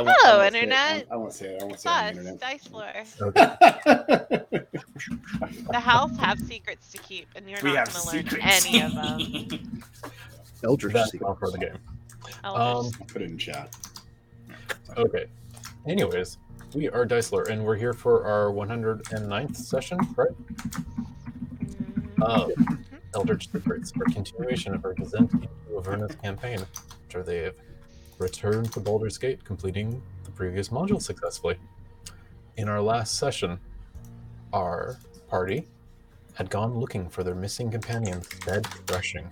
Okay. I won't, Hello, I won't say it. Internet. I won't say it. I won't say it us. Dice Lore. Okay. The house have secrets to keep, and you're we not have going to learn secrets. any of them. Eldritch That's secret. not for the game. Eldritch. Um, I'll put it in chat. Okay. Anyways, we are Dice Lore, and we're here for our 109th session, right? Mm, Uh, Eldritch Secrets, our continuation of our descent into Avernus campaign, after they have returned to Baldur's Gate, completing the previous module successfully. In our last session, our party had gone looking for their missing companion, Dead Rushing,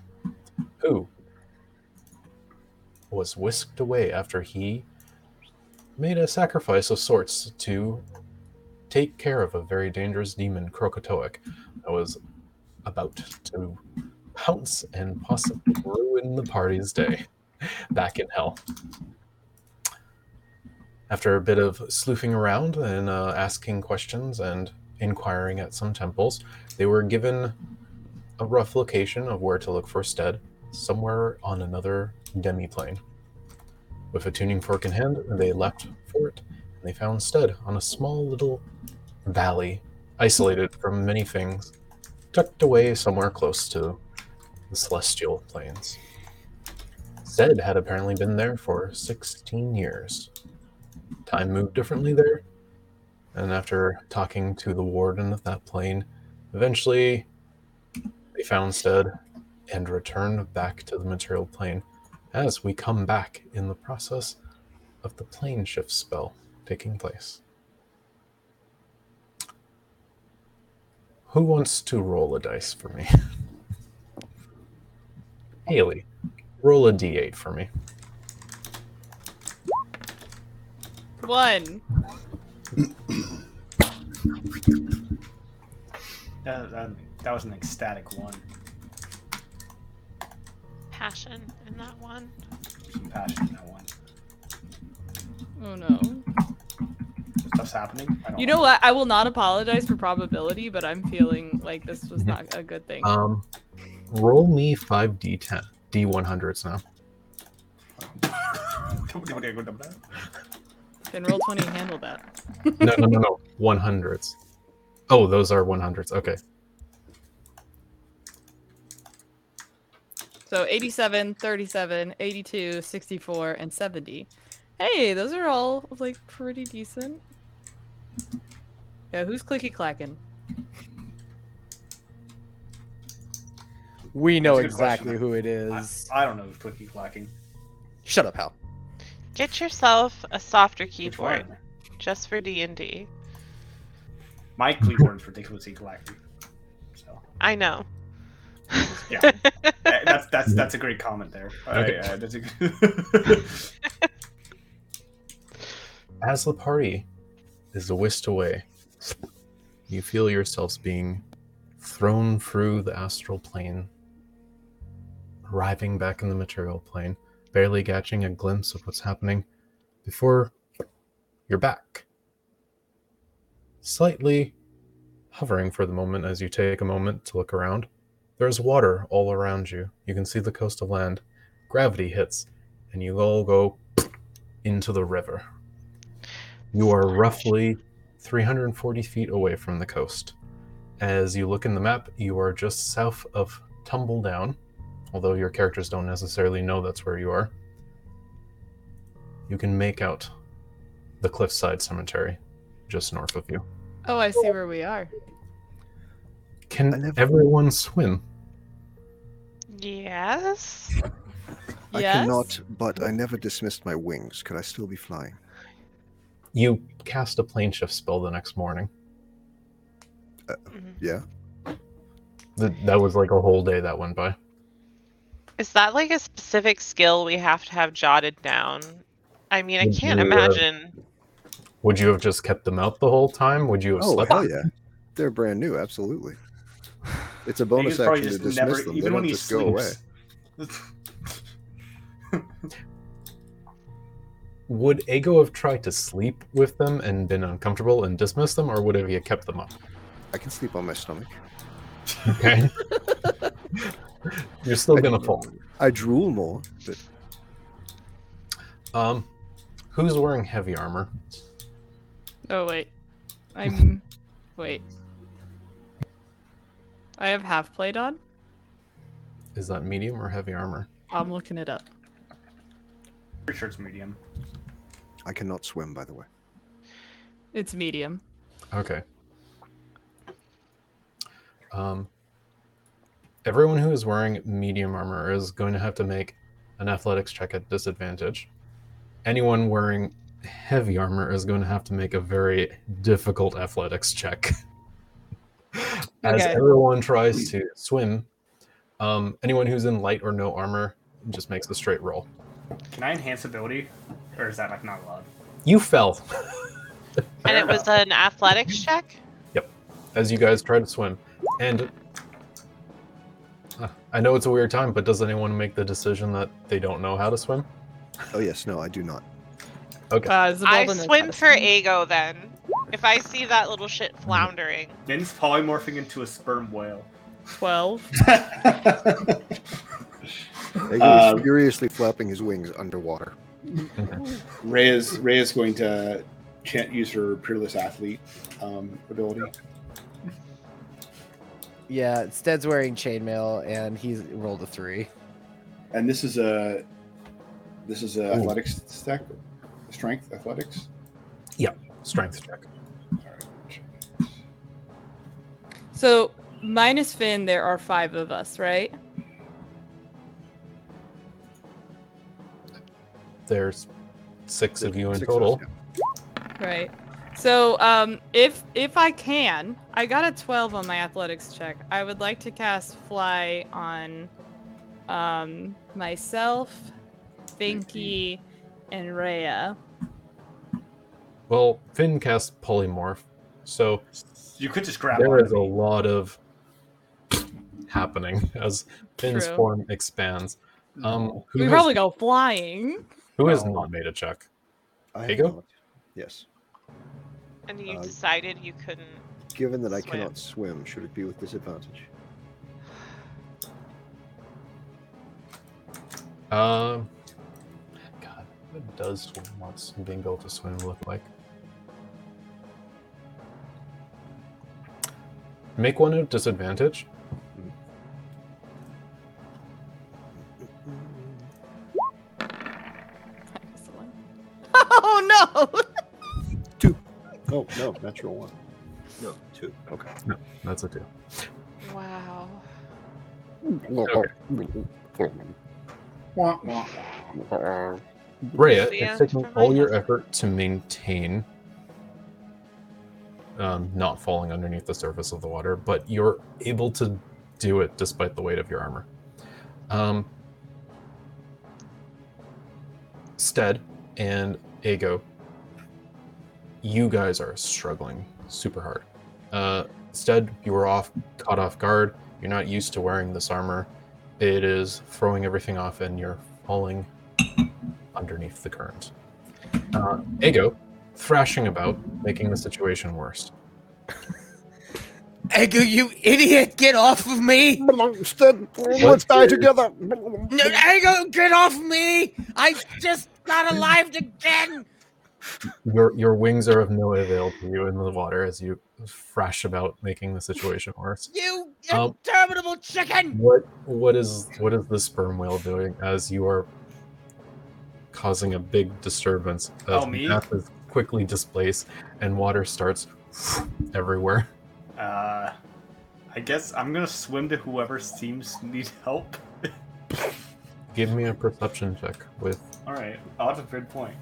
who was whisked away after he made a sacrifice of sorts to take care of a very dangerous demon, Krokatoic, that was about to pounce and possibly ruin the party's day back in hell. After a bit of sleuthing around and uh, asking questions and inquiring at some temples, they were given a rough location of where to look for Stead, somewhere on another demi-plane. With a tuning fork in hand, they left for it, and they found Stead on a small little valley, isolated from many things, tucked away somewhere close to the celestial planes. Zed had apparently been there for 16 years. Time moved differently there, and after talking to the warden of that plane, eventually they found Stead and returned back to the material plane as we come back in the process of the plane shift spell taking place. Who wants to roll a dice for me? Haley, roll a d8 for me. One. That, that, that was an ecstatic one. passion in that one. Some passion in that one. Oh no. Stuff's happening. I don't You know what? I will not apologize for probability, but I'm feeling like this was not a good thing. Um, roll me 5d10, d100s now. Can Roll20 handle that? No, no, no, no, 100s. Oh, those are 100s. Okay. So 87, 37, 82, 64, and 70. Hey, those are all like pretty decent. Yeah, who's clicky clacking? We know That's a good question. exactly who it is. I. I don't know who's clicky clacking. Shut up, Hal. Get yourself a softer keyboard just for D and D. My keyboard's ridiculously clacky. So I know. yeah, that's that's that's a great comment there. Okay. Uh, a. As the party is whisked away, you feel yourselves being thrown through the astral plane, arriving back in the material plane, barely catching a glimpse of what's happening before you're back. Slightly hovering for the moment as you take a moment to look around, there's water all around you. You can see the coast of land. Gravity hits, and you all go into the river. You are roughly 340 feet away from the coast. As you look in the map, you are just south of Tumbledown, although your characters don't necessarily know that's where you are. You can make out the Cliffside Cemetery just north of you. Oh, I see where we are. Can never- everyone swim? Yes. I Yes? cannot, but I never dismissed my wings. Could I still be flying? You cast a plane shift spell the next morning. Mhm. Yeah. Th- That was like a whole day that went by. Is that like a specific skill we have to have jotted down? I mean, I can't you, uh, imagine. Would you have just kept them out the whole time? Would you have Oh slept? hell yeah, they're brand new. Absolutely. It's a bonus Niggas probably action to just dismiss never, them. They even when don't he just go away. Would Ego have tried to sleep with them and been uncomfortable and dismissed them, or would have he kept them up? I can sleep on my stomach. Okay. You're still gonna fall. I drool more, but Um, who's wearing heavy armor? Oh wait, I'm. wait. I have half plate on. Is that medium or heavy armor? I'm looking it up. Pretty sure it's medium. I cannot swim, by the way. It's medium. Okay. Um, everyone who is wearing medium armor is going to have to make an athletics check at disadvantage. Anyone wearing heavy armor is going to have to make a very difficult athletics check. As Okay. everyone tries to swim, um, anyone who's in light or no armor just makes a straight roll. Can I enhance ability, or is that like not allowed? You fell And it was an athletics check? Yep. As you guys try to swim. And I know it's a weird time, but does anyone make the decision that they don't know how to swim? Oh yes, no, I do not. Okay. Uh, I swim for swim. Ego then. If I see that little shit floundering. Vin's polymorphing into a sperm whale. Twelve. Ego is furiously flapping his wings underwater. Ray is Ray is going to can't use her peerless athlete um, ability. Yeah, Stead's wearing chainmail and he's rolled a three. And this is a this is a Ooh. athletics stack, strength athletics. Yeah, strength check. Alright. So minus Finn, there are five of us, right? There's six of you in Six of us, total. yeah. Right. So um, if if I can, I got a twelve on my athletics check. I would like to cast Fly on um, myself, Finky, and Rhea. Well, Finn casts polymorph, so You could just grab There is a lot of happening as Finn's True. form expands. Um, who We has, probably go flying. who has not made a check? I have Ego? not. Yes. And you Uh, decided you couldn't. Given that I cannot swim, should it be with disadvantage? Um, God, what does swim wants being able to swim look like? Make one at disadvantage. Oh no! Oh no, natural one. No, two. Okay. No, that's a two. Wow. Wah, wah, wah. Rhea, it's taking all your husband. effort to maintain um, not falling underneath the surface of the water, but you're able to do it despite the weight of your armor. Um, Stead and Ego, you guys are struggling super hard. Uh, Stead, you were off, caught off guard. You're not used to wearing this armor. It is throwing everything off, and you're falling underneath the current. Uh, Ego, thrashing about, making the situation worse. Ego, you idiot! Get off of me! Instead, let's die together. No, Ego, get off me! I just got alive again! Your your wings are of no avail to you in the water as you thrash about, making the situation worse. You Um, interminable chicken! What what is what is the sperm whale doing as you are causing a big disturbance? As Oh, me? Math is quickly displaced and water starts everywhere. Uh, I guess I'm gonna swim to whoever seems to need help. Give me a perception check with All right, oh, that's a good point.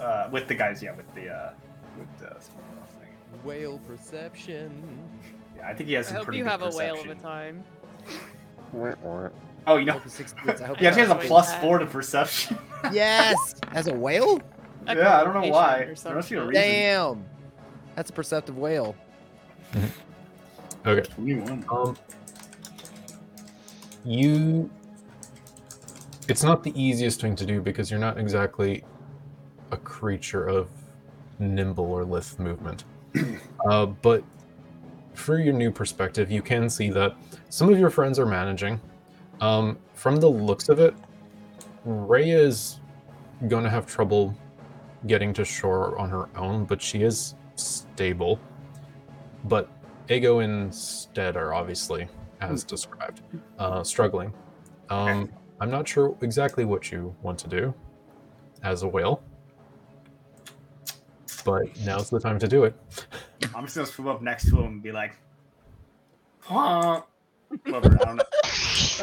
Uh, with the guys, yeah, with the uh, with the whale thing. Whale perception. Yeah, I think he has I some hope pretty you good have a whale of a perception. time. Oh, you know, Hope it's 16, I hope he actually has a Wait, plus that- four to perception. Yes! As a whale? yeah, I don't know Echolocation why. or There must be a something. reason. Damn! That's a perceptive whale. okay. Twenty-one. Um, you. It's not the easiest thing to do because you're not exactly a creature of nimble or lithe movement. uh, but for your new perspective, you can see that some of your friends are managing. Um, from the looks of it, Ray is going to have trouble getting to shore on her own, but she is stable. But Ego instead are obviously, as described, uh, struggling. Um, I'm not sure exactly what you want to do as a whale, but now's the time to do it. I'm just gonna swim up next to him and be like, huh? Whatever, I don't know.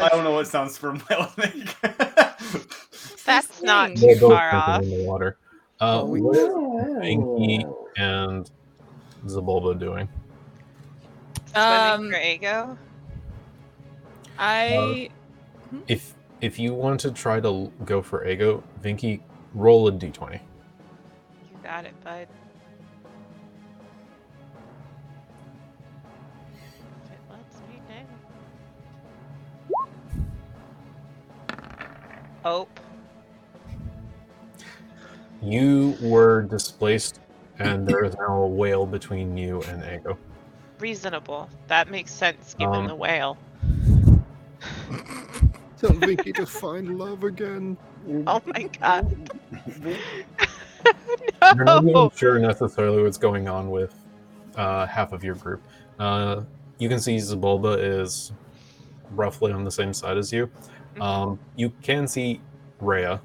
I don't know what sounds sperm whales make. That's not thing. too They're both far thinking off. in the water. Uh, Oh, we- what is Binky and Zabulba doing? Swimming Um, for Ego. I If if you want to try to go for Ego, Vinky, roll a d20. You got it, bud. If it lets me now. Hope. You were displaced, and there is now a whale between you and Ego. Reasonable. That makes sense given Um, the whale. Tell Vinky to find love again. Oh my god. You're not no. even sure necessarily what's going on with uh, half of your group. Uh, you can see Zabulba is roughly on the same side as you. Um, you can see Rhea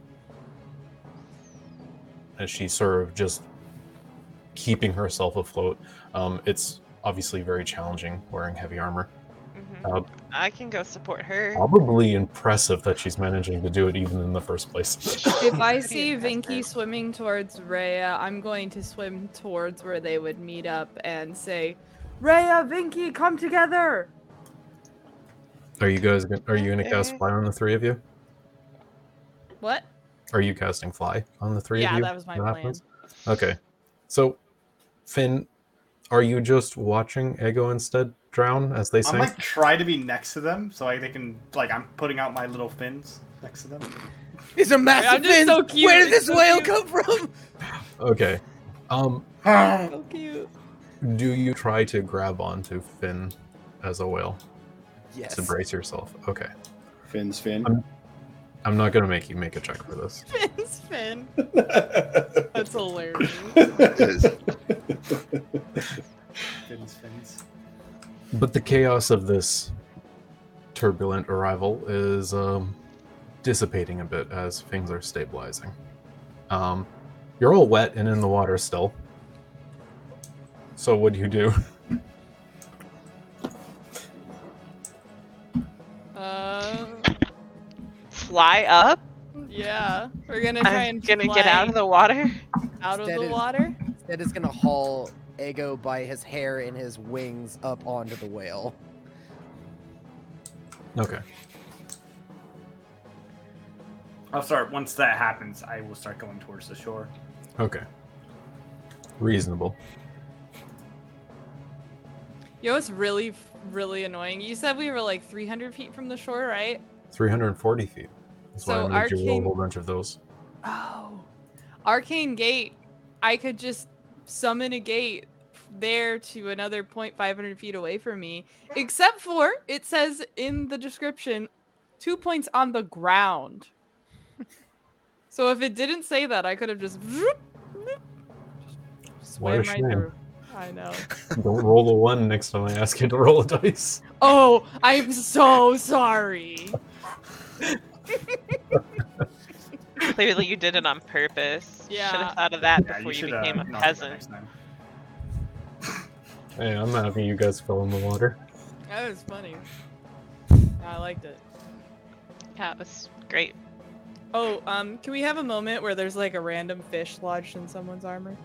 as she's sort of just keeping herself afloat. Um, it's obviously very challenging wearing heavy armor. Mhm. Uh, I can go support her. probably impressive that she's managing to do it even in the first place. if I see Vinky swimming towards Rhea, I'm going to swim towards where they would meet up and say, Rhea, Vinky, come together. Are you guys? gon- Are you going to cast fly on the three of you? What? Are you casting fly on the three of you? Yeah, that was my plan. happens? Okay. So, Finn, are you just watching Ego instead drown as they say. I'm like try to be next to them so like they can like I'm putting out my little fins next to them. These are massive I'm fins. so cute, Where did it's this so whale cute. come from? Okay. Um, So cute. do you try to grab onto Finn as a whale Yes. to brace yourself? Okay. Finn's fin. I'm- I'm not gonna make you make a check for this. Finn's fin. That's hilarious. Fins, fins. But the chaos of this turbulent arrival is um, dissipating a bit as things are stabilizing. Um, you're all wet and in the water still. So what do you do? Uh, Fly up? yeah, we're gonna try I'm and gonna get out of the water. out of Instead the of- water. Ed is gonna haul Ego by his hair and his wings up onto the whale. Okay. I'll start once that happens. I will start going towards the shore. Okay. Reasonable. Yo, it's really, really annoying. You said we were like 300 feet from the shore, right? 340 feet. That's why So I made you roll a whole bunch of those. Oh. Arcane Gate. I could just summon a gate there to another point 500 feet away from me. Except for, it says in the description, two points on the ground. so if it didn't say that, I could have just. What a swam right shame. through. I know. Don't roll a one next time I ask you to roll a dice. Oh, I'm so sorry. Clearly, you did it on purpose. Yeah. Should have thought of that Yeah, before you, should, uh, became a not do that peasant. Next time. Hey, I'm happy you guys fell in the water. That was funny. I liked it. Yeah, it was great. Oh, um, can we have a moment where there's like a random fish lodged in someone's armor?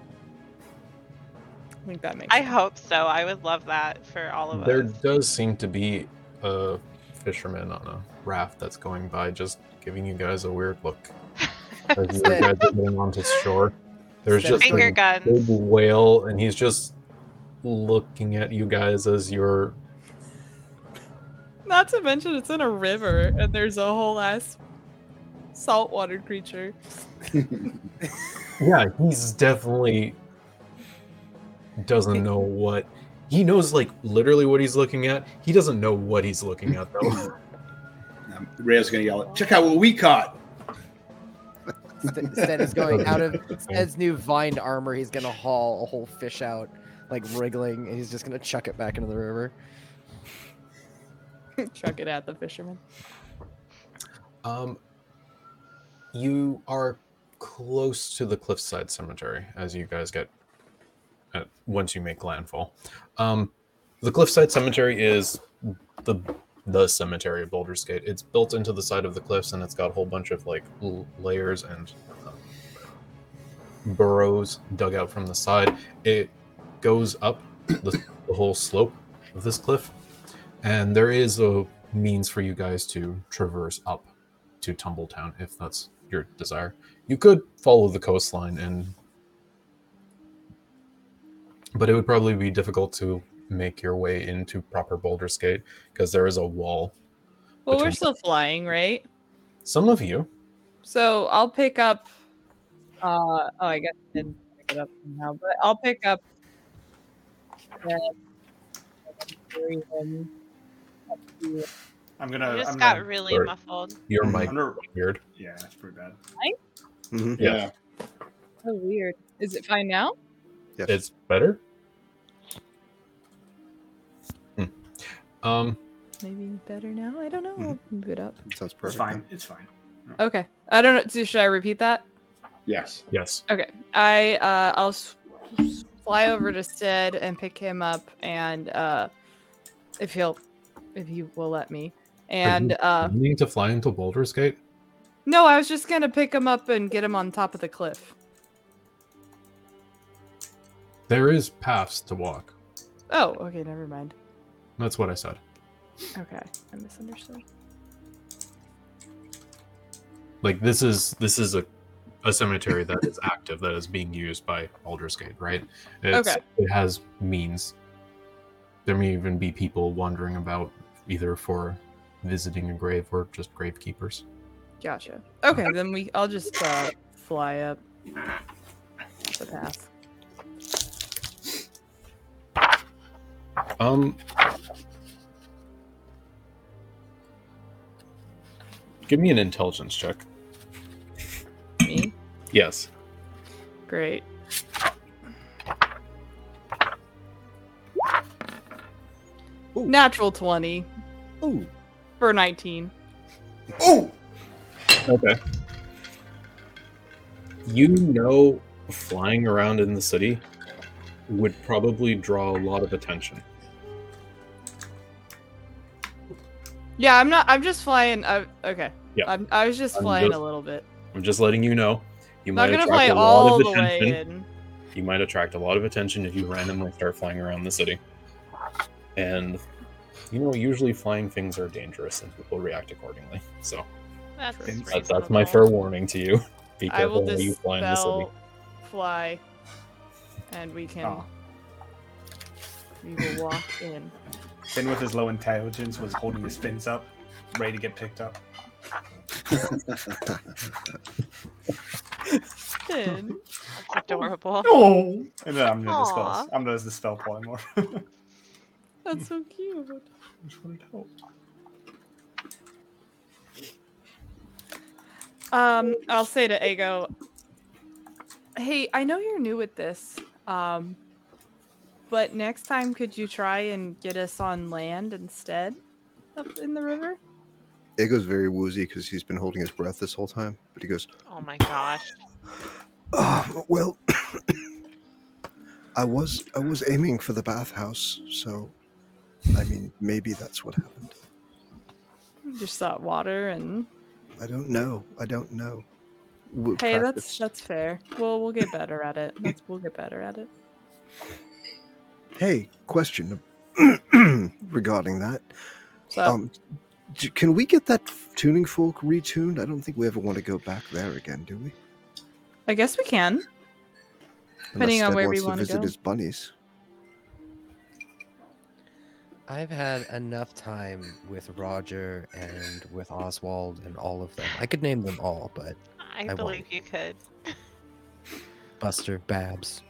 I think that makes I sense. hope so. I would love that for all of There us. There does seem to be a fisherman on a raft that's going by, just giving you guys a weird look as you guys are getting onto shore. There's just Finger a guns. big whale, and he's just looking at you guys as you're. Not to mention it's in a river and there's a whole ass saltwater creature. Yeah, he's definitely doesn't know what he knows. Like literally what he's looking at. He doesn't know what he's looking at though. Rhea's gonna yell, "Check out what we caught!" St- is going out of Stead's new vined armor. He's gonna haul a whole fish out, like wriggling, and he's just gonna chuck it back into the river. Chuck it at the fisherman. Um, you are close to the cliffside cemetery as you guys get at, once you make landfall. Um, the cliffside cemetery is the the cemetery of Baldur's Gate. It's built into the side of the cliffs, and it's got a whole bunch of like l- layers and um, burrows dug out from the side. It goes up the, the whole slope of this cliff, and there is a means for you guys to traverse up to Tumbledown if that's your desire. You could follow the coastline and but it would probably be difficult to make your way into proper Baldur's Gate because there is a wall. Well, we're still flying, right? Some of you, So I'll pick up. Uh, oh, I guess I didn't pick it up now, but I'll pick up. I'm gonna. You just I'm got gonna, really Sorry. muffled. your mic I'm gonna- weird. yeah, that's pretty bad. Mm-hmm. Yeah. Oh, weird. Is it fine now? Yes. It's better. Hmm. Um, Maybe better now. I don't know. I'll move it up. Sounds It's fine. It's fine. Okay. I don't know. so Should I repeat that? Yes. yes. Okay. I uh, I'll s- s- fly over to Stead and pick him up, and uh, if he'll, if he will let me. And uh, you need to fly into Baldur's Gate. no, I was just gonna pick him up and get him on top of the cliff. There is paths to walk. Oh, okay. Never mind. That's what I said. Okay, I misunderstood. like this is this is a a cemetery that is active that is being used by Baldur's Gate, right? It's, Okay. It has means. There may even be people wandering about either for visiting a grave or just gravekeepers. Gotcha. Okay, then we. I'll just uh, fly up the path. Um Give me an intelligence check. Me. Yes. Great. Ooh. Natural twenty Ooh. for nineteen. Oh, Okay. You know flying around in the city would probably draw a lot of attention. Yeah, I'm not. I'm just flying. Uh, okay. Yeah. I'm, I was just I'm flying just- a little bit. I'm just letting you know. You I'm might gonna attract fly a lot all of the attention. way in. You might attract a lot of attention if you randomly start flying around the city. And you know, usually flying things are dangerous and people react accordingly. So That's, That's- that's, that's my fair warning to you. Be I careful will how you fly in the city. dispel fly, and we can. Oh. We will walk in. Finn, with his low intelligence, was holding his fins up, ready to get picked up. Finn. That's adorable. Oh, and then I'm gonna Aw. dispel. I'm gonna dispel polymorph. That's so cute. Which would help. Um, I'll say to Ego, "Hey, I know you're new at this, um, but next time could you try and get us on land instead up in the river?" Ego's very woozy because he's been holding his breath this whole time. But he goes, Oh my gosh. "Ah, well, I was I was aiming for the bathhouse, so I mean maybe that's what happened. Just that water and I don't know. I don't know. We'll hey, that's practice. that's fair. Well, we'll get better at it. Let's, we'll get better at it. Hey, question regarding that. So Um, d- can we get that tuning fork retuned? I don't think we ever want to go back there again, do we? I guess we can. Depending Unless on Ted where we wants to wanna visit go. his bunnies. I've had enough time with Roger and with Oswald and all of them. I could name them all, but I, I believe won't. you could. Buster, Babs.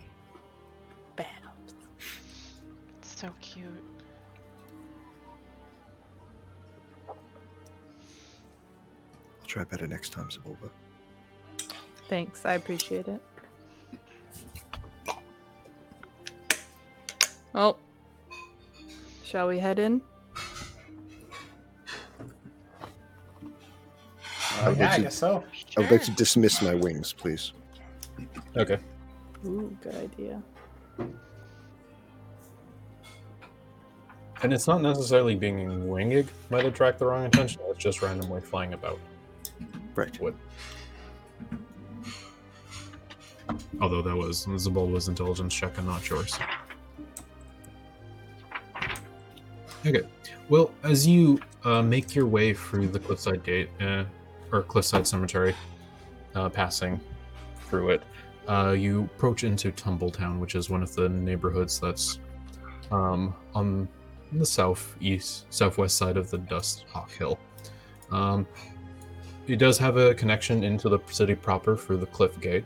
It's so cute. Try better next time, Zabulba. Thanks, I appreciate it. Well, shall we head in? Uh, would yeah, I you- guess so. I would like to dismiss my wings, please. Okay. Ooh, good idea. And it's not necessarily being winged might attract the wrong attention. It's just randomly flying about. Right. Would. Although that was Zabulba's intelligence check and not yours. Okay. Well, as you uh, make your way through the Cliffside Gate, uh, or Cliffside Cemetery, uh, passing through it, uh, you approach into Tumbledown, which is one of the neighborhoods that's um, on the southeast, southwest side of the Dust Hawk Hill. Um, it does have a connection into the city proper through the Cliff Gate.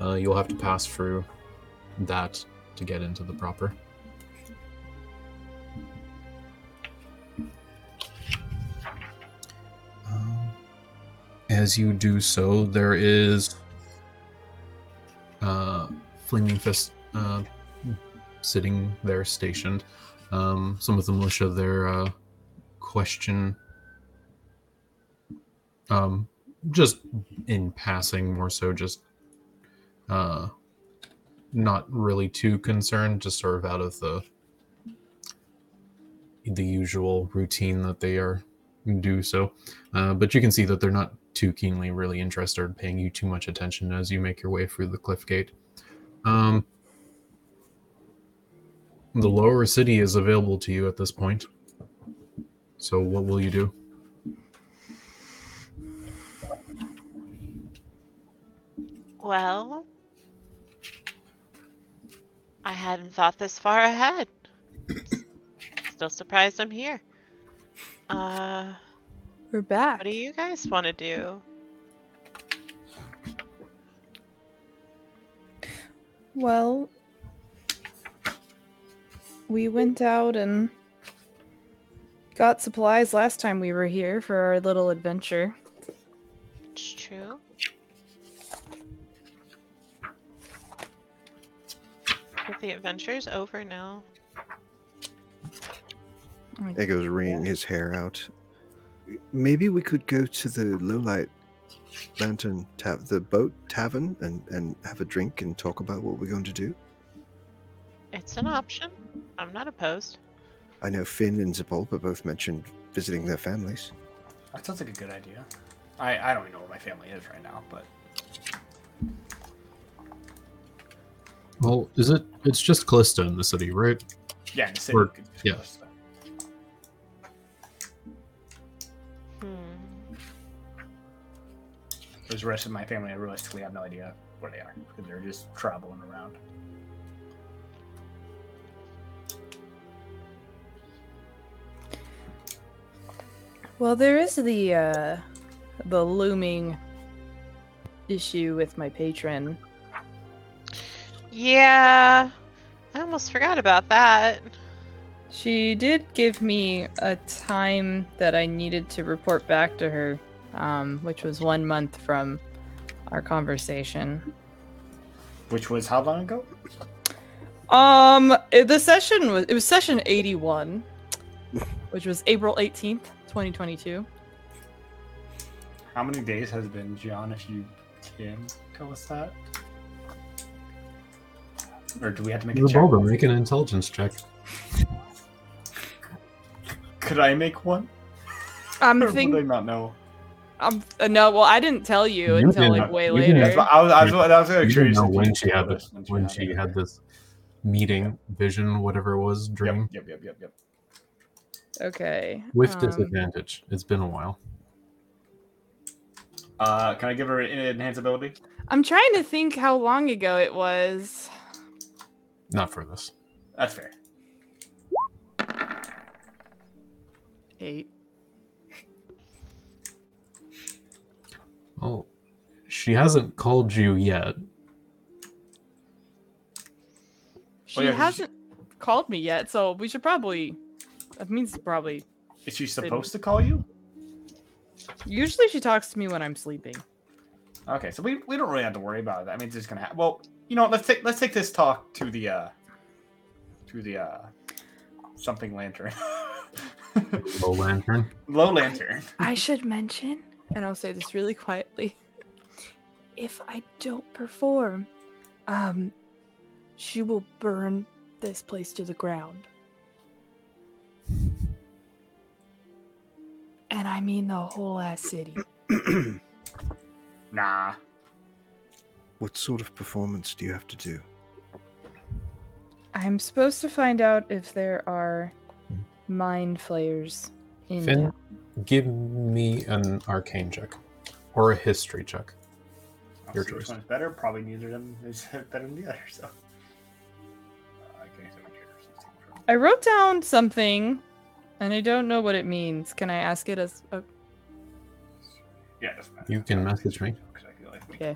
Uh, you'll have to pass through that to get into the proper. Um, as you do so, there is uh, Flaming Fist uh, sitting there stationed. Um, some of the militia there uh, question, um, just in passing, more so, just uh, not really too concerned, just sort of out of the the usual routine that they are do so. Uh, but you can see that they're not too keenly really interested in paying you too much attention as you make your way through the cliff gate. Um, the lower city is available to you at this point. So what will you do? Well, I hadn't thought this far ahead. Still surprised I'm here. Uh, We're back. what do you guys want to do? Well, we went out and got supplies last time we were here for our little adventure. It's true. But the adventure's over now. Ego's wringing his hair out. Maybe we could go to the Lowlight Lantern tav- the boat tavern, and and have a drink and talk about what we're going to do. It's an option. I'm not opposed. I know Finn and Zabulba both mentioned visiting their families. That sounds like a good idea. I, I don't even know where my family is right now, but Well, is it? It's just Callista in the city, right? yeah, in the city. Or- could yeah. go. Hmm. There's the rest of my family. I realistically have no idea where they are because they're just traveling around. Well, there is the uh the looming issue with my patron. Yeah, I almost forgot about that. She did give me a time that I needed to report back to her, um, which was one month from our conversation. Which was how long ago? Um, the session was it was session eighty one, which was April eighteenth, twenty twenty two. How many days has it been, John, if you can tell us that? Or do we have to make a check? Zabulba, make an intelligence check. Could I make one? I'm Or would I thinking. not know? Um, uh, no, well, I didn't tell you, You until like way you didn't- That's later. what, I was, I was, I was You very didn't curious. know if you when she had this, when had she it. had this meeting, vision, whatever it was, dream, Yep, yep, yep, yep, yep. Okay. with um, disadvantage. It's been a while. Uh, can I give her an enhance ability? I'm trying to think how long ago it was. Not for this. That's fair. Eight. Oh, she hasn't called you yet. She oh, yeah, 'cause she- hasn't called me yet, so we should probably. That means probably. Is she supposed to call you? Usually she talks to me when I'm sleeping. Okay, so we, we don't really have to worry about it. I mean, it's just gonna happen. Well, you know, let's take let's take this talk to the uh to the uh something lantern, Low lantern. low lantern. I should mention, and I'll say this really quietly. If I don't perform, um, she will burn this place to the ground. And I mean the whole ass city. Nah. What sort of performance do you have to do? I'm supposed to find out if there are mind flayers in Finn, town. give me an arcane check or a history check. I'll Your see which choice. one's better. Probably neither of them is better than the other. So. Uh, I can't say my characters. Let's see which one. I wrote down something, and I don't know what it means. Can I ask it as a Yeah, it doesn't matter. You can message me. Because I feel like it makes Okay.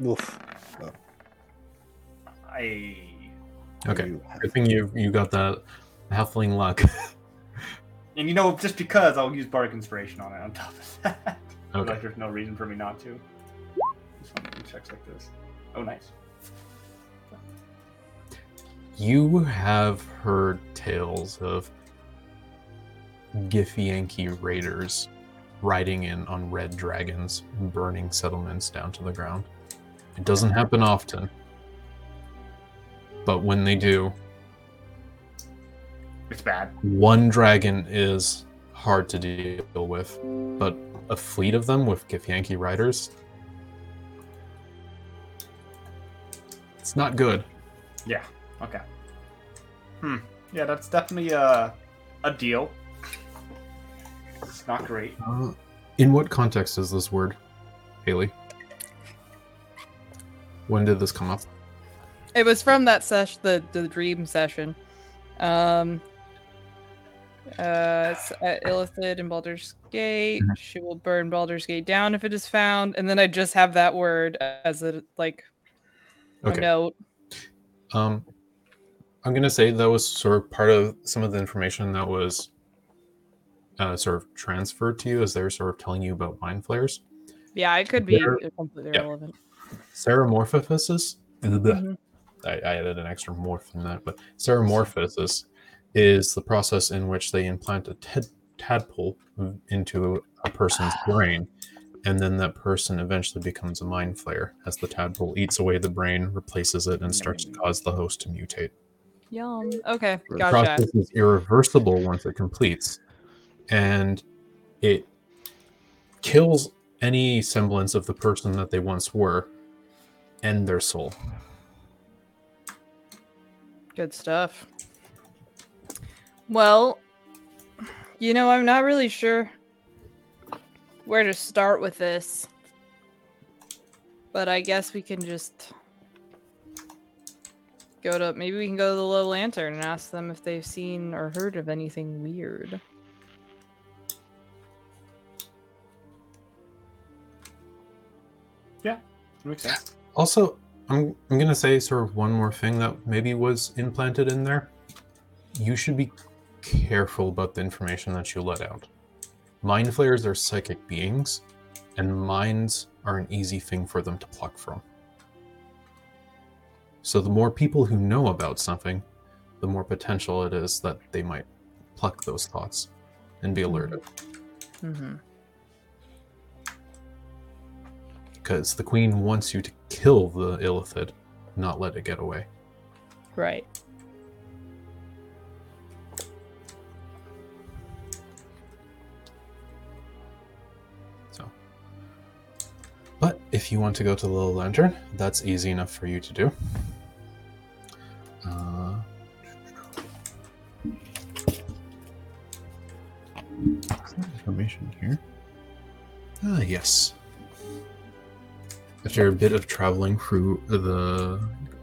More sense for Finn. Wolf. I. Okay. You have- Good thing you you got that halfling luck. And you know, just because I'll use Bardic Inspiration on it on top of that. Okay. Like, there's no reason for me not to. Just want to do checks like this. Oh, nice. You have heard tales of Githyanki raiders riding in on red dragons burning settlements down to the ground. It doesn't happen often, but when they do, It's bad. one dragon is hard to deal with, but a fleet of them with Githyanki riders, it's not good. Yeah. Okay. Hmm. Yeah, that's definitely a a deal. It's not great. Uh, in what context is this word, Haley? When did this come up? It was from that session, the the dream session. Um uh it's at Illithid and Baldur's Gate. Mhm. She will burn Baldur's Gate down if it is found, and then I just have that word as a like a note. Um, I'm gonna say that was sort of part of some of the information that was uh, sort of transferred to you as they're sort of telling you about mind flayers. Yeah, it could be There- completely yeah. irrelevant. Ceremorphosis. I, I added an extra morph in that, but ceremorphosis is the process in which they implant a tad- tadpole into a person's brain, and then that person eventually becomes a mind flayer as the tadpole eats away the brain, replaces it, and starts to mm. cause the host to mutate. Yum. Okay, The gotcha. process is irreversible once it completes, and it kills any semblance of the person that they once were and their soul. Good stuff. Well, you know, I'm not really sure where to start with this. But I guess we can just go to maybe we can go to the low lantern and ask them if they've seen or heard of anything weird. Yeah, makes sense. Also, I'm I'm gonna say sort of one more thing that maybe was implanted in there. You should be careful about the information that you let out. Mind flayers are psychic beings, and minds are an easy thing for them to pluck from. So the more people who know about something, the more potential it is that they might pluck those thoughts and be alerted. Mm-hmm. Because the queen wants you to kill the illithid, not let it get away. Right. So, but if you want to go to the little lantern, that's easy enough for you to do. Uh, information here? Ah, yes. After a bit of traveling through the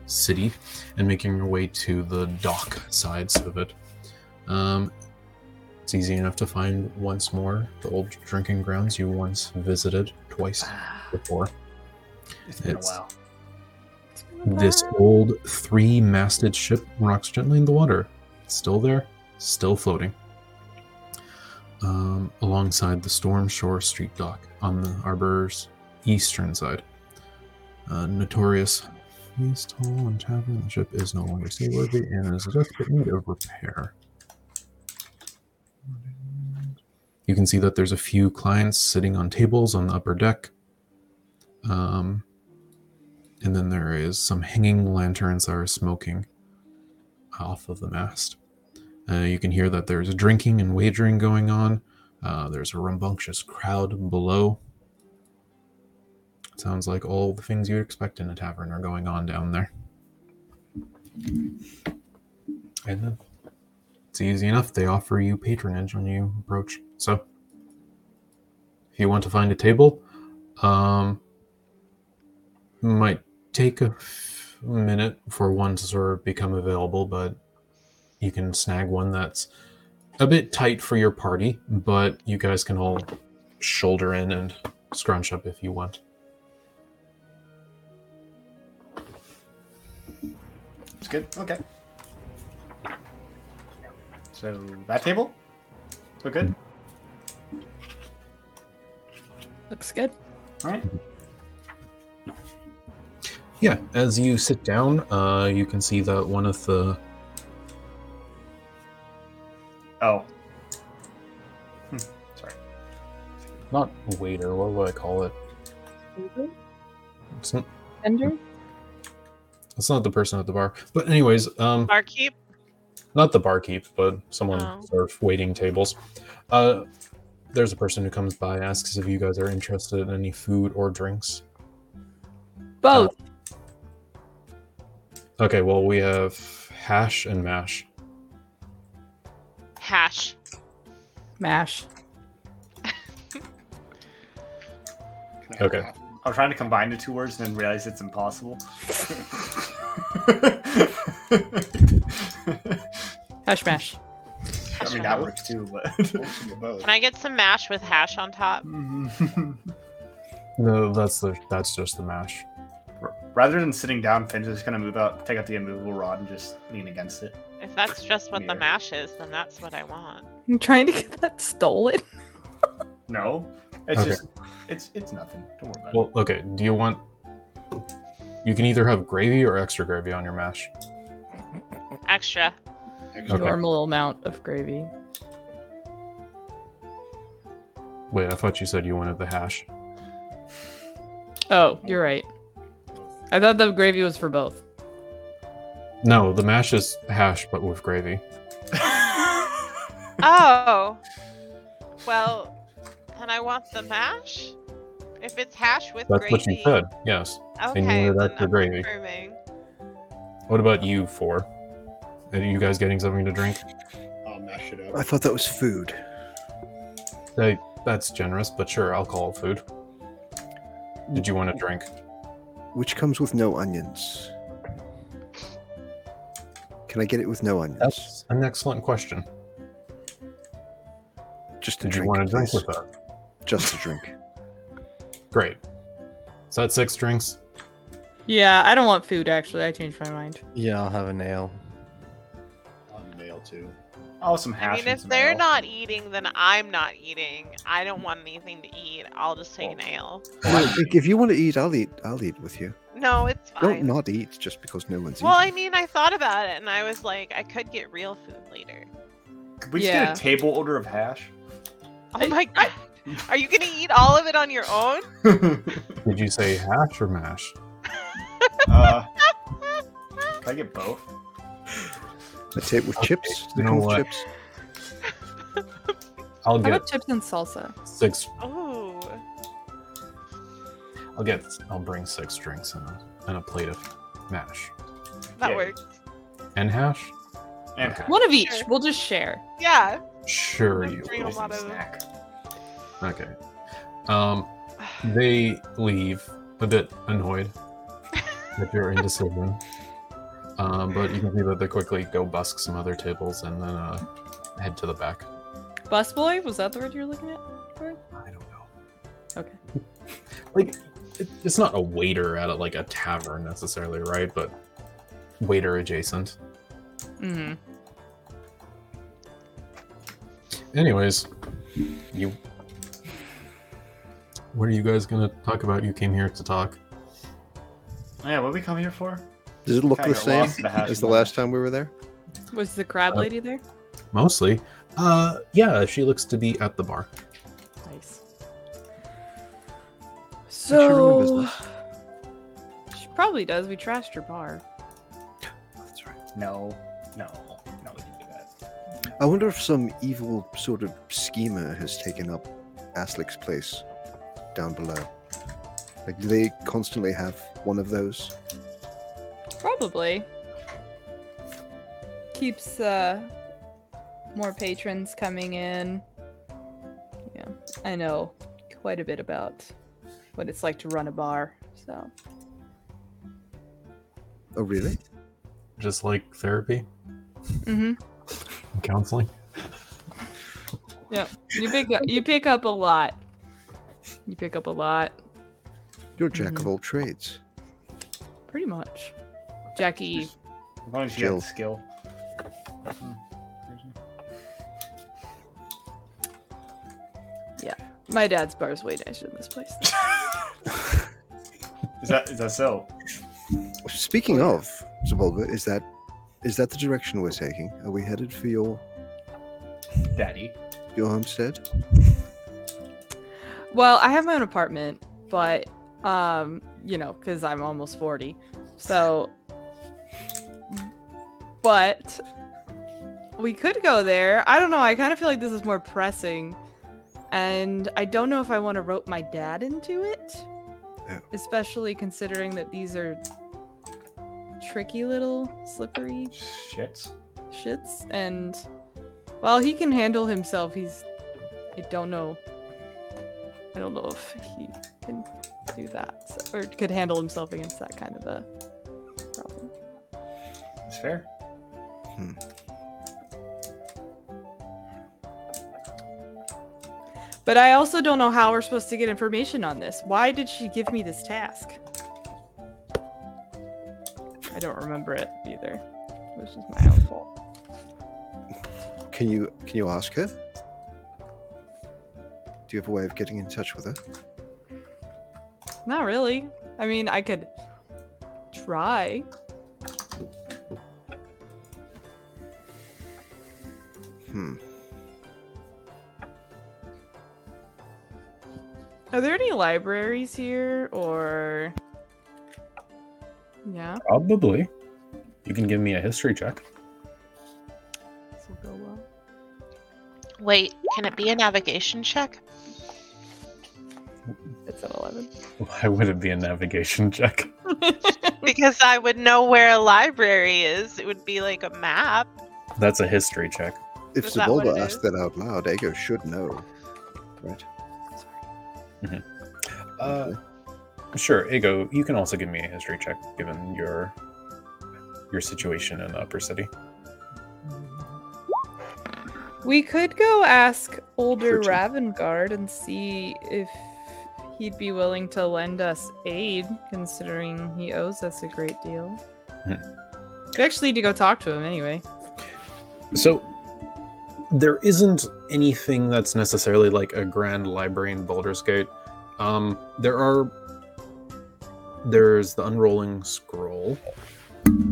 city and making your way to the dock sides of it, um, it's easy enough to find once more the old drinking grounds you once visited twice before. It's been It's- a while. This old three masted ship rocks gently in the water. It's still there, still floating. um, alongside the Storm Shore Street dock on the Arbor's eastern side. Uh, notorious feast hall and tavern. The ship is no longer seaworthy and is in desperate need of repair. You can see that there's a few clients sitting on tables on the upper deck. Um, and then there is some hanging lanterns that are smoking off of the mast. Uh, you can hear that there's drinking and wagering going on. Uh, there's a rambunctious crowd below. Sounds like all the things you'd expect in a tavern are going on down there. And then it's easy enough. They offer you patronage when you approach. So if you want to find a table, um, might take a minute for one to sort of become available, but you can snag one that's a bit tight for your party, but you guys can all shoulder in and scrunch up if you want. It's good. Okay. So that table? We're good. Looks good. All right. Yeah, as you sit down, uh, you can see that one of the Oh. Hmm. Sorry. not waiter, what would I call it? It's not, Ender? It's not the person at the bar. But anyways, um, Barkeep. not the barkeep, but someone Oh. sort of waiting tables. Uh, there's a person who comes by, asks if you guys are interested in any food or drinks. Both. Okay, well we have hash and mash. Hash. Mash. Okay. I'm trying to combine the two words and then realize it's impossible. Hash mash. I mean, that works too, but. Can I get some mash with hash on top? No, that's the that's just the mash. Rather than sitting down, Finn's just gonna move out, take out the immovable rod, and just lean against it. If that's just what the mash is, then that's what I want. I'm trying to get that stolen. No, it's Okay. just, it's it's nothing. Don't worry about Well, okay. Do you want? You can either have gravy or extra gravy on your mash. Extra. Okay. Normal amount of gravy. Wait, I thought you said you wanted the hash. Oh, you're right. I thought the gravy was for both. No, the mash is hash, but with gravy. Oh. Well, then I want the mash. If it's hash with That's gravy. what you said. Yes. Okay. and you wanted then extra gravy. confirming. What about you four? Are you guys getting something to drink? I'll mash it up. I thought that was food. Hey, that's generous, but sure, alcohol food. Did you want a drink? Which comes with no onions. Can I get it with no onions? That's an excellent question. Just a Did you drink, want to drink please. with that? Just a drink. Great. Is that six drinks? Yeah, I don't want food actually. I changed my mind. Yeah, I'll have a nail. On the mail too. Oh, some hash. I mean, if some they're ale. not eating, then I'm not eating. I don't want anything to eat. I'll just take an ale. If- if you want to eat, I'll eat. I'll eat with you. No, it's fine. Don't not eat just because no one's eating. Well, I mean, I thought about it, and I was like, I could get real food later. Could we just Yeah. get a table order of hash? Oh my god. Are you gonna eat all of it on your own? Did you say hash or mash? uh, can I get both? A tape with Okay, chips. you They know come with what? chips. I'll How get about chips and salsa? six. Ooh. I'll get. I'll bring six drinks and a, and a plate of mash That Yeah. works. and hash. And Okay. hash. One of each. Sure. We'll just share. Yeah. Sure, you. Bring a will. lot of- snack. Okay. Um, they leave a bit annoyed at your indecision. Um, but you can see that they quickly go busk some other tables and then uh, head to the back. Busboy? Was that the word you were looking at? for? I don't know. Okay. Like, it, it's not a waiter at a, like a tavern necessarily, right? But waiter adjacent. Mm-hmm. anyways, you. What are you guys gonna talk about? You came here to talk. Yeah, what we come here for? Does it look the same lost the as the last time we were there? Was the crab Uh, lady there? Mostly. Uh, yeah, she looks to be at the bar. Nice. she So she probably does. We trashed her bar. That's right. No, no, no, we didn't do that. I wonder if some evil sort of schemer has taken up Aslick's place down below. Like, do they constantly have one of those? Probably. Keeps uh more patrons coming in. Yeah. I know quite a bit about what it's like to run a bar. So Oh, really? Just like therapy, Mm hmm. counseling. Yeah. You pick up you pick up a lot. You pick up a lot. You're a jack of mm-hmm. all trades. Pretty much. Jackie As long as you have Jill. the skill. Yeah. My dad's bar is way nicer than this place. Is that is that so? Speaking of Zabulba, is that is that the direction we're taking? Are we headed for your Daddy. your homestead? Well, I have my own apartment, but um, you know, because I'm almost 40. So but we could go there. I don't know, I kind of feel like this is more pressing. And I don't know if I want to rope my dad into it. Yeah. Especially considering that these are tricky little slippery shits. shits and well he can handle himself he's i don't know i don't know if he can do that so- or could handle himself against that kind of a problem. It's fair. Hmm. but i also don't know how we're supposed to get information on this. Why did she give me this task? I don't remember it either. This is my own fault. Can you can you ask her? Do you have a way of getting in touch with her? not really i mean i could try Hmm. Are there any libraries here or Yeah, Probably. You can give me a history check. this will go well. Wait, can it be a navigation check? It's at 11. Why would it be a navigation check? Because I would know where a library is. It would be like a map. That's a history check. If Is that what Zabulba it asked that out loud, Ego should know. Right? Uh, sure, Ego. You can also give me a history check, given your your situation in the upper city. We could go ask Ulder Thirteen. Ravengard and see if he'd be willing to lend us aid, considering he owes us a great deal. Hmm. We actually need to go talk to him anyway. So there isn't anything that's necessarily like a grand library in Baldur's Gate. Um, there are there's the unrolling scroll,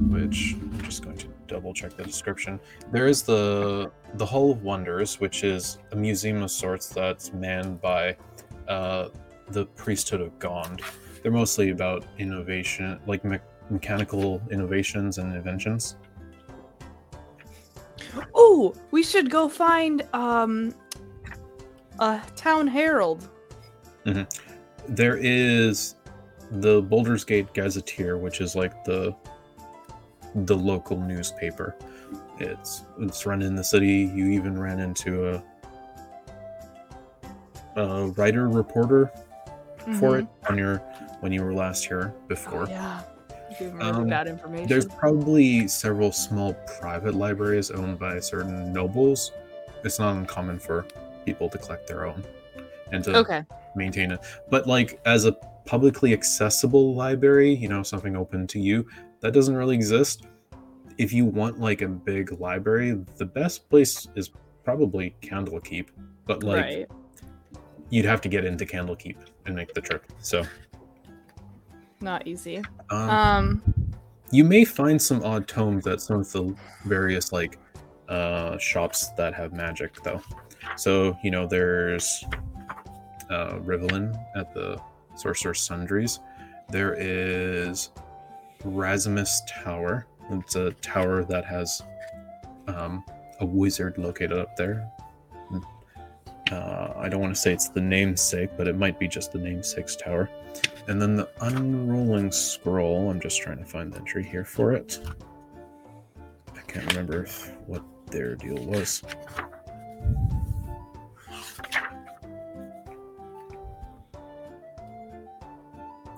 which I'm just going to double check the description. There is the the Hall of Wonders, which is a museum of sorts that's manned by uh, the priesthood of Gond. They're mostly about innovation, like me- mechanical innovations and inventions. Oh, we should go find um a town herald. there is the Baldur's Gate Gazetteer, which is like the the local newspaper. It's it's run in the city. You even ran into a a writer reporter for it on your when you were last here before. Oh, yeah. Give him really Um, bad information. There's probably several small private libraries owned by certain nobles. It's not uncommon for people to collect their own and to Okay. maintain it. But like as a publicly accessible library, you know, something open to you, that doesn't really exist. If you want like a big library, the best place is probably Candlekeep, but like right. you'd have to get into Candlekeep and make the trip. So Not easy. um, Um. you may find some odd tomes at some of the various like uh, shops that have magic, though. So you know, there's uh, Rivelin at the Sorcerous Sundries. There is Rasimus Tower. It's a tower that has um, a wizard located up there. Uh, I don't want to say it's the namesake, but it might be just the namesake's tower. And then the unrolling scroll. I'm just trying to find the entry here for it. I can't remember if, what their deal was.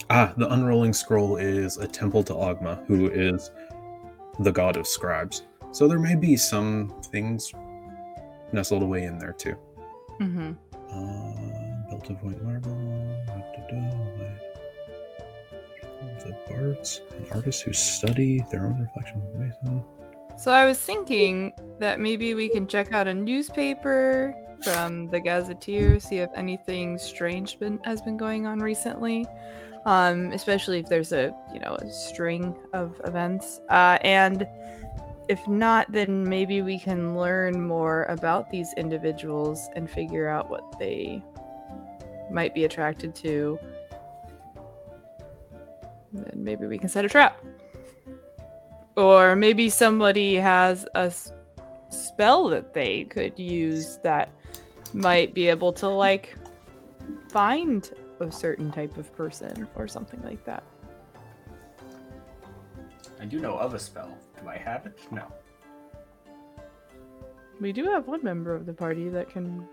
Ah, the unrolling scroll is a temple to Ogma, who is the god of scribes. So there may be some things nestled away in there too. Hmm Uh, built of white marble. The bards and artists who study their own reflection. Mason. So I was thinking that maybe we can check out a newspaper from the Gazetteer, see if anything strange been has been going on recently. Um, especially if there's a you know a string of events. Uh, and if not, then maybe we can learn more about these individuals and figure out what they might be attracted to. Then maybe we can set a trap. Or maybe somebody has a spell that they could use that might be able to like find a certain type of person or something like that. I do know of a spell. Do I have it? No. We do have one member of the party that can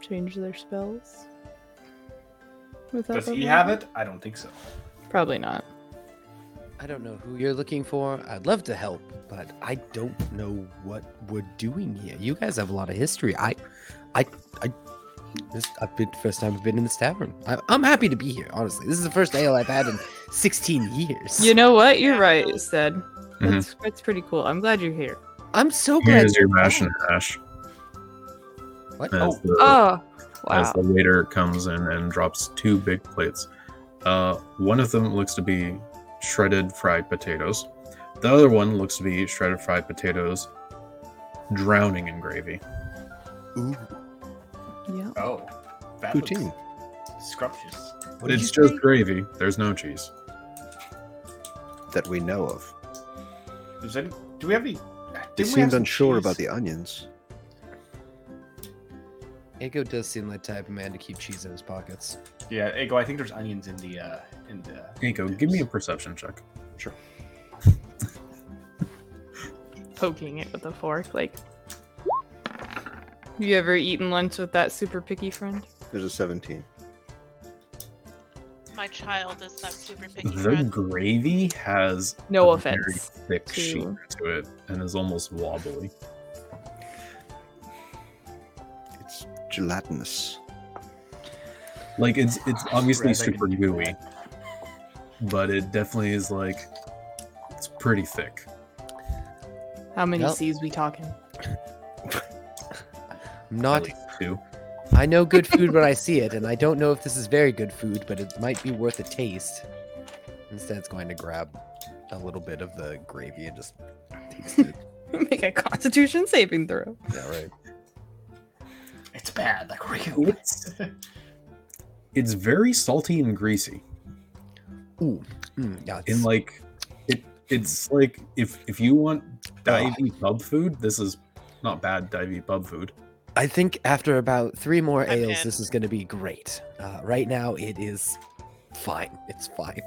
change their spells. Without Does he have it? I don't think so. Probably not. I don't know who you're looking for. I'd love to help, but I don't know what we're doing here. You guys have a lot of history. I, I, I. This I've been first time I've been in this tavern. I, I'm happy to be here. Honestly, this is the first ale I've had in 16 years. You know what? You're right, Stead. That's, that's pretty cool. I'm glad you're here. I'm so glad. Here's your you're mash and back. hash. What? As, Oh, the, Oh, as the waiter comes in and drops two big plates. Uh, one of them looks to be shredded fried potatoes. The other one looks to be shredded fried potatoes drowning in gravy. ooh. Yeah. Oh. That looks Poutine. Scrumptious. What it's just say? gravy. There's no cheese. that we know of. Does any, do we have any? They didn't we have seemed unsure cheese? about the onions. Ego does seem like the type of man to keep cheese in his pockets. Yeah, Ego. I think there's onions in the uh in the. Nico, give me a perception check. Sure. Poking it with a fork, like. Have you ever eaten lunch with that super picky friend? There's a 17. My child is that super picky The friend. gravy has No a very offense thick to- sheet to it and is almost wobbly. It's gelatinous. Like it's it's ah, obviously Raz, super gooey, but it definitely is like it's pretty thick. How many Yep. C's we talking? I'm not. two. I know good food when I see it, and I don't know if this is very good food, but it might be worth a taste. Instead, it's going to grab a little bit of the gravy and just taste it. Make a Constitution saving throw. yeah, right. It's bad. Like really. It's it's very salty and greasy. Ooh, mm, yeah. In it's- like it it's like if if you want divey pub food, this is not bad divey pub food. I think after about three more I'm ales, in. this is going to be great. Uh, right now, it is fine. It's fine.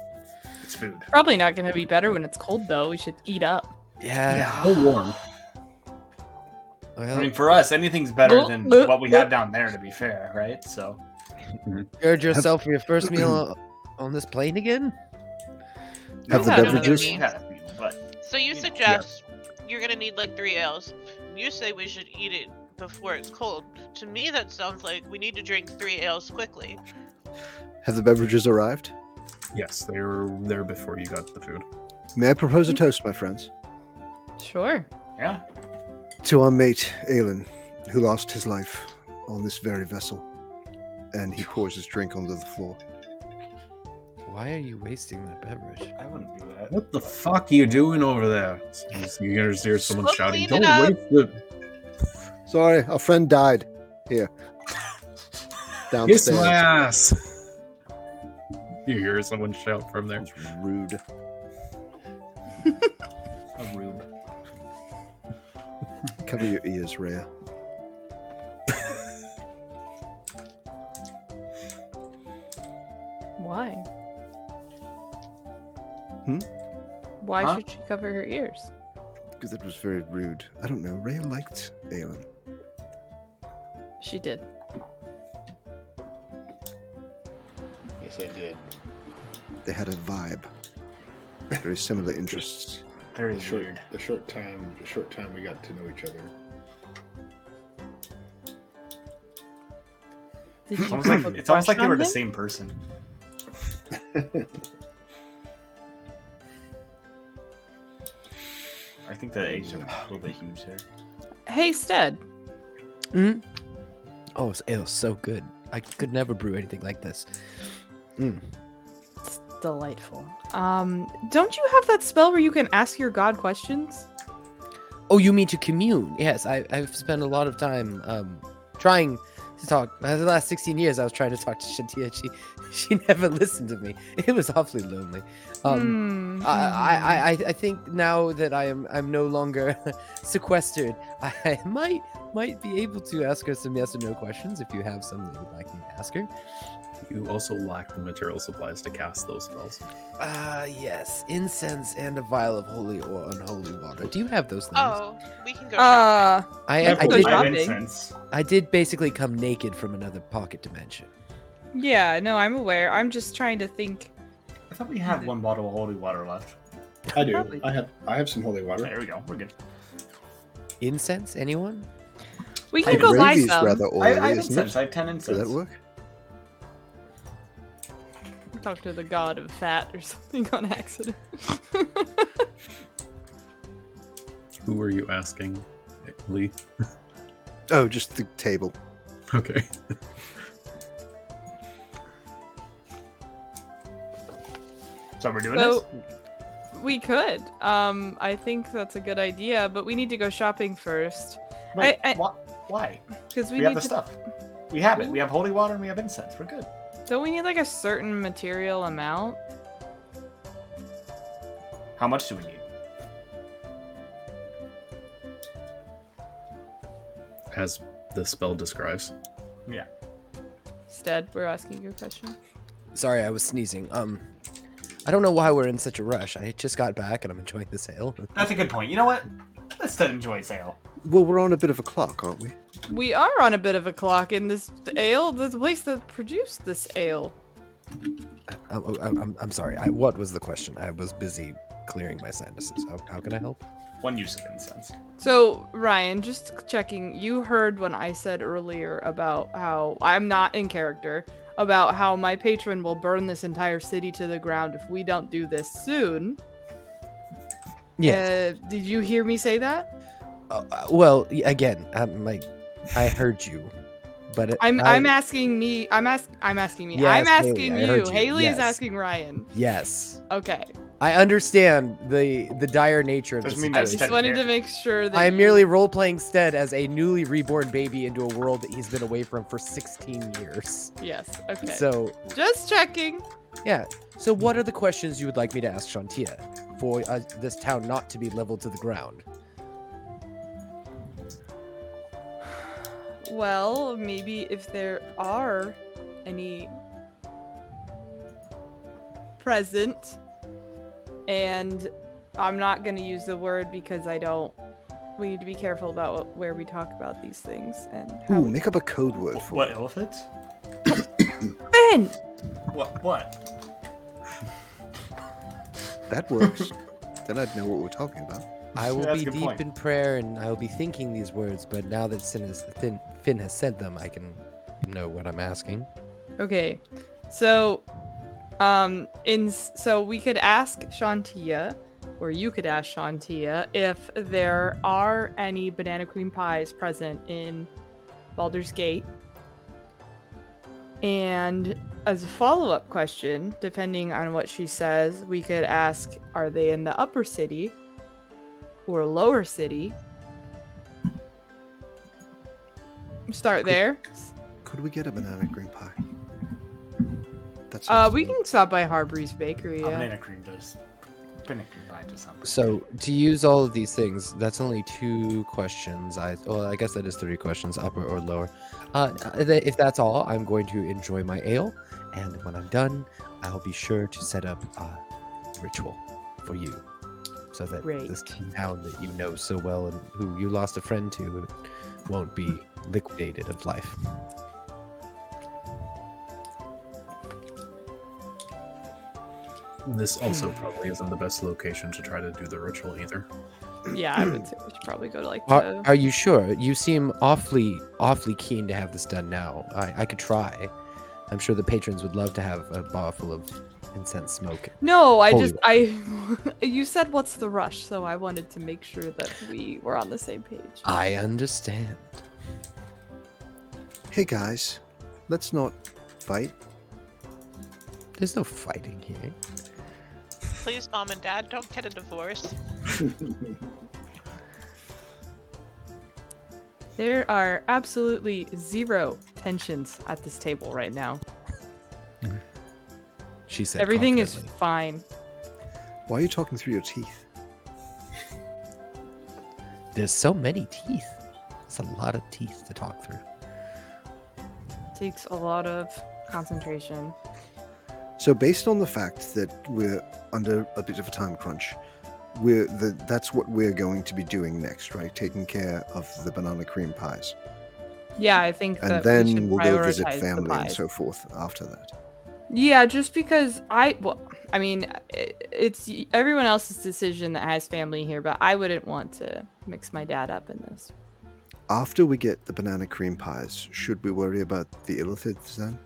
It's food. Probably not going to be better when it's cold, though. We should eat up. Yeah. Still warm. Well, I mean, for us, anything's better than what we have down there. To be fair, right? So prepared yourself for your first meal on this plane again? Have the Yeah, no, beverages? Yeah, but So you you know, suggest you're gonna need like three ales. You say we should eat it before it's cold. To me, that sounds like we need to drink three ales quickly. Have the beverages arrived? Yes, they were there before you got the food. May I propose a toast, my friends? Sure. yeah, To our mate, Aelin, who lost his life on this very vessel. And he pours his drink onto the floor. Why are you wasting that beverage? I wouldn't do that. What the fuck are you doing over there? You hear, hear someone Go shouting, "Don't waste it!" Sorry, our friend died. Here. Kiss Downstairs. my ass. You hear someone shout from there. That's rude. A rube. Cover your ears, Rhea. Why? Hmm? Why Huh? should she cover her ears? Because it was very rude. I don't know. Rhea liked Aelin. She did. Yes, I did. They had a vibe. Very similar interests. Very The short, weird. the short time, the short time we got to know each other. It's almost like, it's almost like they were on the same person. I think the age is a little bit huge there. Hey, Stead. hmm Oh, it's ale's so good. I could never brew anything like this. Mm. It's delightful. Um, don't you have that spell where you can ask your god questions? Oh, you mean to commune? Yes, I, I've spent a lot of time um, trying to talk. The last 16 years, I was trying to talk to Shantia. She, she never listened to me. It was awfully lonely. Um, Hmm. I, I, I, I think now that I am I'm no longer sequestered, I might might be able to ask her some yes or no questions if you have some that you'd like me to ask her. You also lack the material supplies to cast those spells. Uh yes, incense and a vial of holy or unholy water. Do you have those things? Oh, we can go shopping. Uh, I, have I, did, I shopping. incense. I did basically come naked from another pocket dimension. yeah, no, I'm aware. I'm just trying to think. I thought we had one bottle of holy water left. I do. Probably. I have. I have some holy water. There we go. We're good. Incense? Anyone? We I can go buy some. rather I, oily, I have incense. it? I have ten incense. Does that work? Talk to the god of fat or something on accident. Who were you asking, Lee? Oh, just the table. Okay. So we're doing so we could. Um, I think that's a good idea, but we need to go shopping first. Wait, I- I- why? because we, We, have need the to. stuff. We have it. We have holy water and we have incense. We're good. Don't we need like a certain material amount? How much do we need? As the spell describes. Yeah. Stead, we're asking you a question. Sorry, I was sneezing. Um, I don't know why we're in such a rush. I just got back and I'm enjoying the sale. That's a good point. You know what? Let's still enjoy sale. Well, we're on a bit of a clock, aren't we? We are on a bit of a clock in this ale, the place that produced this ale. I'm, I'm, I'm, I'm sorry. I, what was the question? I was busy clearing my sinuses. How, how can I help? One use of incense. So, Ryan, just checking, you heard when I said earlier about how I'm not in character, about how my patron will burn this entire city to the ground if we don't do this soon. Yes. Uh, did you hear me say that? Uh, well, again, I'm like, I heard you, but it, I'm I, I'm asking me. I'm ask I'm asking me. Yes, I'm asking I you. you, Haley yes. is asking Ryan. yes, Okay. I understand the the dire nature of Doesn't the mean I that's situation. just wanted to make sure that I am you- merely role playing Stead as a newly reborn baby into a world that he's been away from for 16 years. Yes. Okay. So, just checking. yeah. So, what are the questions you would like me to ask Shantia for uh, this town not to be leveled to the ground? Well, maybe if there are any present, and I'm not going to use the word because I don't. We need to be careful about what, where we talk about these things and how. Ooh, we- make up a code word for What it. elephants? Ben! What? What? That works. then I'd know what we're talking about. I will That's be deep point. in prayer and I will be thinking these words, but now that Sin is Finn, Finn has said them, I can know what I'm asking. Okay, so, um, in so we could ask Shantia or you could ask Shantia if there are any banana cream pies present in Baldur's Gate. And as a follow up question, depending on what she says, we could ask are they in the upper city or lower city? Start there. Could we get a banana cream pie? That's Uh, we can stop by Harbury's Bakery. Yeah. banana cream does. Banana cream pie does something. So to use all of these things, that's only two questions. I well, I guess that is three questions, upper or lower. Uh, if that's all, I'm going to enjoy my ale, and when I'm done, I'll be sure to set up a ritual for you, so that Great. this town that you know so well and who you lost a friend to won't be liquidated of life. This also hmm. probably isn't the best location to try to do the ritual either. Yeah, I would say we should probably go to like Are, the. are you sure? You seem awfully, awfully keen to have this done now. I, I could try. I'm sure the patrons would love to have a bar full of incense smoke. No, I Holy just I. you said what's the rush, so I wanted to make sure that we were on the same page. I understand. Hey guys, let's not fight. There's no fighting here. Please, mom and dad, don't get a divorce. There are absolutely zero tensions at this table right now. Mm. She said. Everything is fine. Why are you talking through your teeth? There's so many teeth. It's a lot of teeth to talk through. Takes a lot of concentration. So, based on the fact that we're under a bit of a time crunch, we're the, that's what we're going to be doing next, right? Taking care of the banana cream pies, Yeah, I think and that we then should we'll go visit family and so forth after that. Yeah, just because I well, I mean, i- it's everyone else's decision that has family here, but I wouldn't want to mix my dad up in this. After we get the banana cream pies, should we worry about the illithids then?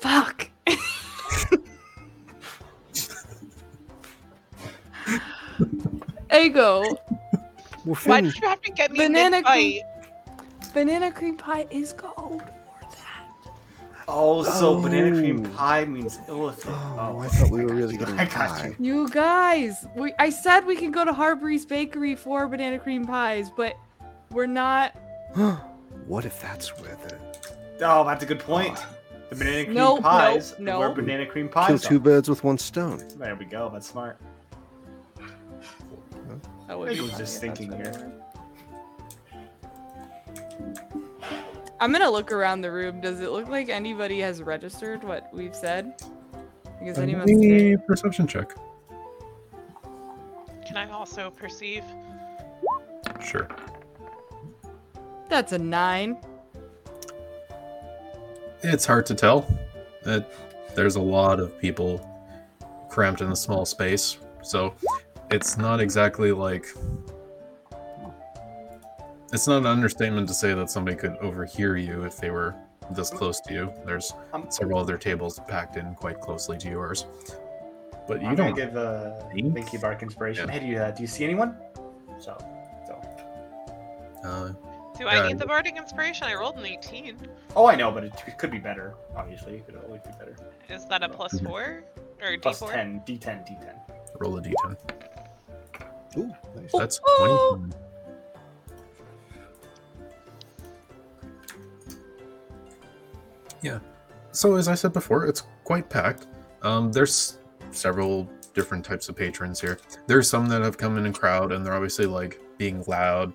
Fuck. Ego, Well, Why Finn, did you have to get me Banana mid-fight? banana cream pie is gold. Oh, so banana cream Oh. pie means illithid. Oh, I oh. thought we were really getting I got pie. you. You guys, we, I said we can go to Harbury's Bakery for banana cream pies, but we're not. what if that's where the Oh, that's a good point. Ah. The banana cream No, no, pies. are no. Where banana cream kill pies. two are. birds with one stone? There we go. That's smart. That I was just thinking here. They were. I'm gonna look around the room. Does it look like anybody has registered what we've said? Because anyone Any perception check? Can I also perceive? Sure. That's a nine. It's hard to tell. It, there's a lot of people cramped in a small space, so it's not exactly like. It's not an understatement to say that somebody could overhear you if they were this close to you. There's Um, several other tables packed in quite closely to yours, but you I'm don't. gonna give uh, Me? Vinky Bark inspiration. Yeah. Hey, do you, uh, do you see anyone? So, so. Uh, Do Yeah, I need the bardic inspiration? I rolled an 18. Oh, I know, but it, it could be better. Obviously, it could always be better. Is that a Mhm. four or Plus d4? 10, D10, D10. roll a d10. Ooh, nice. That's Oh. 20. Yeah. So as I said before, it's quite packed. Um, there's several different types of patrons here. There's some that have come in a crowd, and they're obviously like being loud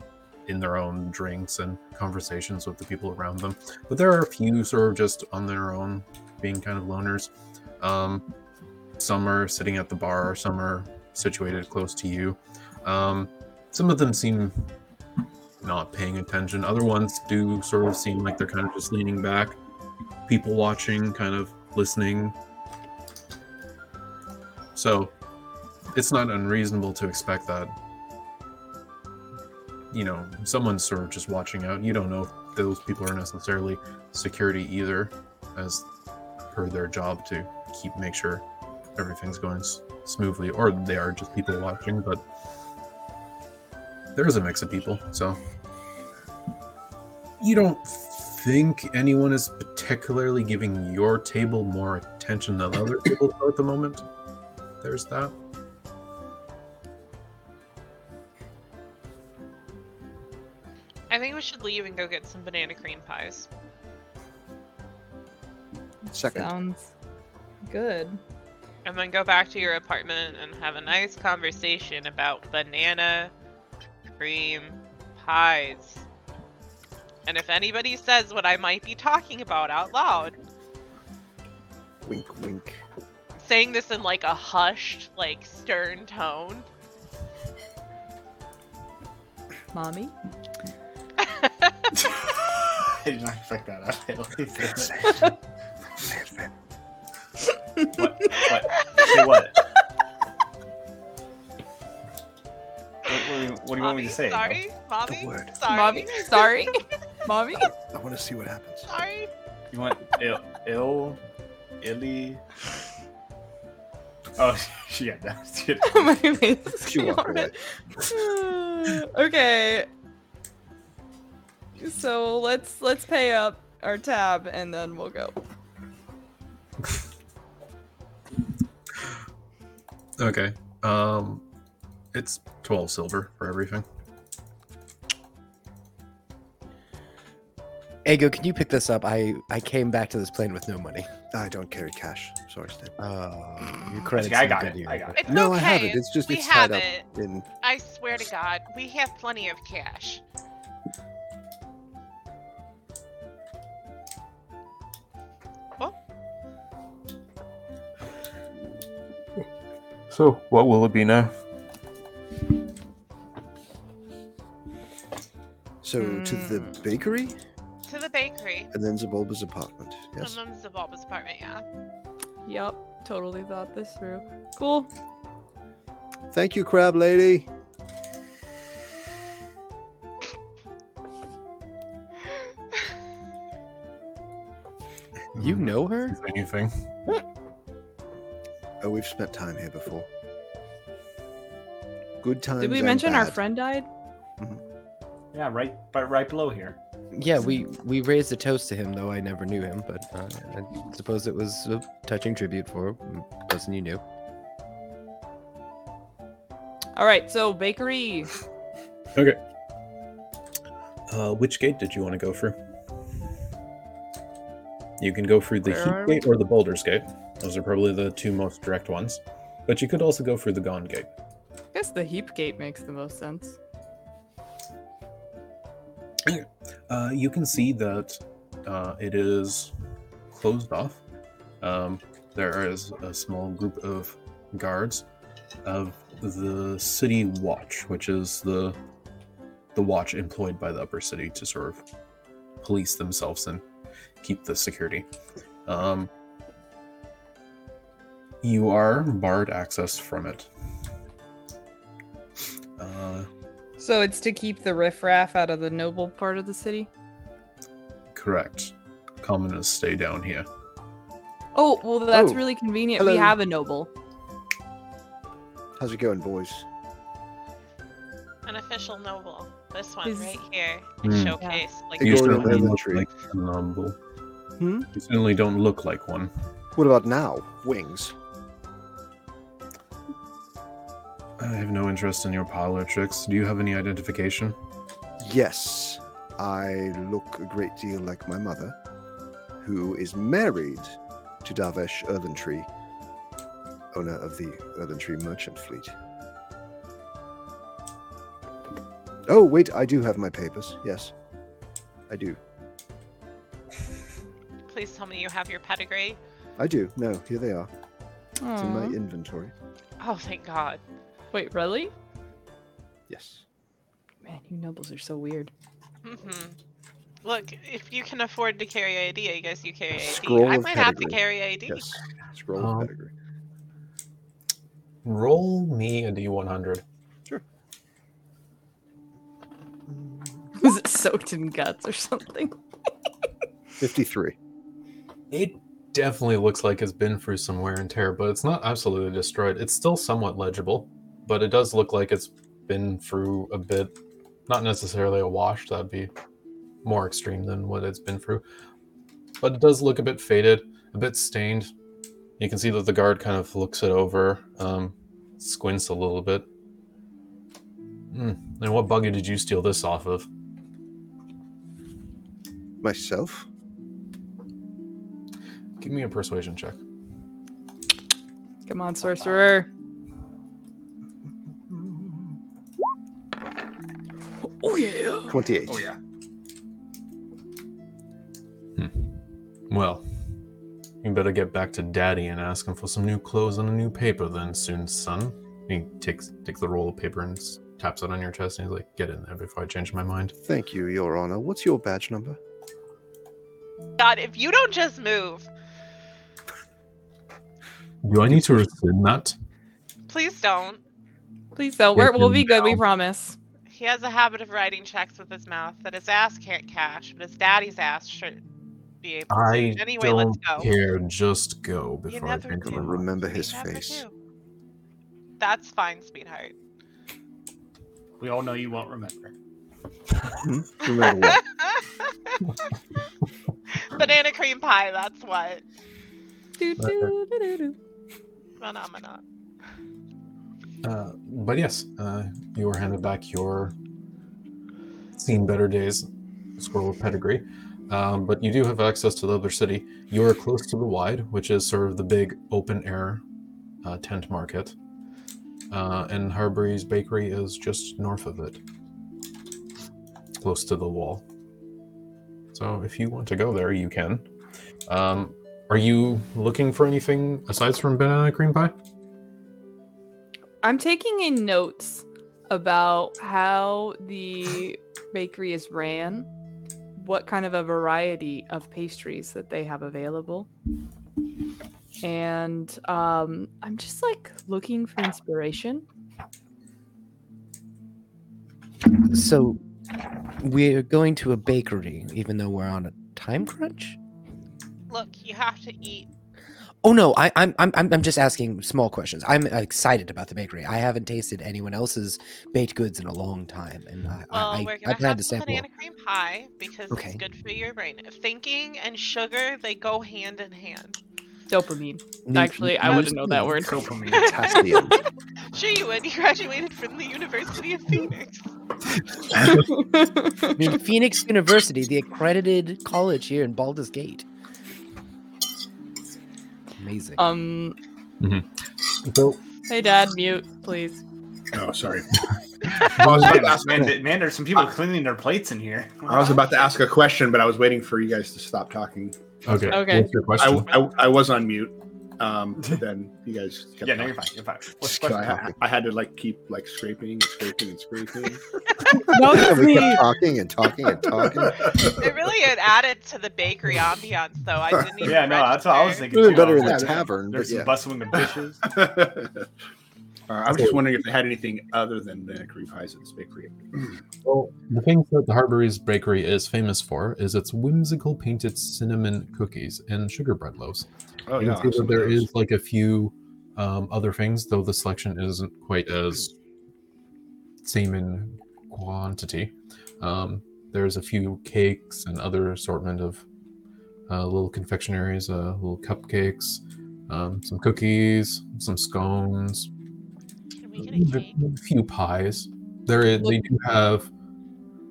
in their own drinks and conversations with the people around them. But there are a few sort of just on their own, being kind of loners. Um, some are sitting at the bar, some are situated close to you. Um, some of them seem not paying attention. Other ones do sort of seem like they're kind of just leaning back, people watching, kind of listening. So it's not unreasonable to expect that, you know, someone's sort of just watching out. You don't know if those people are necessarily security either, as per their job to keep make sure everything's going s- smoothly, or they are just people watching, but there is a mix of people, so you don't think anyone is particularly giving your table more attention than other tables at the moment. There's that. I think we should leave and go get some banana cream pies. Second. Sounds good. And then go back to your apartment and have a nice conversation about banana cream pies. And if anybody says what I might be talking about out loud, Wink, wink. saying this in like a hushed, like stern tone. Mommy? I did not expect that. out. what? What? Say what? What, what, do you- what do you want me to say? Sorry, mommy. word. Sorry. Mommy? Sorry? Mommy? I want to see what happens. Sorry. You want ill, ill, illy? Oh, she got that. My face. She okay. So let's let's pay up our tab and then we'll go. Okay. Um, it's twelve silver for everything. Ego, can you pick this up? I I came back to this plane with no money. I don't carry cash. Sorry, Stan. Uh, your Okay, credits. I no got good it. here. I got it. It's No, I okay. have it. It's just we it's have tied up it. in. I swear to God, we have plenty of cash. So, what will it be now? So to the Hmm. bakery to the bakery. and then Zabulba's apartment. Yes. And then the Bulbous apartment, yeah. Yep, totally thought this through. Cool. Thank you, crab lady. You know her? Anything? Oh, we've spent time here before. Good times. Did we and mention our friend died? Yeah, right, but right below here. Yeah, we we raised a toast to him, though I never knew him. But uh, I suppose it was a touching tribute for a person you knew. All right, so bakery. Okay. Uh, which gate did you want to go through? You can go through the Where Heat? Gate or the Baldur's Gate. Those are probably the two most direct ones. But you could also go through the Gond Gate. I guess the heap gate makes the most sense. Uh, you can see that uh, it is closed off. Um, there is a small group of guards of the city watch, which is the the watch employed by the upper city to sort of police themselves and keep the security. Um, you are barred access from it. Uh, So it's to keep the riffraff out of the noble part of the city? correct. Commoners stay down here. Oh, well, that's Oh, really convenient. We hello. have a noble. How's it going, boys? An official noble. This one Is- right here. Hmm. Showcase. Like The You Golden certainly look Inventory. like a noble. Hmm? You certainly don't look like one. What about now? Wings. I have no interest in your parlor tricks. Do you have any identification? Yes, I look a great deal like my mother, who is married to Davesh Earthentree, owner of the Earthentree Merchant Fleet. Oh, wait, I do have my papers. Yes, I do. Please tell me you have your pedigree. I do. No, here they are. It's in my Aw. inventory. Oh, thank God. Wait, really? Yes. Man, you nobles are so weird. hmm Look, if you can afford to carry ID, I guess you carry ID. Scroll I of might have to carry ID. Yes. Scroll Um, of pedigree. Roll me a d100. Sure. Was it soaked in guts or something? 53. It definitely looks like it's been through some wear and tear, but it's not absolutely destroyed. It's still somewhat legible, but it does look like it's been through a bit. Not necessarily a wash, that'd be more extreme than what it's been through. But it does look a bit faded, a bit stained. You can see that the guard kind of looks it over, um, squints a little bit. Hmm. And what buggy did you steal this off of? Myself? Give me a persuasion check. Come on, sorcerer. Oh yeah. 28. Oh yeah. Hmm. Well, you better get back to Daddy and ask him for some new clothes and a new paper then soon, son. He takes takes the roll of paper and taps it on your chest and he's like, "Get in there before I change my mind." Thank you, Your Honor. What's your badge number? God, if you don't just move, Do I need to rescind that? please don't. Please don't. We're, we'll be good. We promise. He has a habit of writing checks with his mouth that his ass can't cash, but his daddy's ass should be able to. I anyway, don't let's go. care. Just go You before I never change do. my Gonna mind. remember You his never face. do. That's fine, sweetheart. We all know you won't remember. Hmm? Remember what? Banana cream pie, that's what. Do, do, do, do, do. Phenomena. Uh, but yes, uh, you were handed back your seen better days scroll of pedigree. Um, but you do have access to the other city. You are close to the Wide, which is sort of the big open air uh, tent market. Uh, and Harbury's Bakery is just north of it, close to the wall. So if you want to go there, you can. Um, are you looking for anything aside from banana cream pie? I'm taking in notes about how the bakery is ran, what kind of a variety of pastries that they have available. And um, I'm just like looking for inspiration. So we're going to a bakery, even though we're on a time crunch. Look, you have to eat. Oh no, I, I'm I'm I'm I'm just asking small questions. I'm excited about the bakery. I haven't tasted anyone else's baked goods in a long time, and I Well, I, we're I, gonna I have to sample. banana cream pie because Okay. it's good for your brain. Thinking and sugar, they go hand in hand. Dopamine. Actually, I wouldn't know that word. Dopamine. Sure you would. You graduated from the University of Phoenix. I mean, Phoenix University, the accredited college here in Baldur's Gate. Amazing. um, So hey, Dad, mute, please. Oh, sorry. I was, about Man, to ask, man, man, there's some people cleaning their plates in here. I was about to ask a question, but I was waiting for you guys to stop talking. okay, Okay. What's your I. I, I was on mute. Um, but then you guys kept Yeah, no, you're fine. You're fine. What's So the I, question? ha- I had to like keep like scraping and scraping and scraping. No, Yeah, it's we me. kept talking and talking and talking. It really had added to the bakery ambiance, though. I didn't even. Yeah, no, that's what I was register. thinking. Really too. Better was in the like, tavern, but There's some yeah. bustling of dishes. Uh, I was just wondering if they had anything other than the cream pies at this bakery. Well, the thing that the Harbury's Bakery is famous for is its whimsical painted cinnamon cookies and sugar bread loaves. Oh you yeah, can see that of there those. is like a few um, other things, though the selection isn't quite as same in quantity. Um, there's a few cakes and other assortment of uh, little confectionaries, uh, little cupcakes, um, some cookies, some scones, Can we get a cake? a few pies. There, is, they do have.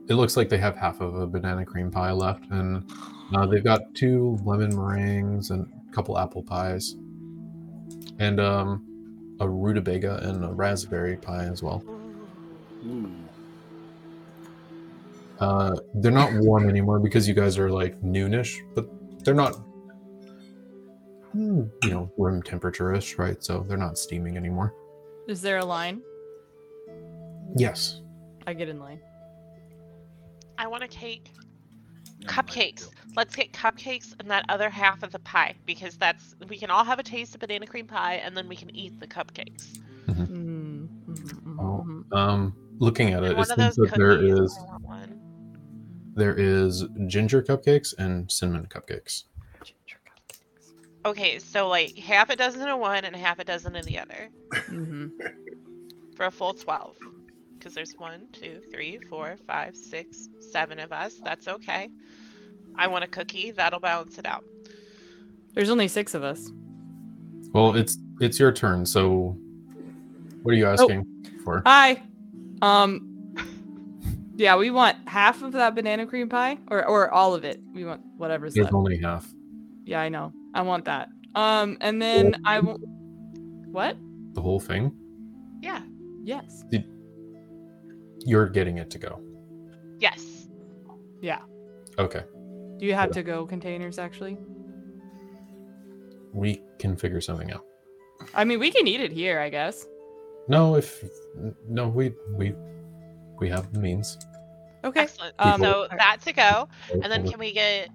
It looks like they have half of a banana cream pie left, and uh, they've got two lemon meringues and a couple apple pies, and um, a rutabaga and a raspberry pie as well. Ooh. Uh, they're not warm anymore because you guys are like noonish, but they're not, mm, you know, room temperature-ish, right? So they're not steaming anymore. Is there a line? Yes. I get in line. I want a cake. Cupcakes. Let's get cupcakes and that other half of the pie because that's we can all have a taste of banana cream pie and then we can eat the cupcakes. Mm, mhm, mhm, Oh. mhm. Um, looking at And it, it seems that there cookies. is I want one. there is ginger cupcakes and cinnamon cupcakes. Ginger cupcakes. Okay, so like half a dozen in one and half a dozen in the other hmm for a full 12. Because there's one, two, three, four, five, six, seven of us. That's okay. I want a cookie. That'll balance it out. There's only six of us. Well, it's it's your turn. So, what are you asking for? Hi. Um. Yeah, we want half of that banana cream pie, or or all of it. We want whatever's There's left. only half. Yeah, I know. I want that. Um, and then I will. What? The whole thing. Yeah. Yes. You're getting it to go. Yes. Yeah. Okay. Do you have to go containers actually? We can figure something out. I mean, we can eat it here, I guess. No, if no, we we we have the means. Okay. Excellent. Um, so that to go. And then can we get.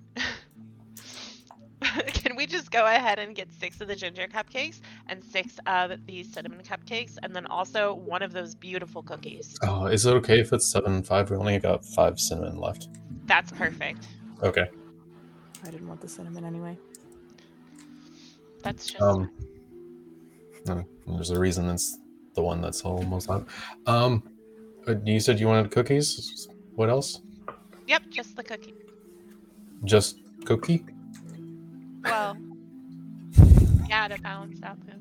can we just go ahead and get six of the ginger cupcakes and six of the cinnamon cupcakes and then also one of those beautiful cookies? Oh, is it okay if it's seven five? We only got five cinnamon left. That's perfect. Okay. I didn't want the cinnamon anyway. That's just. Um. no, There's a reason it's the one that's almost out. Um, uh, you said you wanted cookies. What else? Yep, just the cookie. Just cookie? Well, yeah, to balance out the.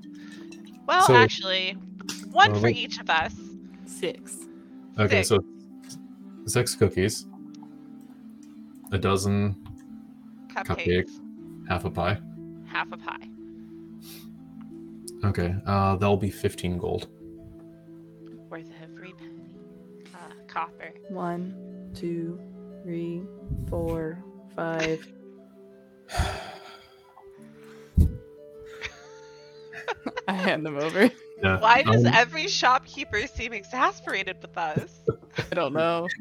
Well, So- actually, one for we- each of us. Six. Okay, Six. so six cookies, a dozen Cupcakes, Cupcakes. half a pie. half a pie. Okay, uh, that'll be fifteen gold. Worth every penny. Uh, copper. One, two, three, four, five. I hand them over. Yeah. Why does um, every shopkeeper seem exasperated with us? I don't know.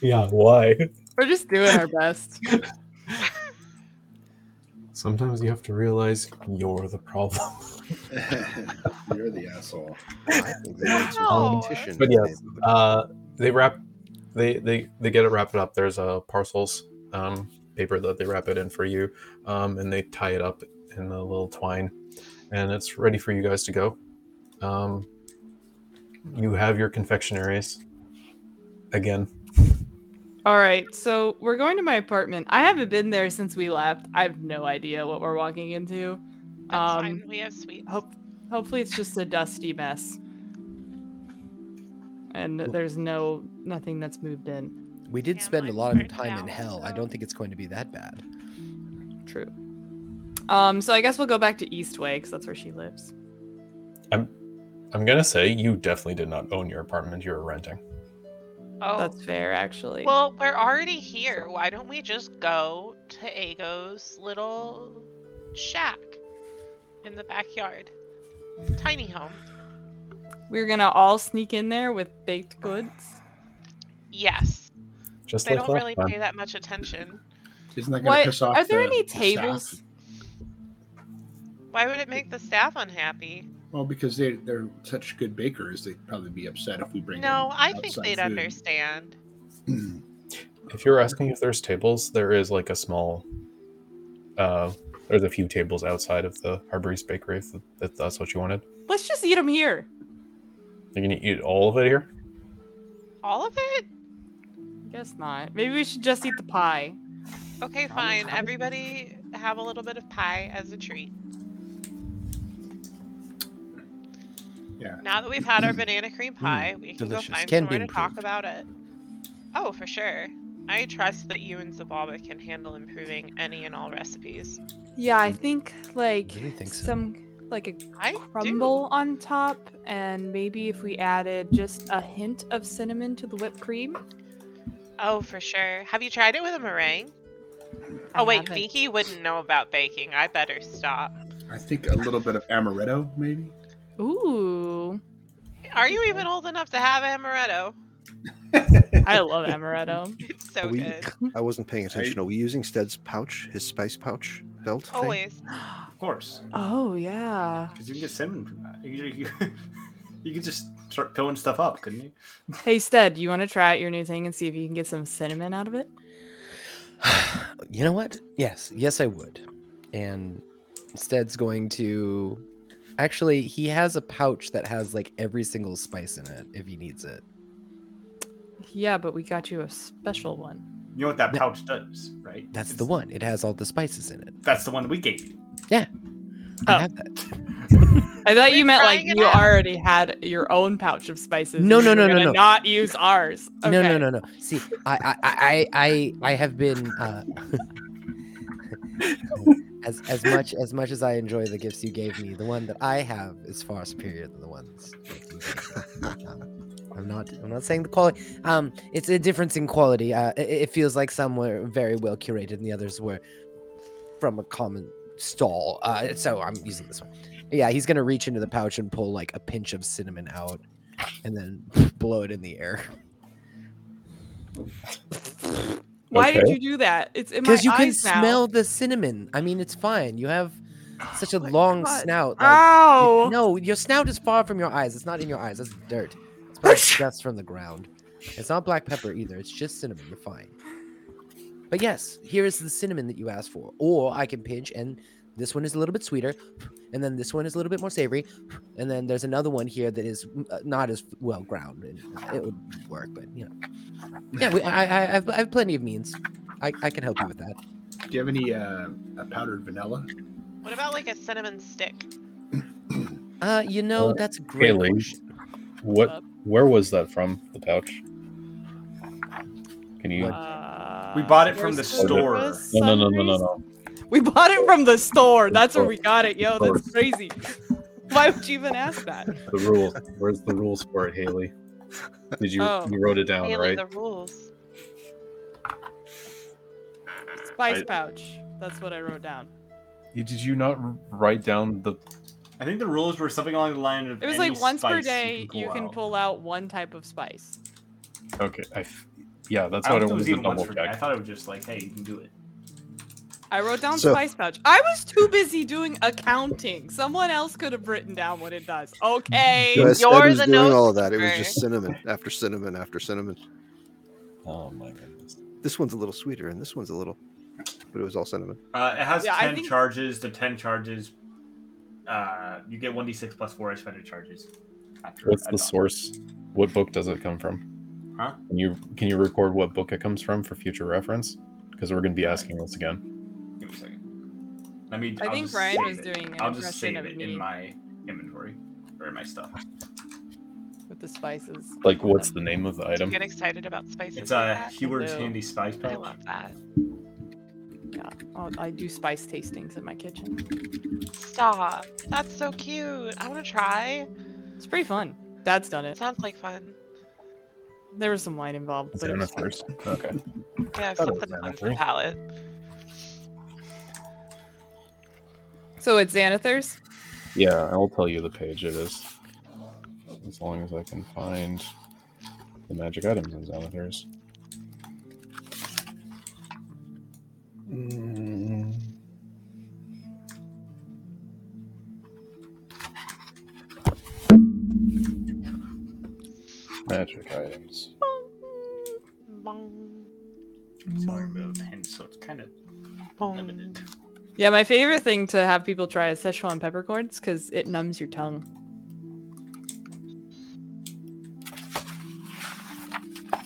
Yeah. Why? We're just doing our best. Sometimes you have to realize you're the problem. You're the asshole. I think they need some No. competition. But yes, uh, they wrap, they they they get it wrapped up. There's a parcels um, paper that they wrap it in for you, um, and they tie it up in a little twine, and it's ready for you guys to go. Um, you have your confectionaries again. All right, so we're going to my apartment. I haven't been there since we left. I have no idea what we're walking into. That's Um, fine. We have sweets. Hope, hopefully, it's just a dusty mess, and there's no nothing that's moved in. We did Yeah, spend a lot of burnt time in down, hell. I don't think it's going to be that bad. True. Um, so I guess we'll go back to Eastway because that's where she lives. I'm I'm gonna say you definitely did not own your apartment. You were renting. Oh, That's fair, actually. well, we're already here. Why don't we just go to Ago's little shack in the backyard? Tiny home. we're gonna all sneak in there with baked goods. Yes. Just They like don't really time. pay that much attention. Isn't that going to What? piss off Are there the- any the staff? tables? Why would it make the staff unhappy? Well, because they they're such good bakers, they'd probably be upset if we bring. No, in I think they'd food. understand. If you're asking if there's tables, there is like a small. Uh, there's a few tables outside of the Harbury's Bakery. If, if that's what you wanted, Let's just eat them here. you're gonna eat all of it here. All of it? Guess not. Maybe we should just eat the pie. Okay, fine. Everybody have a little bit of pie as a treat. Yeah. Now that we've had our banana cream mm. pie, we can delicious. go find Can be somewhere to talk improved. about it. Oh, for sure. I trust that you and Zababa can handle improving any and all recipes. Yeah, I think like Really think so. some like a I crumble on top, and maybe if we added just a hint of cinnamon to the whipped cream. Oh, for sure. Have you tried it with a meringue? I Oh wait, haven't. Vicky wouldn't know about baking. I better stop. I think a little bit of amaretto, maybe. Ooh, Are you even old enough to have amaretto? I love amaretto. It's so Are we- good. I wasn't paying attention. Are we using Stead's pouch, his spice pouch belt? thing? Always. Of course, Oh yeah. because you can get cinnamon from that. You, you, you could just start filling stuff up, couldn't you? Hey Stead, you want to try out your new thing and see if you can get some cinnamon out of it? you know what? Yes, yes, I would. And Stead's going to. Actually, he has a pouch that has like every single spice in it if he needs it. Yeah, but we got you a special one. You know what that Yeah. pouch does, right? That's It's- the one. It has all the spices in it. That's the one that we gave you. Yeah. I Oh. have that. I thought you We're meant like trying it you out. already had your own pouch of spices. No, and no, you were no, no, gonna no. Not use ours. No, no, Okay. no, no. See, I, I, I, I, I have been uh, as as much as much as I enjoy the gifts you gave me. The one that I have is far superior than the ones. that you gave me. I'm not. I'm not saying the quality. Um, it's a difference in quality. Uh, it, it feels like some were very well curated, and the others were from a common stall. Uh, so I'm using this one. Yeah, he's gonna reach into the pouch and pull like a pinch of cinnamon out, and then blow it in the air. Why did you do that? It's in my Because you can now. smell the cinnamon. I mean, it's fine. You have oh such a my long God. snout. like- Ow! no, your snout is far from your eyes. It's not in your eyes. That's dirt. It's dust from the ground. It's not black pepper either. It's just cinnamon. You're fine. But yes, here is the cinnamon that you asked for. Or I can pinch, and this one is a little bit sweeter, and then this one is a little bit more savory, and then there's another one here that is uh, not as well ground. It would work, but you know, yeah, we, I, I, I have, I have plenty of means. I, I can help you with that. Do you have any uh, uh, powdered vanilla? What about like a cinnamon stick? Uh, you know, Uh, that's a great. Haley. question. What? Where was that from? The pouch? Can you? Uh, We bought it from the store. No, no, no, no, no, no. We bought it from the store. That's where we got it. Yo, that's crazy. Why would you even ask that? The rules. Where's the rules for it, Haley? Did you? Oh. You wrote it down, Haley, right? the rules. Spice I- pouch. That's what I wrote down. Did you not write down the? I think the rules were something along the line of It was like once per day you can out. pull out one type of spice. Okay, I. f- Yeah, that's I what don't I think it was to even once double per day. I thought it was just like, hey, you can do it. I wrote down So- spice pouch. I was too busy doing accounting. Someone else could have written down what it does. Okay. No, Ed You're was the doing all of that. It was just cinnamon after cinnamon after cinnamon. Oh my goodness. This one's a little sweeter, and this one's a little, but it was all cinnamon. Uh, it has Yeah, 10 think- charges. The 10 charges, uh, you get 1d6 plus 4 expended charges. After What's a the dot. source? What book does it come from? Huh? Can you can you record what book it comes from for future reference? Because we're going to be asking this again. Give me a second. Let me. I I'll think just Brian was it. doing an I'll just save of it me. in my inventory or in my stuff. with the spices. Like, what's the name of the item? get excited about spices? It's like a that? Heward's No. Handy Spice I love that. Yeah, I'll, I do spice tastings in my kitchen. Stop. That's so cute. I want to try. It's pretty fun. Dad's done it. Sounds like fun. There was some wine involved, but it was fun. Okay. Yeah, Thought it was something fun for the palate. So it's Xanathars. Yeah, I'll tell you the page it is. As long as I can find the magic items in Xanathars. Mm. Magic items. Bong, Sorry, but hint, so it's kind of bong. limited. Yeah, my favorite thing to have people try is Szechuan peppercorns because it numbs your tongue. I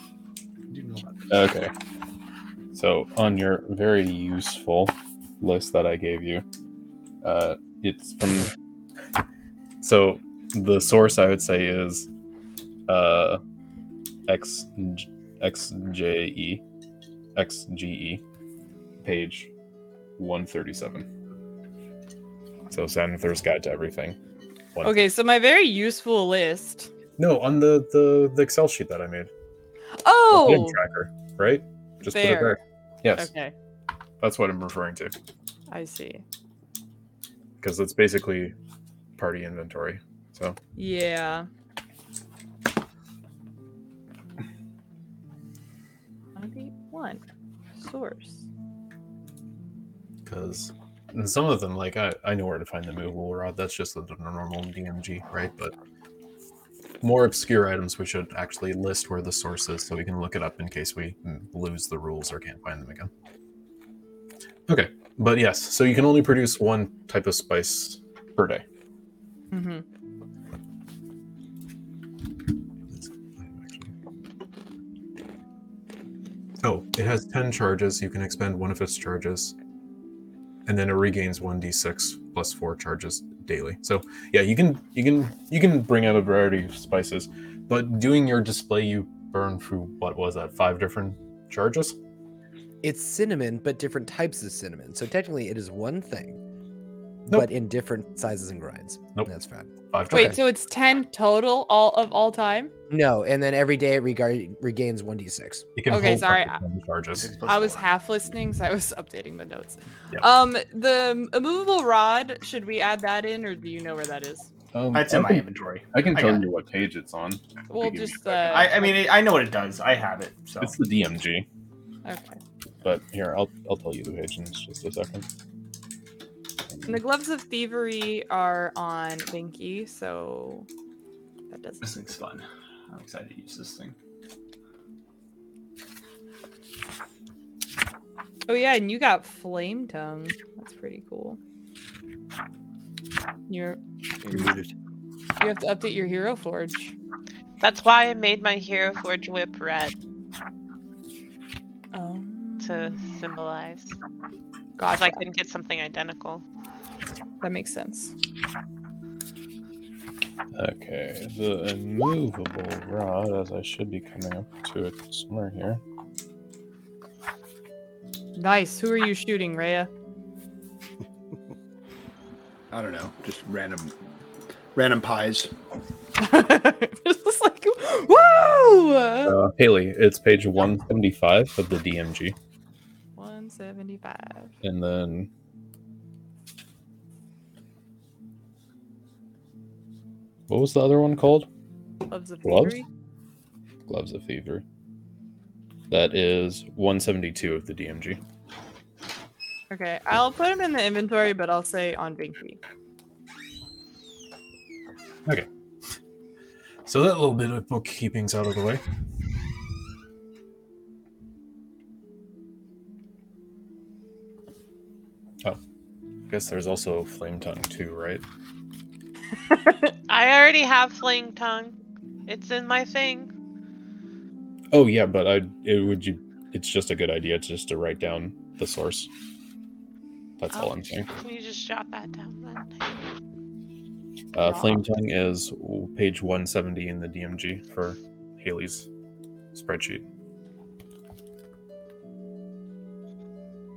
do know about this. Okay. So on your very useful list that I gave you, uh, it's from. So the source I would say is, uh, X XJE, XGE, page one thirty seven. So Xanathar's Guide to Everything. Okay, so my very useful list. No, on the the the Excel sheet that I made. Oh! The Oh, tracker, right? Just put it There. there. Yes, okay. that's what I'm referring to. I see. because it's basically party inventory. So Yeah. One source. Because and some of them, like I, I know where to find the movable rod. That's just the normal DMG, right? But more obscure items, we should actually list where the source is, so we can look it up in case we lose the rules or can't find them again. Okay, but yes, so you can only produce one type of spice per day. mm-hmm. Oh, it has 10 charges. You can expend one of its charges. And then it regains 1d6 plus 4 charges daily. So, yeah, you can you can you can bring out a variety of spices, but doing your display you burn through what was that? Five different charges? It's cinnamon, but different types of cinnamon. So technically, it is one thing, Nope. but in different sizes and grinds. Nope. That's fine. Five Wait, charges. so it's ten total all of all time? No, and then every day it rega- regains one d6. Okay, sorry, up to 10 charges. I was half listening, so I was updating the notes. Yeah. Um, the immovable rod, should we add that in, or do you know where that is? Um, It's in I my can, inventory. I can I tell got you what page it's on. We'll give me a just. second. Uh, I, I mean, it, I know what it does. I have it. So It's the DMG. okay. But here, I'll I'll tell you the page in just a second. And the gloves of thievery are on Binky, so that doesn't. this thing's fun. I'm excited to use this thing. Oh yeah, and you got flame tongue. That's pretty cool. You're You're muted. you have to update your hero forge. That's why I made my Hero Forge whip red Oh. to symbolize. If Gotcha. I couldn't get something identical. That makes sense. Okay, the immovable rod, as I should be coming up to it somewhere here. Nice. Who are you shooting, Rhea? I don't know, just random, random pies. it's just like, woo! Uh, Haley, it's page 175 of the DMG. 175. And then what was the other one called? Gloves of Gloves? thievery. Gloves of Thievery. That is 172 of the DMG. Okay, I'll put them in the inventory, but I'll say on Binky. So that little bit of bookkeeping's out of the way. Oh, I guess there's also Flame Tongue too, right? I already have Flame Tongue. It's in my thing. Oh yeah, but I it would you. It's just a good idea just to write down the source. That's all Oh, I'm saying. Can you just jot that down then? Uh, Yeah. Flame Tongue is page 170 in the DMG for Haley's spreadsheet.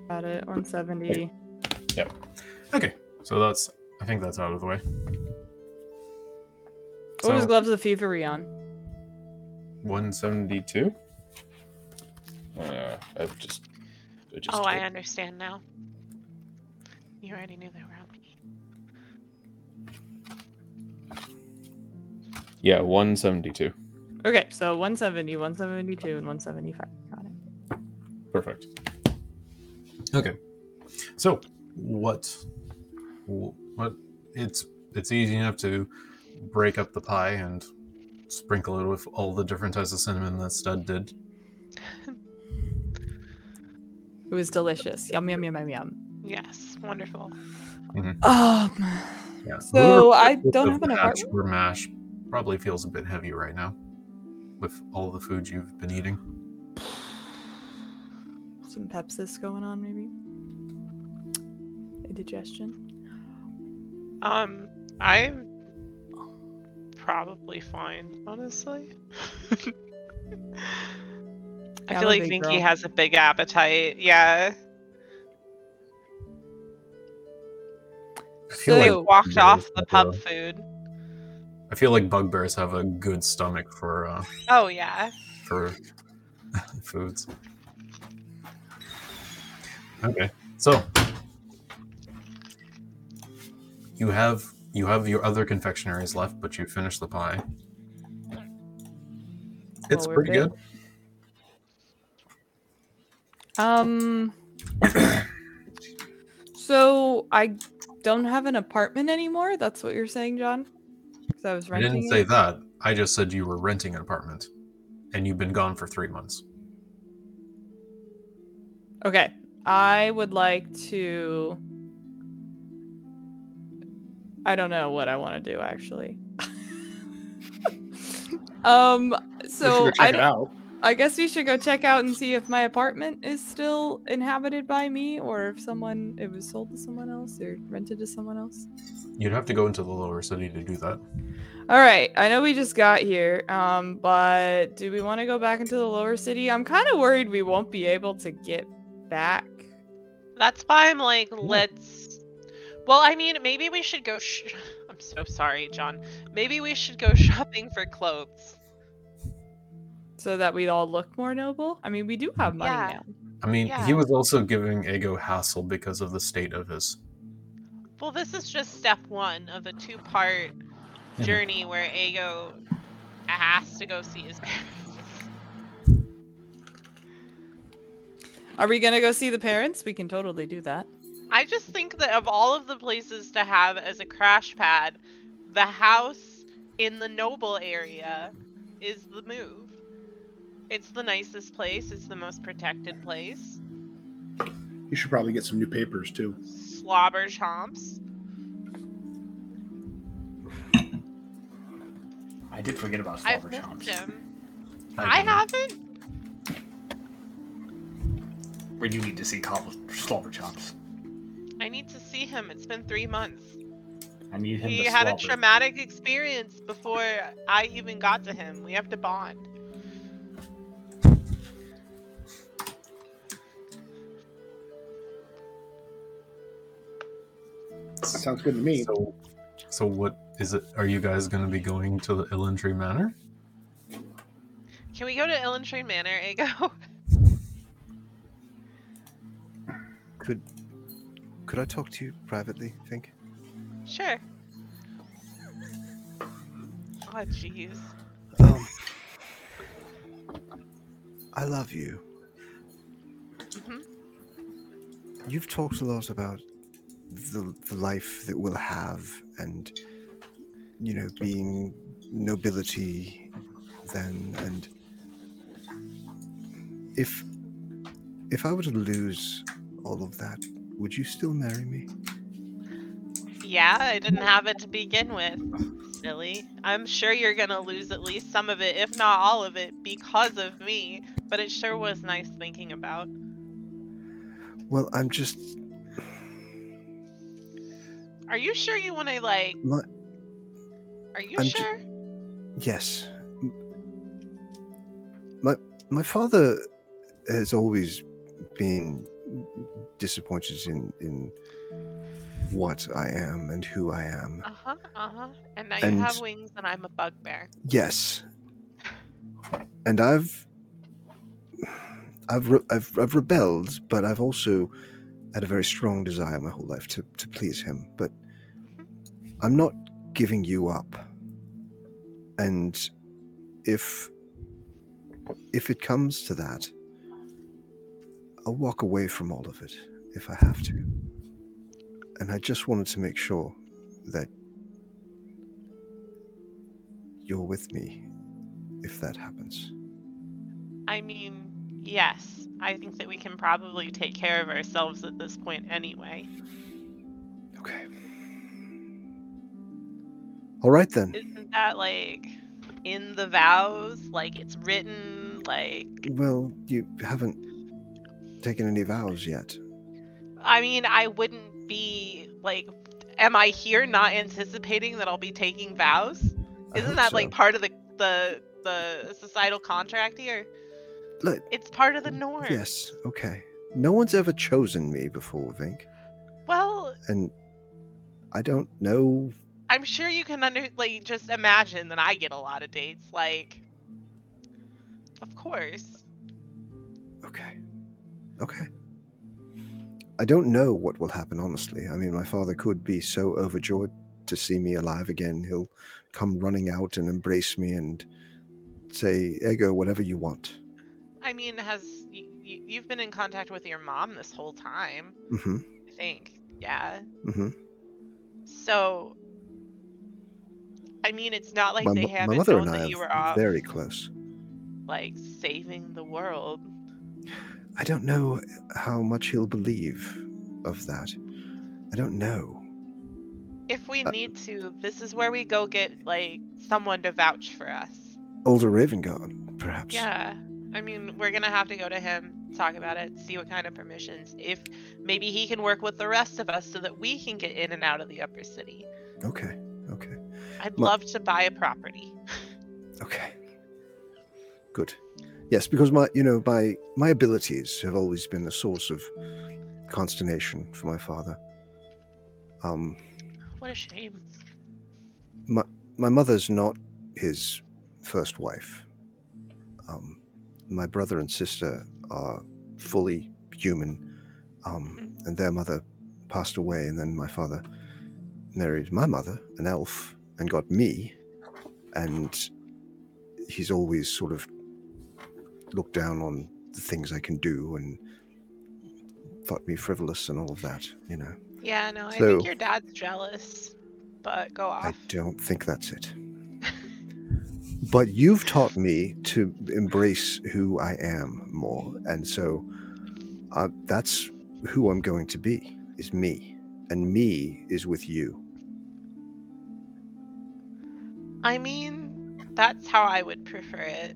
Got it. 170. Yep. Okay, so that's I think that's out of the way. What was Gloves of Thievery on? 172. Uh, I've just. I just Oh, I understand now. You already knew they were on me. Yeah, 172. Okay, so 170, 172, and 175. Got it. Perfect. Okay. So, what what it's it's easy enough to break up the pie and sprinkle it with all the different types of cinnamon that Stead did. It was delicious. Yum, yum, yum, yum, yum. Yes, wonderful. Um, Yeah. So, I don't have an batch apartment. or mash probably feels a bit heavy right now with all the food you've been eating. some Pepsis going on, maybe? Indigestion? Um, I'm probably fine, honestly. I feel like big Vinky girl. has a big appetite. Yeah. I feel So- like walked off the pub a- food. I feel like bugbears have a good stomach for uh, Oh yeah. for foods. Okay, so you have you have your other confectionaries left, but you finished the pie. It's Well, pretty big. good. Um. so I don't have an apartment anymore. That's what you're saying, John? Because I was renting. I didn't say it? that. I just said you were renting an apartment, and you've been gone for three months. Okay. I would like to. I don't know what I want to do actually. um. So I, it out. I guess we should go check out and see if my apartment is still inhabited by me or if someone it was sold to someone else or rented to someone else. You'd have to go into the lower city to do that. All right, I know we just got here, um, but do we want to go back into the lower city? I'm kind of worried we won't be able to get back. That's why I'm like, let's. Well, I mean, maybe we should go. Sh- I'm so sorry, John. Maybe we should go shopping for clothes. So that we'd all look more noble. I mean, we do have money Yeah. now. I mean, Yeah. he was also giving Ego hassle because of the state of his. Well, this is just step one of a two-part Mhm. journey where Ago has to go see his parents. Are we gonna go see the parents? We can totally do that. I just think that of all of the places to have as a crash pad, the house in the Noble area is the move. It's the nicest place. It's the most protected place. You should probably get some new papers too. Slobber chomps. I did forget about I've Slobber missed Chomps. him. I didn't. haven't. Where you need to see Cobble Slobber Chomps. I need to see him. It's been three months. I need him He to had a slobber. traumatic experience before I even got to him. We have to bond. Sounds good to me. So, so what is it? Are you guys going to be going to the Illantry Manor? Can we go to Illentree Manor, Ego? Could could I talk to you privately, think? sure. Oh, jeez. Um, I love you. Mhm. You've talked a lot about the, the life that we'll have and, you know, being nobility then. And if, if I were to lose all of that, would you still marry me? Yeah, I didn't have it to begin with. Silly. I'm sure you're gonna lose at least some of it, if not all of it, because of me. But it sure was nice thinking about. Well, I'm just. Are you sure you want to like? My, Are you I'm ju- sure? Yes. My my father has always been disappointed in in what I am and who I am. Uh huh. Uh huh. And now you have wings, and I'm a bugbear. Yes. And I've I've re- I've I've rebelled, but I've also had a very strong desire my whole life to to please him. But I'm not giving you up. And if if it comes to that, I'll walk away from all of it if I have to. And I just wanted to make sure that you're with me if that happens. I mean, yes. I think that we can probably take care of ourselves at this point anyway. Okay. All right then. Isn't that like in the vows? Like it's written? Like, Well, you haven't taken any vows yet. I mean, I wouldn't be like, am I here not anticipating that I'll be taking vows? Isn't that so. like part of the the the societal contract here? Look, It's part of the norm. yes, okay. No one's ever chosen me before, Vink, Well, and I don't know. I'm sure you can under like just imagine that I get a lot of dates. Like, of course. Okay. Okay. I don't know what will happen, honestly. I mean, my father could be so overjoyed to see me alive again. He'll come running out and embrace me and say, Ego, whatever you want. I mean, has you, you, you've been in contact with your mom this whole time? Mm-hmm. I think. Yeah. Mm-hmm. So, I mean, it's not like my, they haven't my mother known and I that you were off, very close. like saving the world. I don't know how much he'll believe of that. I don't know. If we Uh, need to, this is where we go get like someone to vouch for us. Ulder Ravengard, perhaps. Yeah. I mean, we're gonna have to go to him, talk about it, see what kind of permissions. If maybe he can work with the rest of us so that we can get in and out of the upper city. Okay. Okay. I'd Ma- love to buy a property. Okay. Good. Yes, because my, you know, my my abilities have always been a source of consternation for my father. Um, What a shame. my my mother's not his first wife. Um, my brother and sister are fully human, um, and their mother passed away, and then my father married my mother, an elf, and got me, and he's always sort of looked down on the things I can do and thought me frivolous and all of that, you know. Yeah, no, I think your dad's jealous. But go off. I don't think that's it. but you've taught me to embrace who I am more, and so uh, that's who I'm going to be. Is me, and me is with you. I mean, that's how I would prefer it.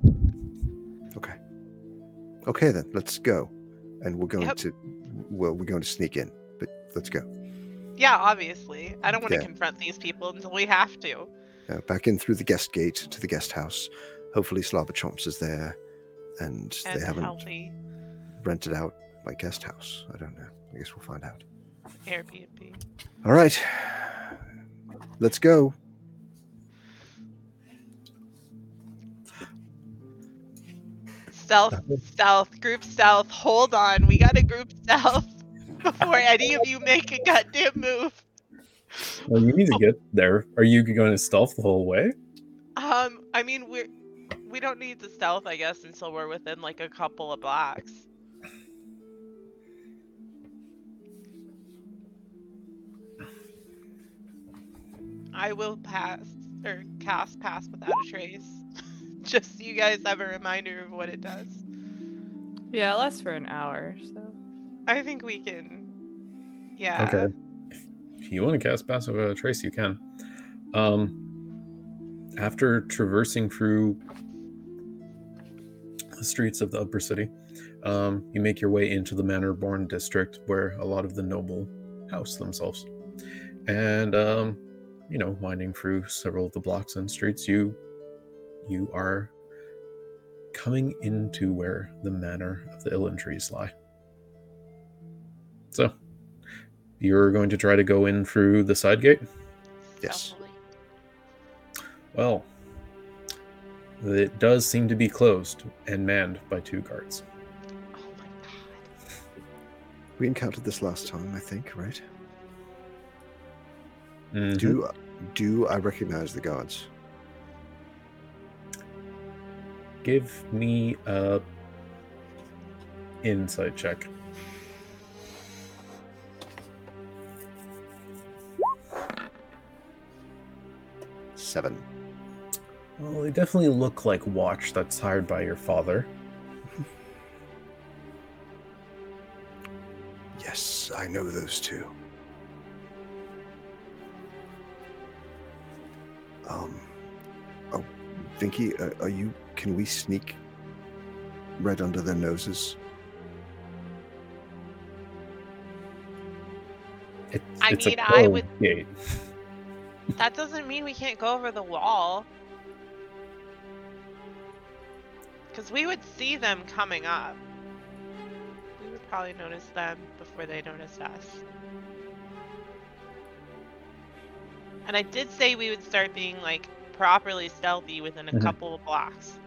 Okay. Then, let's go, and we're going Yep. to. Well, we're going to sneak in, but let's go. Yeah, obviously. I don't want to confront these people until we have to. Uh, back in through the guest gate to the guest house. Hopefully, Slobber Chomps is there, and, And they haven't healthy rented out my guest house. I don't know. I guess we'll find out. Airbnb. All right. Let's go. Stealth, stealth, group South. Hold on, we got to group South before any of you make a goddamn move. Well, you need to get there. Are you going to stealth the whole way? Um, I mean, we're we don't need to stealth, I guess, until we're within like a couple of blocks. I will pass or cast pass without a trace. Just so you guys have a reminder of what it does. Yeah, it lasts for an hour, so. I think we can. Yeah. Okay. If you want to cast passive uh, trace, you can. Um, after traversing through the streets of the upper city, um, you make your way into the Manor-born district, where a lot of the noble house themselves. And um, you know, winding through several of the blocks and streets, you you are coming into where the manor of the Illan trees lie. So, you're going to try to go in through the side gate? Yes. Well, it does seem to be closed and manned by two guards. Oh my god. We encountered this last time, I think, right? Mhm. Do do I recognize the guards? Give me a insight check. Seven. Well, they definitely look like watch that's hired by your father. Yes, I know those two. Um. Oh, Vinky, uh, are you? Can we sneak right under their noses? It's, I it's mean, a I would- gate. That doesn't mean we can't go over the wall. Because we would see them coming up. We would probably notice them before they noticed us. And I did say we would start being like properly stealthy within a Mhm. couple of blocks.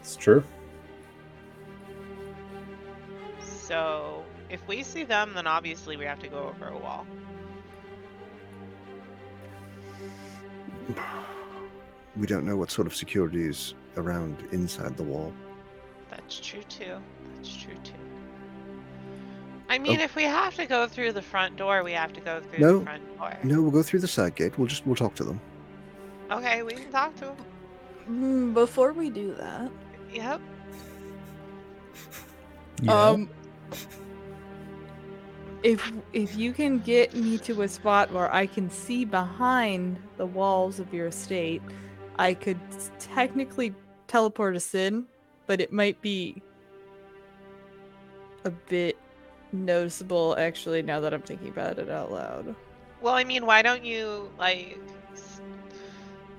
It's true. So if we see them, then obviously we have to go over a wall. We don't know what sort of security is around inside the wall. That's true too. That's true too. I mean, Oh. if we have to go through the front door, we have to go through No. the front door. No, we'll go through the side gate. We'll just we'll talk to them. Okay, we can talk to him. Mm, Before we do that, Yep. Um, if if you can get me to a spot where I can see behind the walls of your estate, I could technically teleport us in, but it might be a bit noticeable actually now that I'm thinking about it out loud. Well, I mean, why don't you like s-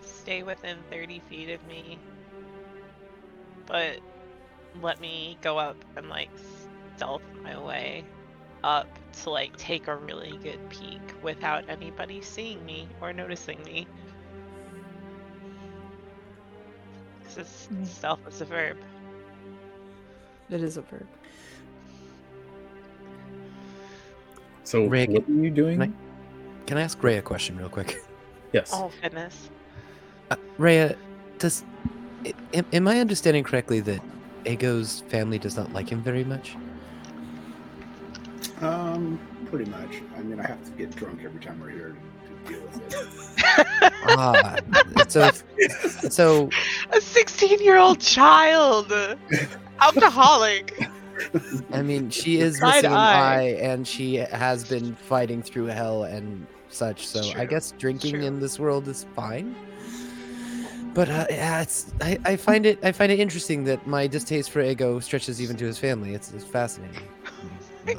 stay within 30 feet of me, but let me go up and like stealth my way up to like take a really good peek without anybody seeing me or noticing me. 'Cause it's- Mm. stealth is a verb. It is a verb. So Ray, what are you doing? can Can I ask Ray a question real quick? Yes. Oh goodness. Uh, Rhea, does i- am, am I understanding correctly that Ego's family does not like him very much? Um, pretty much. I mean, I have to get drunk every time we're here to deal with it. Ah, so so A 16 year old child! Alcoholic! I mean, she is Side missing an eye. eye, and she has been fighting through hell and such. So I guess drinking true. in this world is fine. But uh, yeah, it's I, I find it I find it interesting that my distaste for Ego stretches even to his family. It's, it's fascinating.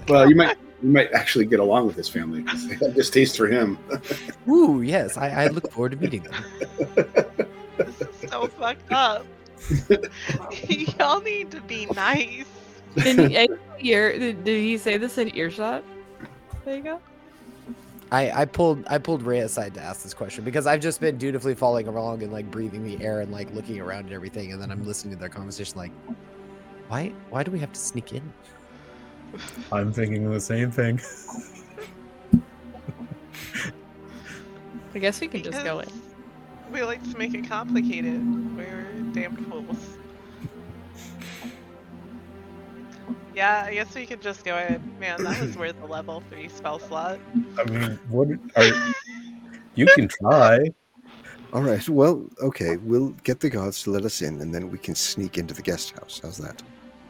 Well, you might you might actually get along with his family because have distaste for him. Ooh, yes, I, I look forward to meeting them. This is so fucked up. Y'all need to be nice. Did he, ear, did, did he say this in earshot? There you go. I, I pulled I pulled Ray aside to ask this question because I've just been dutifully following along and like breathing the air and like looking around and everything, and then I'm listening to their conversation like, why why do we have to sneak in? I'm thinking the same thing. I guess we can just go in. We like to make it complicated. We're damned fools. Yeah, I guess we could just go in. Man, that was worth a level 3 spell slot. I mean, what are you can try. All right. Well, okay. We'll get the guards to let us in, and then we can sneak into the guest house. How's that?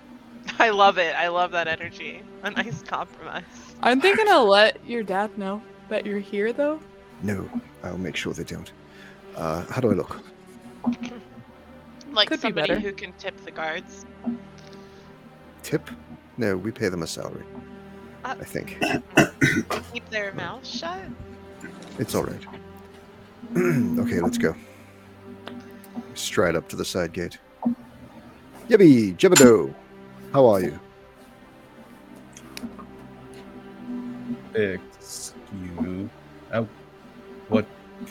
I love it. I love that energy. A nice compromise. I'm thinking I'll let your dad know that you're here, though. No, I'll make sure they don't. Uh, how do I look? Like Could somebody better. who can tip the guards. Tip? No, we pay them a salary. Uh, I think Keep their mouths shut. it's all right. okay, let's go. Stride up to the side gate. Yebby, Jebbido, how are you? Excuse. Oh, what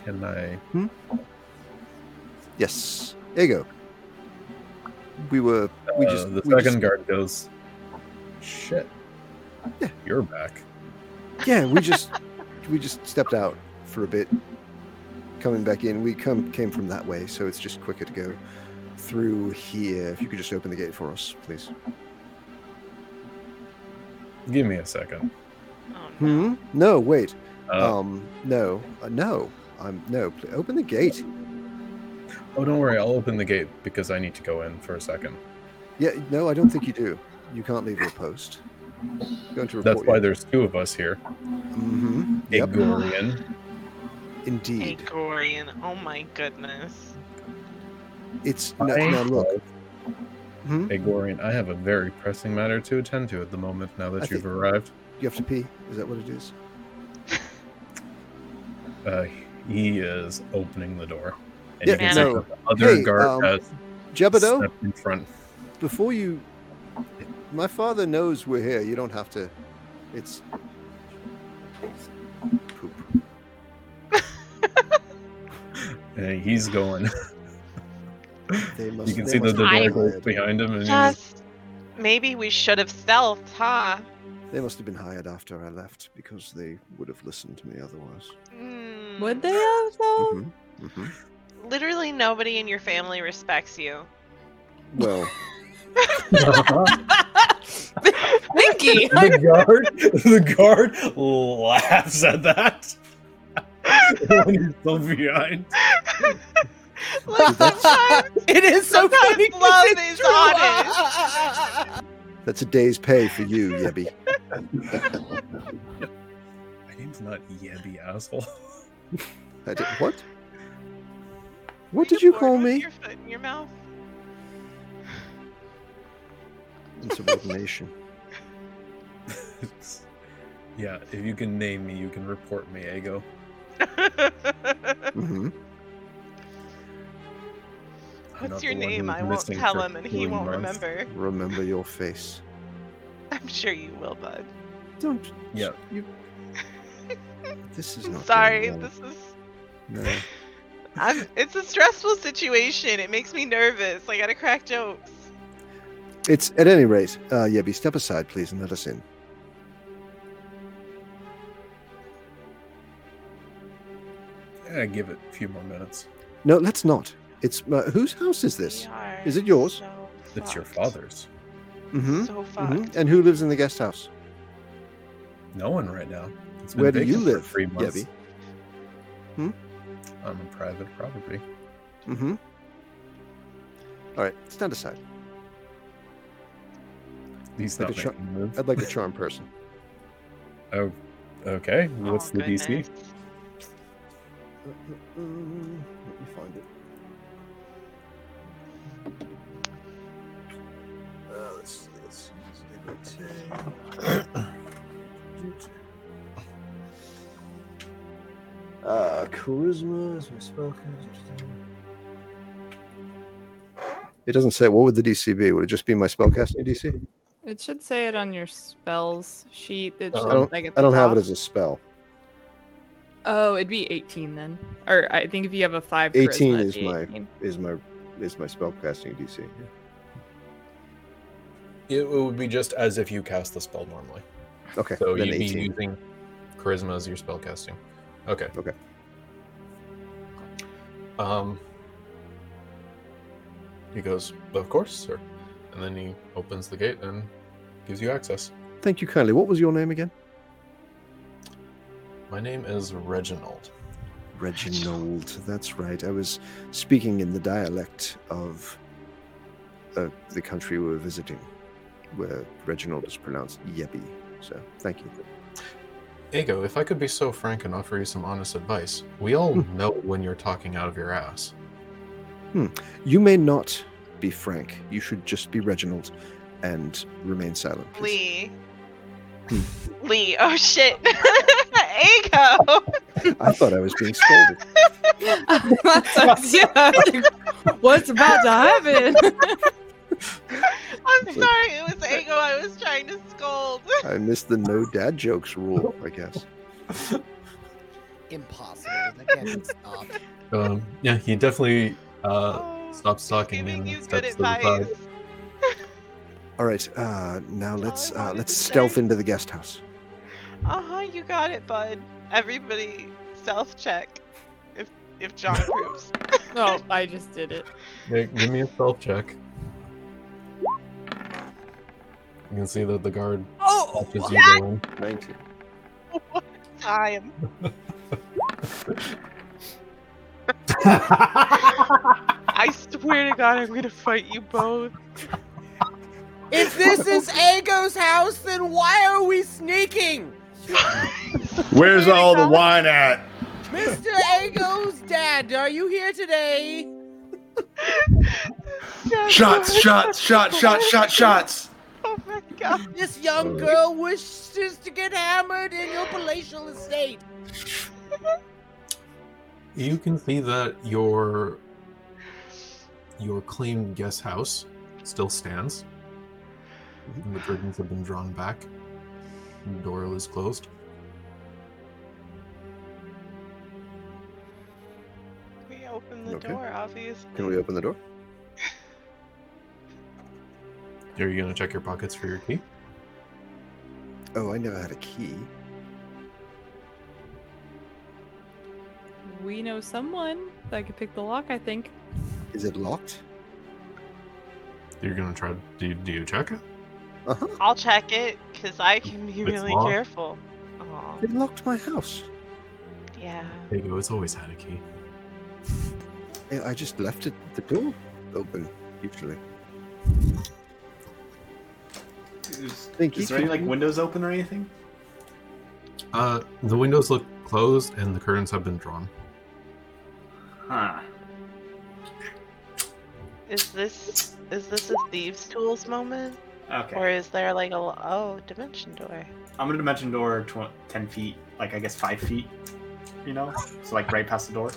can I? Yes, Ego. We were. We uh, just. the we second just- guard goes. Shit. Yeah. You're back. Yeah, we just we just stepped out for a bit, coming back in. We come came from that way, so it's just quicker to go through here. If you could just open the gate for us, please. Give me a second. Oh no. Hmm. No, wait. Uh, um. No. Uh, no. I'm no. Pl- open the gate. oh, don't worry. I'll open the gate because I need to go in for a second. Yeah. No, I don't think you do. You can't leave your post. Going to report. That's why there's two of us here. Mm-hmm. Yep. Egorian. Indeed. Egorian. Oh my goodness. It's no, now look. Hmm? Egorian, I have a very pressing matter to attend to at the moment now that I you've arrived. You have to pee. Is that what it is? Uh, he is opening the door. And Yeah, you can no. see the other Hey, guard um, has Jebbido. stepped in front. before you my father knows we're here you don't have to it's poop And he's going. they must you can they see that must the have door been behind him, and he's, Just maybe we should have stealthed, huh? they must have been hired after i left because they would have listened to me otherwise Hmm. Would they have, though? hmm hmm Literally nobody in your family respects you. well Vinky! the guard, the guard laughs at that. when he's still behind. like that's- sometimes It is so Sometimes funny. 'cause love it's is true. That's a day's pay for you, Yebby. My name's not Yebby, asshole. I did, what? What did you call me? Your foot in your mouth. Insubordination. yeah, if you can name me, you can report me, Ego. hmm What's not your name? I won't tell him, and he won't months. remember. Remember your face. I'm sure you will, bud. Don't. Yeah. You. This is not. sorry. well. This is. No. I'm. It's a stressful situation. It makes me nervous. I gotta crack jokes. It's at any rate. Uh, Yebby, step aside, please, and let us in. Yeah, give it a few more minutes. No, let's not. It's uh, whose house is this? Is it yours? so It's your father's. Mm-hmm. So fucked. hmm And who lives in the guest house? No one right now. It's Where do you live, Three months. Yebby? I'm a private property. Mm-hmm. All right, stand aside. He's Like not a char- making a. I'd like a charm person. Oh, okay. What's Oh, the DC? goodness. Let me find it. Uh, let's see. Let's see. Uh, charisma is my spell. It doesn't say what would the DC be. Would it just be my spellcasting DC? It should say it on your spells sheet. It I don't- like, I don't have it as a spell. Oh, it'd be 18 then. Or I think if you have a five. 18 is be my 18. is my is my spellcasting DC. It would be just as if you cast the spell normally. Okay, So then you'd be using charisma as your spell casting. Okay. Okay. Um. He goes, "Of course, sir," and then he opens the gate and gives you access. Thank you kindly. What was your name again? My name is Reginald. Reginald. That's right. I was speaking in the dialect of uh, the country we were visiting, where Reginald is pronounced Yebby. So thank you. Ego, if I could be so frank and offer you some honest advice, we all Hmm. know when you're talking out of your ass. You may not be Frank. You should just be Reginald and remain silent. please. Lee. Lee. Oh shit. Ego. I thought I was being scolded. That's- yeah, I was like, What's about to happen? I'm sorry. It was Ego. I was trying to scold. I missed the no dad jokes rule, I guess. Impossible. That can't be stopped. Um, yeah, he definitely uh, Stops talking giving and you good the advice. side. All right, uh, now let's uh, let's stealth say. into the guest house. Uh huh. You got it, bud. Everybody, self check. If if John approves. no, I just did it. Yeah, give me a stealth check. You can see that the guard Oh, watches you go in. 19. Time. I swear to God, I'm gonna fight you both. If this is Ego's house, then why are we sneaking? Where's all the wine at? Mr. Ego's dad, are you here today? Shots, shots, shots, shots, shots, shots. Oh my God. This young girl wishes to get hammered in your palatial estate. You can see that your your claimed guest house still stands. And the curtains have been drawn back. The door is closed. We open the Okay. door, obviously. Can we open the door? Are you gonna check your pockets for your key? Oh, I never had a key. we know someone that could pick the lock. I think. Is it locked? You're gonna try. Do you, do you check it? Uh huh. I'll check it, cause I can be It's really locked. careful. Aw, They locked my house. yeah. There you go. It's always had a key. I I just left it the door open. Usually. is, Think is he there any could like do- windows open or anything? Uh, the windows look closed and the curtains have been drawn. Huh. Is this is this a thieves' tools moment, Okay. or is there like a l- oh dimension door? I'm gonna dimension door tw- ten feet, like I guess five feet. You know, so like right past the door.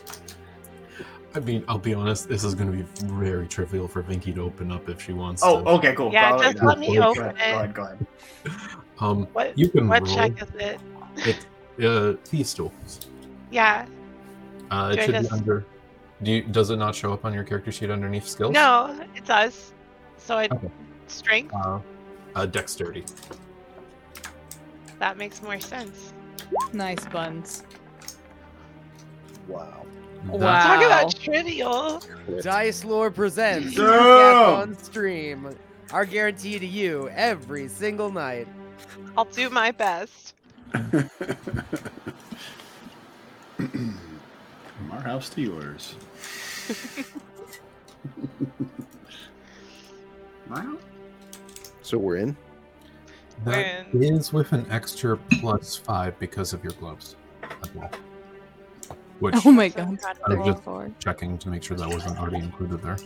I mean, I'll be honest, this is going to be very trivial for Vinky to open up if she wants. Oh, to. okay, cool. Yeah, I'll just let me open it. Go ahead, go ahead. Um, What you can what roll check is it? it. Uh, thieves tools. Yeah. Uh, it I should just- be under. Do you, does it not show up on your character sheet underneath skills? No, it does. So I Okay. strength. Uh, uh, dexterity. That makes more sense. Nice buns. Wow. That- Wow. Talk about trivial. Dice Lore presents Damn! Recap on stream. Our guarantee to you every single night. I'll do my best. From our house to yours. Wow. So we're in. That When- is with an extra plus five because of your gloves. as well. Which Oh my oh god. God, I was just 34. checking to make sure that wasn't already included there.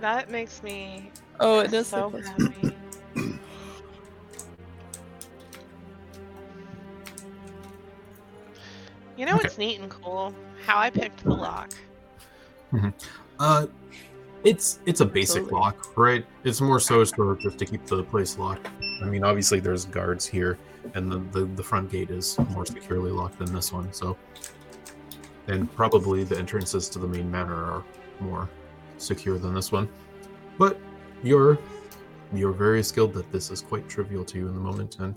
That makes me Oh, it does say so plus happy. You know Okay. what's neat and cool? How I picked the lock. Uh, it's it's a basic Absolutely. lock, right? It's more so sort of just to keep the place locked. I mean, obviously there's guards here, and the, the the front gate is more securely locked than this one. So, and probably the entrances to the main manor are more secure than this one. But you're you're very skilled that this is quite trivial to you in the moment, and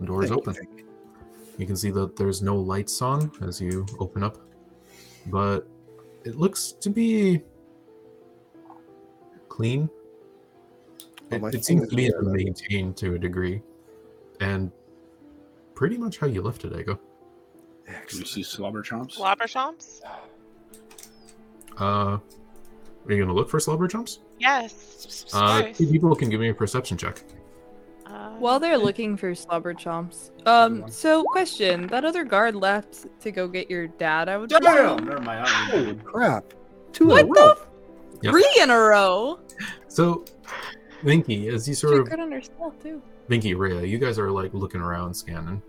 the door is open. you. You can see that there's no lights on as you open up, but it looks to be clean. It, my it seems to be maintained to a degree, and pretty much how you left it, Ego. Can you see slobber chomps? Slobber chomps? Uh, are you gonna look for slobber jumps? Yes. Uh, two people can give me a perception check. While they're looking for slobber chomps, um, so question: that other guard left to go get your dad. I would. Damn! Never mind. I don't Holy to- crap! Two What in a row. Yep. Three in a row. So, Vinky, as you She sort of good on her too. Vinky, Rhea, you guys are like looking around, scanning.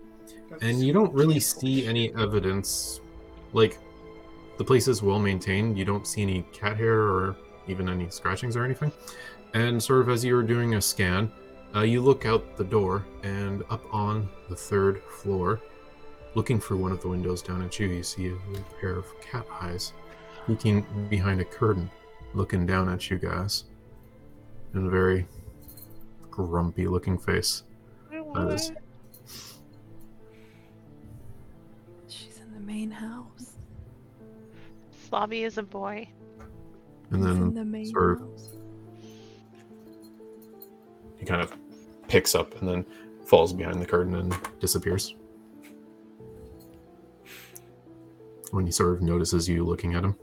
and you don't really see any evidence like the place is well maintained you don't see any cat hair or even any scratchings or anything and sort of as you're doing a scan uh, you look out the door and up on the third floor looking through one of the windows down at you you see a pair of cat eyes looking behind a curtain looking down at you guys in a very grumpy looking face that is She's in the main house. Slobby is a boy. and She's in then the main sort of house. He kind of picks up and then falls behind the curtain and disappears. When he sort of notices you looking at him.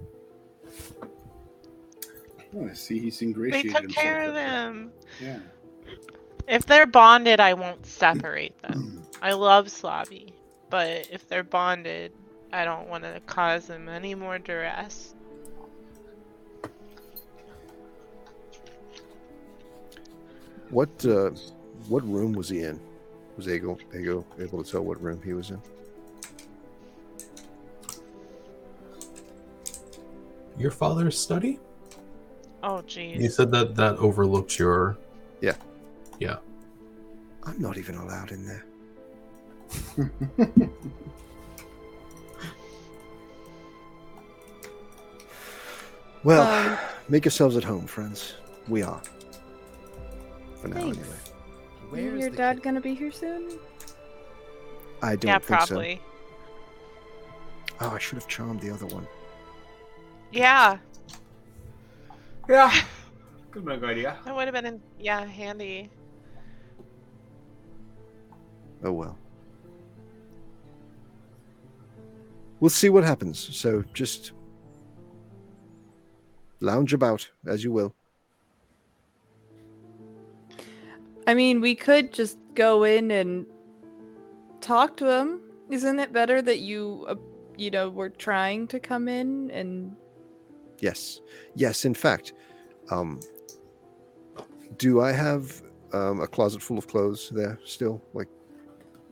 Oh, I see he's ingratiated. They ingratiated took care of with them. Yeah. If they're bonded, I won't separate them. I love Slobby, but if they're bonded, I don't want to cause them any more duress. What uh, what room was he in? Was Ego Ego able to tell what room he was in? Your father's study? Oh, geez. You said that that overlooked your. Yeah. Yeah. I'm not even allowed in there. Well, Um, make yourselves at home, friends. We are. For now, Thanks. anyway. Where's your the dad kid? gonna be here soon? I don't Yeah, think probably. so. Oh, I should have charmed the other one. Yeah, Yeah. Could have been a good idea. that would have been, yeah, handy. Oh well. We'll see what happens. So just lounge about as you will. I mean, we could just go in and talk to him. Isn't it better that you, uh, you know, were trying to come in and Yes, yes. In fact, um, do I have um, a closet full of clothes there still? Like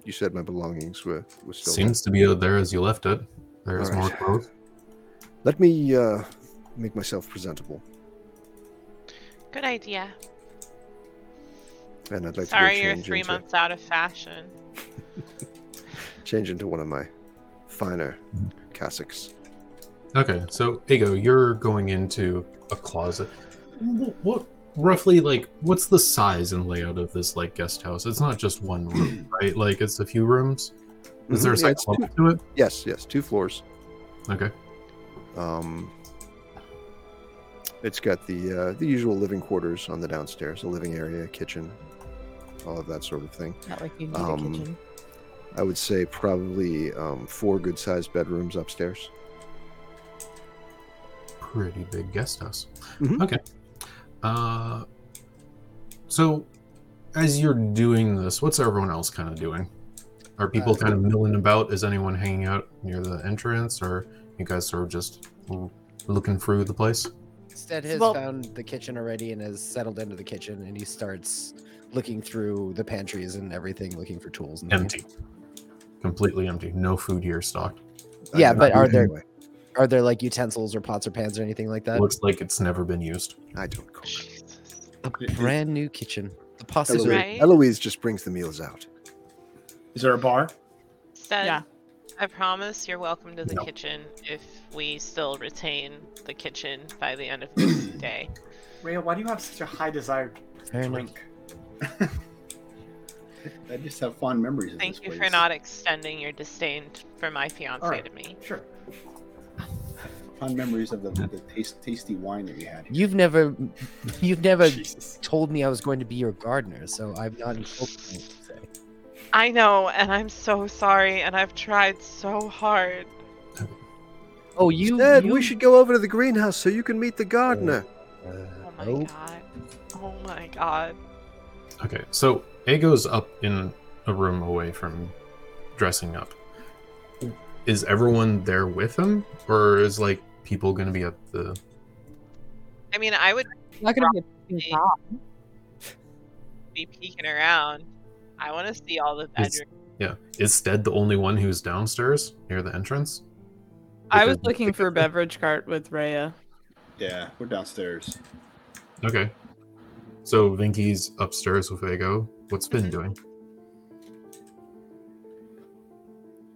you said, my belongings were were still. there. Seems to be there as you left it. There's All more clothes. Let me uh, make myself presentable, Good idea. And I'd like Sorry to go you're three into, months out of fashion. change into one of my finer cassocks. Okay, so Ego, you're going into a closet. Wh- What roughly like what's the size and layout of this like guest house? It's not just one room, right? Like it's a few rooms. Is there a yeah, side it's to it? Yes, yes, two floors. Okay. Um, it's got the uh, the usual living quarters on the downstairs, a living area, kitchen, all of that sort of thing. not like you need Um, a kitchen? I would say probably um, four good sized bedrooms upstairs. Pretty big guest house. Mhm. Okay. Uh so as you're doing this, what's everyone else kind of doing? Are people Uh, kind of milling about? Is anyone hanging out near the entrance or you guys sort of just looking through the place? Stead has Well- found the kitchen already and has settled into the kitchen, and he starts looking through the pantries and everything, looking for tools. And things. Empty. Completely empty. No food here stocked. I Yeah, do but are there- anyway. Are there like utensils or pots or pans or anything like that? Looks like it's never been used. I don't cook. Jesus. A brand new kitchen. The possibility. Eloise, Right? Eloise just brings the meals out. Is there a bar? Said, Yeah. I promise you're welcome to the No. kitchen if we still retain the kitchen by the end of this day. Rhea, why do you have such a high desire Fair to enough. Drink? I just have fond memories of Thank this you for not extending your disdain for my fiance Alright. to me. Sure. Fond memories of the, the taste, tasty wine that we had. here. You've never, you've never Jesus. told me I was going to be your gardener, so I'm not. I would say. I know, and I'm so sorry, and I've tried so hard. Oh, you. Instead, you we should go over to the greenhouse so you can meet the gardener. Uh, Oh my oh, god. Oh my god. Okay, so A goes up in a room away from dressing up. Is everyone there with him? Or is like people gonna be at the I mean, I would not gonna be a Probably. Tom. be peeking around. I want to see all the Is- bedrooms. Yeah. Is Stead the only one who's downstairs near the entrance? I was Because- looking for a beverage cart with Raya. Yeah, we're downstairs. Okay. So Vinky's upstairs with Ego. What's Finn Mhm. doing?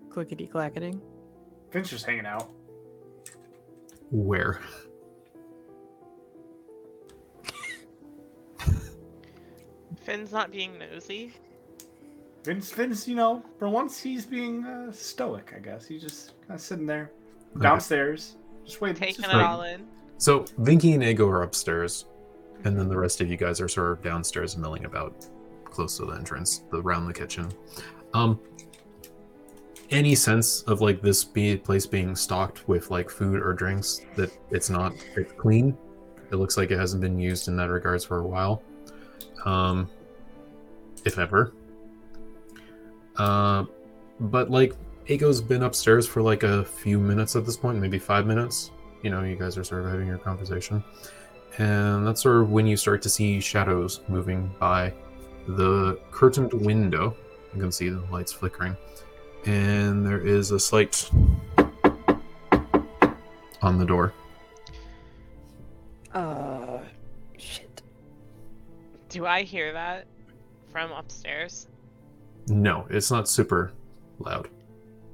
Clickety clacketing. Finn's just hanging out. Where? Finn's not being nosy. Finn's, Finn's, you know, for once he's being uh, stoic, I guess. He's just kind of sitting there Okay. downstairs, just waiting. Taking just it waiting. all in. So Vinky and Ego are upstairs, and then the rest of you guys are sort of downstairs milling about close to the entrance, around the kitchen. Um, any sense of like this be place being stocked with like food or drinks that it's not it's clean? It looks like it hasn't been used in that regards for a while, um, if ever. Uh, but like Ego's been upstairs for like a few minutes at this point, maybe five minutes you know, you guys are sort of having your conversation. And that's sort of when you start to see shadows moving by the curtained window. You can see the lights flickering. And there is a slight on the door. Uh, shit. Do I hear that from upstairs? No, it's not super loud.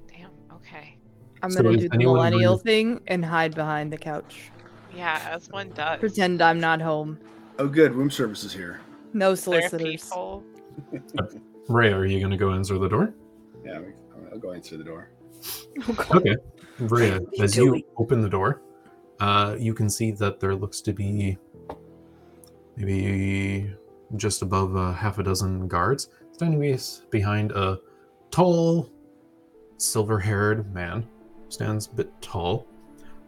Damn. Okay. I'm So gonna do the millennial going- thing and hide behind the couch. Yeah, as one does. Pretend I'm not home. Oh, good. Room service is here. No solicitors. people. Ray, are you going to go answer the door? Yeah, we- I'll go answer the door. Okay. Rhea, What are you as you doing? open the door, uh, you can see that there looks to be maybe just above uh, half a dozen guards standing behind a tall, silver-haired man. Stands a bit tall.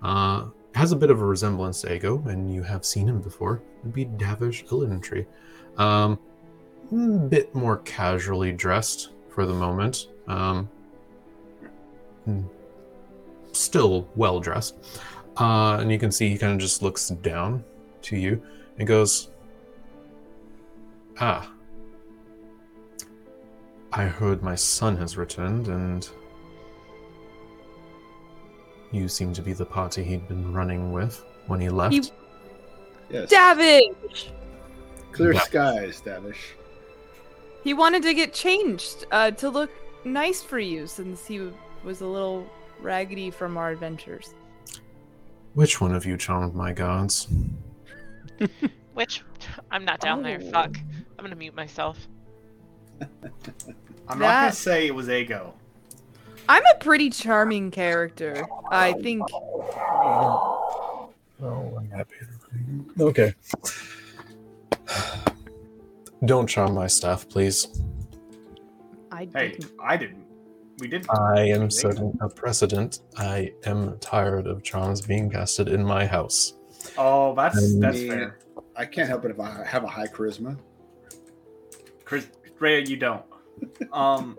Uh, has a bit of a resemblance to Ego, and you have seen him before. It'd be Davish Illitree. Um, mm, bit more casually dressed for the moment. Um, mm, still well dressed. Uh, and you can see he kind of just looks down to you and goes, Ah, I heard my son has returned, and you seem to be the party he'd been running with when he left. He- Yes. Davish! Clear Yeah. skies, Davish. He wanted to get changed uh, to look nice for you since he was a little raggedy from our adventures. Which one of you charmed my guards? Which I'm not down there. Oh. Fuck. I'm gonna mute myself. I'm not gonna say it was Ego. I'm a pretty charming character. I think Oh, I'm happy. Okay. Don't charm my staff, please. I Hey, didn't. I didn't. We didn't. I am setting a precedent. I am tired of charms being casted in my house. Oh, that's that's Yeah. fair. I can't help it if I have a high charisma. Chris, Rhea, you don't. Um.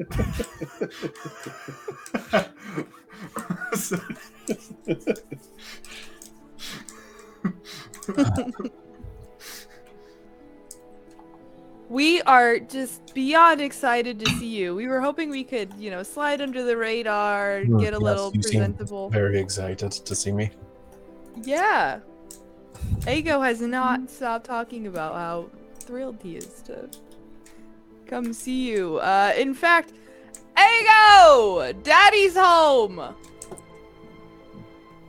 We are just beyond excited to see you. We were hoping we could, you know, slide under the radar, Hmm, get a yes, little you seem presentable. Very excited to see me. Yeah. Ego has not stopped talking about how thrilled he is to come see you. Uh, in fact, Ego! Daddy's home!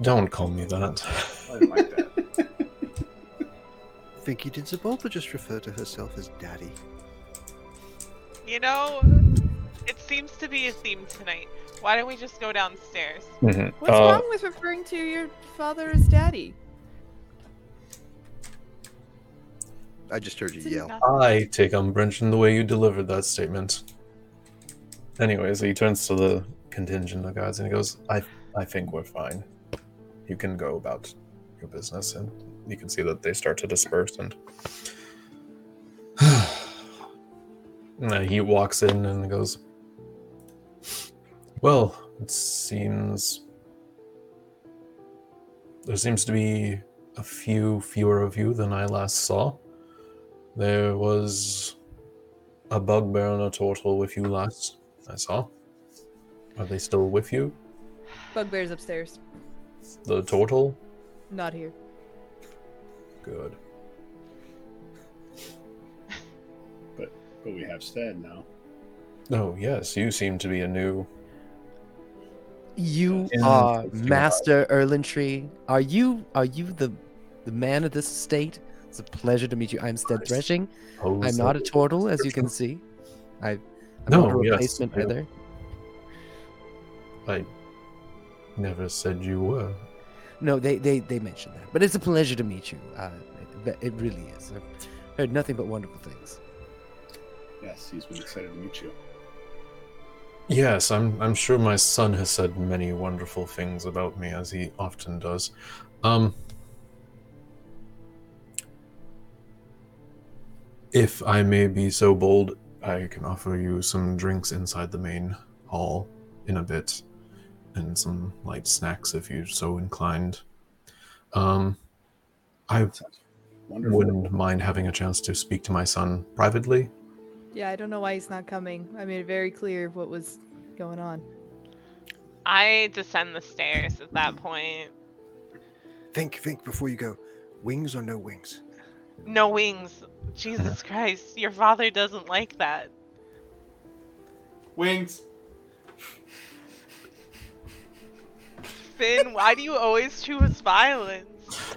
Don't call me that. I didn't like that. Vinky, did Zabalta just refer to herself as daddy? You know, it seems to be a theme tonight. Why don't we just go downstairs? Mhm. What's Uh, wrong with referring to your father as daddy? I just heard you It's yell. nothing. I take umbrage in the way you delivered that statement. Anyways, he turns to the contingent of guards and he goes, I, I think we're fine. You can go about your business. And you can see that they start to disperse. And, and he walks in and goes, Well, it seems. There seems to be a few fewer of you than I last saw. There was a bugbear and a turtle with you last I saw. Are they still with you? Bugbear's upstairs. The turtle? Not here. Good. But but we have Stead now. Oh, yes, you seem to be a new. You uh, In are with you. Master Erlentree. Are you are you the the man of this estate? It's a pleasure to meet you. I'm Stead Threshing. Oh, I'm not a turtle, as you can see. I, I'm No, not a yes, replacement I- either. I never said you were. No, they, they, they mentioned that. But it's a pleasure to meet you. Uh, it, it really is. I've heard nothing but wonderful things. Yes, he's been excited to meet you. Yes, I'm I'm sure my son has said many wonderful things about me as he often does. Um If I may be so bold, I can offer you some drinks inside the main hall in a bit and some light snacks if you're so inclined. Um I wouldn't mind having a chance to speak to my son privately. Yeah, I don't know why he's not coming. I made it very clear what was going on. I descend the stairs at that point. Think, think before you go. Wings or no wings? No wings. Jesus Christ, your father doesn't like that. Wings. Finn, why do you always choose violence?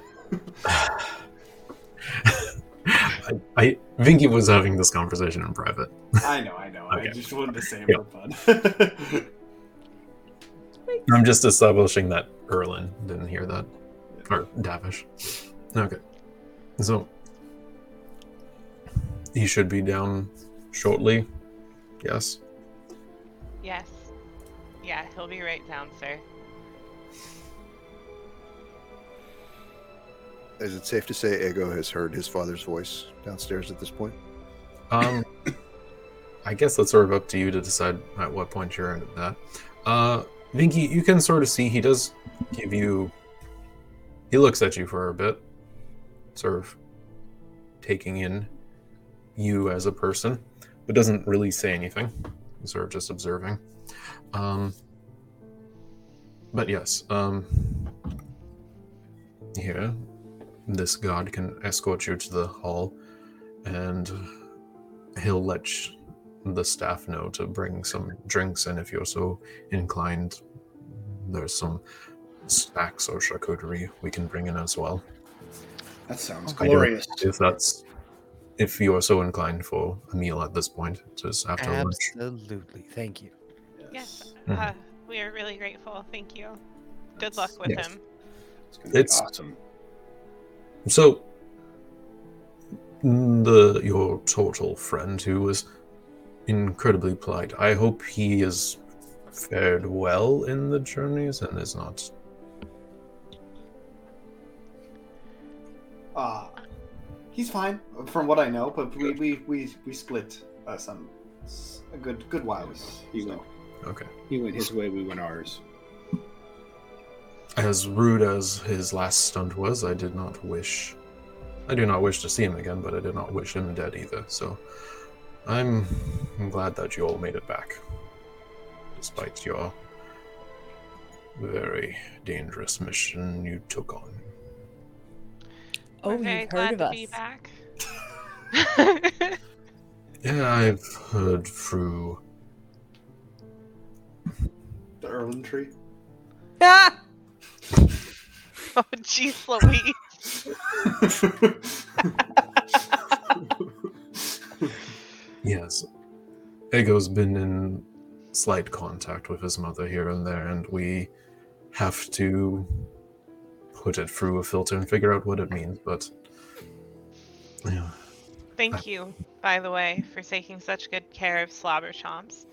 I, I Vinky was having this conversation in private. I know, I know. I just wanted to say Yeah. it for fun. I'm just establishing that Erlin didn't hear that. Or Davish. Okay. So he should be down shortly. Yes. Yes. Yeah, he'll be right down, sir. Is it safe to say Ego has heard his father's voice downstairs at this point? Um I guess that's sort of up to you to decide at what point you're at that. Uh, Vinky, you can sort of see he does give you. He looks at you for a bit, sort of taking in you as a person, but doesn't really say anything. He's sort of just observing. Um, but yes, um, here, this guard can escort you to the hall, and he'll let sh- the staff know to bring some drinks, and if you're so inclined, there's some snacks or charcuterie we can bring in as well. That sounds I glorious. If that's if you are so inclined for a meal at this point, just after lunch. Absolutely. Thank you. Yes, Mhm. uh, we are really grateful. Thank you. Good luck with Yes. him. It's gonna be It's- awesome. So, the your tortle friend who was incredibly polite. I hope he has fared well in the journeys and is not. Uh, he's fine, from what I know. But we we we, we split uh, some a good good whiles. He so. went, Okay. he went his way, we went ours. As rude as his last stunt was, I did not wish. I do not wish to see him again, but I did not wish him dead either. So, I'm, I'm glad that you all made it back, despite your very dangerous mission you took on. Oh, We're you've heard glad of to us. be back. Yeah, I've heard through. The Erlentree. Ah! oh, jeez, Louise. Yes, Ego's been in slight contact with his mother here and there, and we have to put it through a filter and figure out what it means. But yeah, Thank you, by the way, for taking such good care of Slobber Chomps.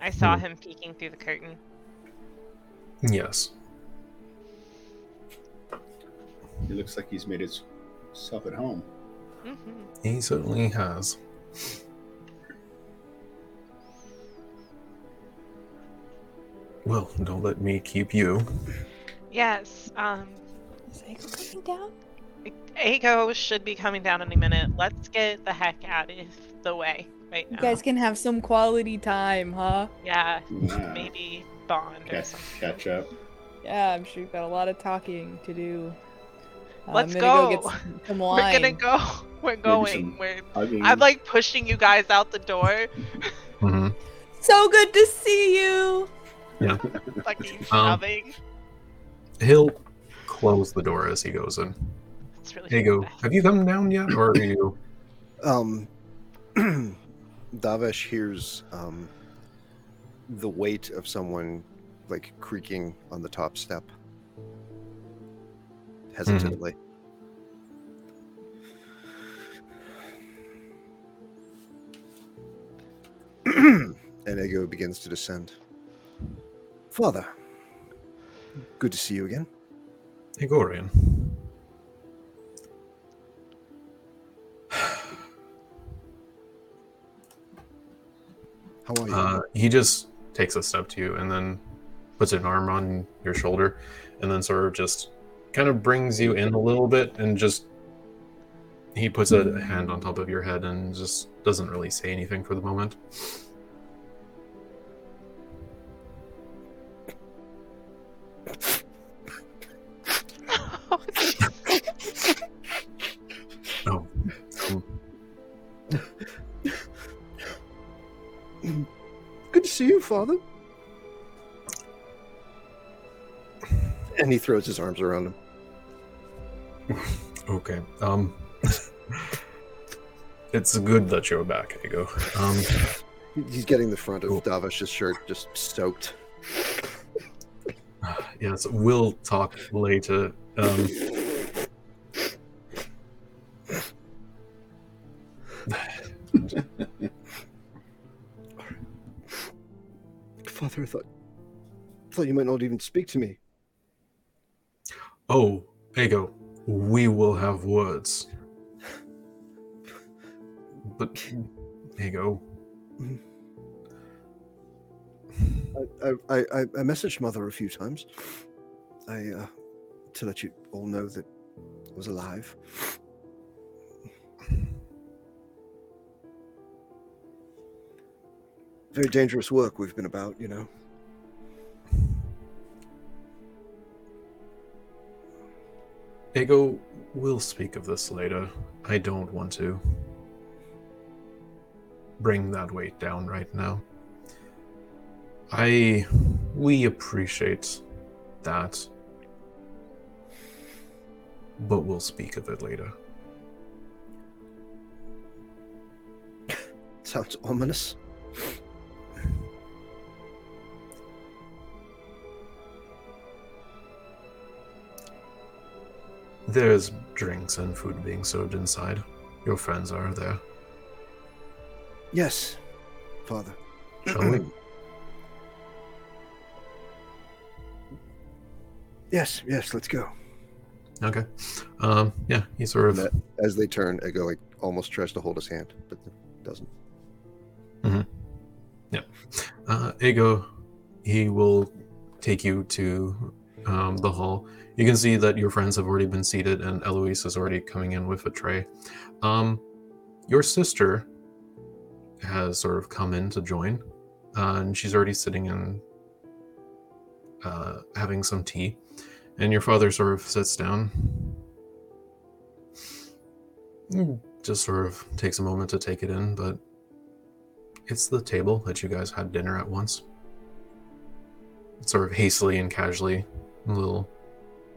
I saw Hmm. him peeking through the curtain. yes, He looks like he's made himself at home. hmm he certainly has. Well, don't let me keep you. Yes, um, Is Ego coming down? Ego should be coming down any minute. Let's get the heck out of the way right now. You guys can have some quality time, huh? yeah, Yeah. maybe bond or Catch, something. catch up. Yeah, I'm sure you've got a lot of talking to do. Uh, Let's I'm go. get some, some We're gonna go. We're going. We're. I'm like pushing you guys out the door. hmm So good to see you. Fucking Um, shoving. He'll close the door as he goes in. It's really Ego, bad. have you come down yet, or are you? Um, Davish hears um, the weight of someone like creaking on the top step hesitantly. and Ego begins to descend. Father, good to see you again. Egorian. How are you? Uh, he just takes a step to you and then puts an arm on your shoulder and then sort of just kind of brings you in a little bit and just he puts a hand on top of your head and just doesn't really say anything for the moment. Good to see you, Father. And he throws his arms around him. okay. Um, it's good that you're back, Ego. Um, He's getting the front of Cool. Davish's shirt just soaked. yes, we'll talk later. Um, thought you might not even speak to me. oh, Ego, we will have words. But Ego. I, I, I, I messaged mother a few times. I uh, to let you all know that I was alive. Very dangerous work we've been about, you know. Ego, we'll speak of this later. I don't want to bring that weight down right now. I. We appreciate that. But we'll speak of it later. Sounds ominous. There's drinks and food being served inside. Your friends are there. Yes, father. Shall we? Yes, yes, let's go. Okay. Um, yeah, he sort of. That- As they turn, Ego like almost tries to hold his hand, but doesn't. Mm-hmm. Yeah. Uh, Ego, he will take you to um, the hall. You can see that your friends have already been seated, and Eloise is already coming in with a tray. Um, your sister has sort of come in to join, uh, and she's already sitting and uh, having some tea. And your father sort of sits down, just sort of takes a moment to take it in, but it's the table that you guys had dinner at once. Sort of hastily and casually, little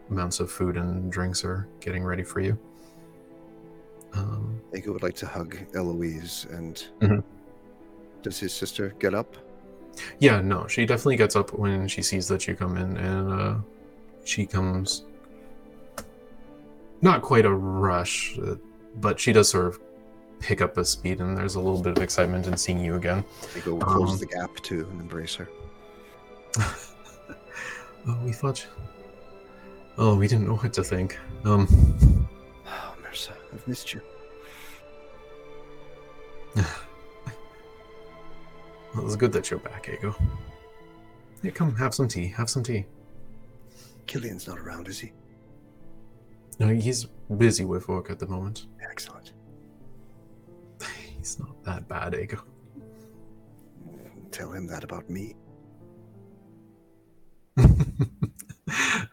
amounts of food and drinks are getting ready for you. Um, Ego would like to hug Eloise, and Mhm. does his sister get up? yeah, no, she definitely gets up when she sees that you come in, and uh, she comes. Not quite a rush, uh, but she does sort of pick up a speed, and there's a little bit of excitement in seeing you again. Ego closes Um, the gap too and embrace her. oh, we thought. Oh, we didn't know what to think. Um, Oh, Mercer, I've missed you. well, it's good that you're back, Ego. Hey, come, have some tea. Have some tea. Killian's not around, is he? No, he's busy with work at the moment. Excellent. He's not that bad, Ego. Tell him that about me.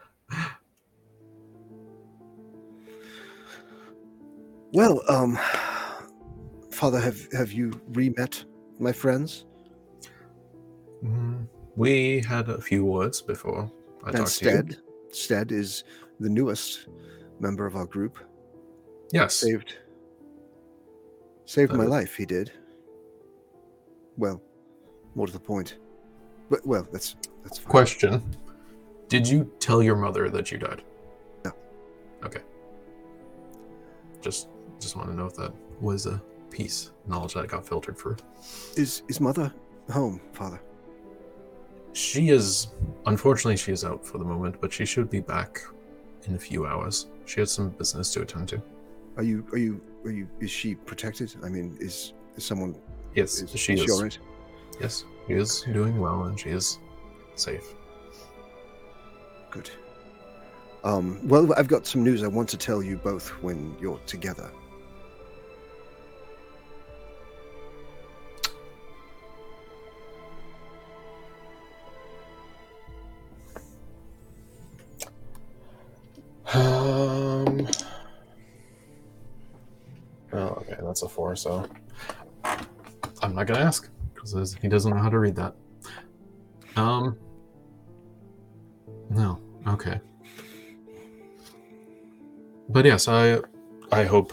Well, um, Father, have have you re-met my friends? Mm, we had a few words before I and talked to you. Stead, Stead is the newest member of our group. Yes. Saved, saved my Uh, life. He did. Well, more to the point. But well, that's that's fine. Question: Did you tell your mother that you died? No. Okay. Just, just want to know if that was a piece knowledge that got filtered through. Is is mother home, Father? She is, unfortunately, she is out for the moment, but she should be back in a few hours. She has some business to attend to. Are you are you are you? Is she protected? I mean, is is someone? Yes, Is, she is is. she right? Yes, she is doing well and she is safe. Good. Um, well, I've got some news I want to tell you both when you're together. Um. Oh, okay, that's a four, so I'm not gonna ask because he doesn't know how to read that. Um. No. Okay. But yes, I I hope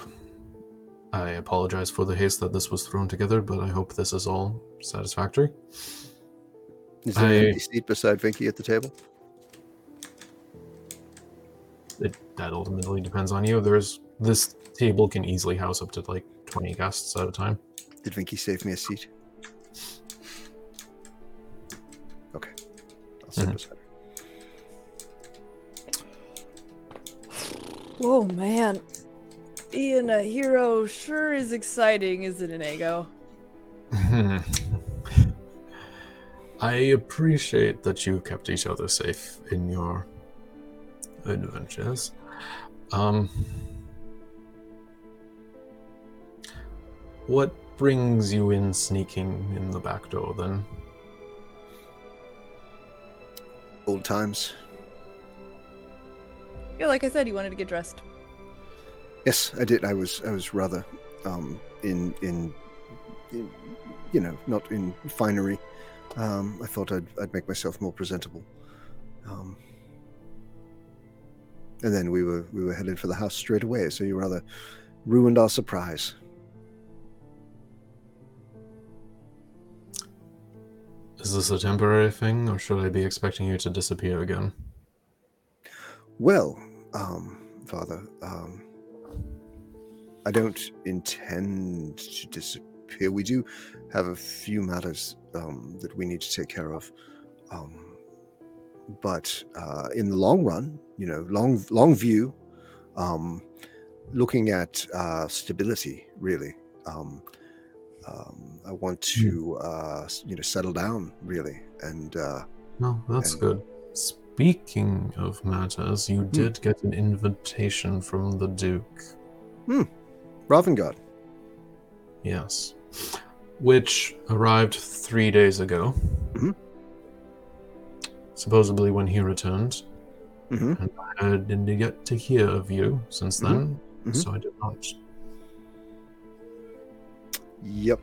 I apologize for the haste that this was thrown together, but I hope this is all satisfactory. Is there I- an empty seat beside Vinky at the table? It, that ultimately depends on you. There's this table can easily house up to like 20 guests at a time. Did Vinky save me a seat? Okay. I'll sit Mhm. beside Oh man, being a hero sure is exciting, isn't it, Ego? I appreciate that you kept each other safe in your adventures. Um, what brings you in sneaking in the back door then? Old times. Yeah, like I said, he wanted to get dressed. Yes, I did. I was I was rather um, in, in in you know not in finery. Um, I thought I'd I'd make myself more presentable. Um, and then we were we were headed for the house straight away. So you rather ruined our surprise. Is this a temporary thing, or should I be expecting you to disappear again? Well, um, Father, um, I don't intend to disappear. We do have a few matters um, that we need to take care of, um, but uh, in the long run, you know, long long view, um, looking at uh, stability, really. Um, um, I want to, uh, you know, settle down, really, and uh, No, that's And- good. Speaking of matters, you did get an invitation from the Duke. Ravengard. Yes. Which arrived three days ago. Mhm. Supposedly when he returned. hmm And I didn't get to hear of you since then, Mhm. so I did not. Yep.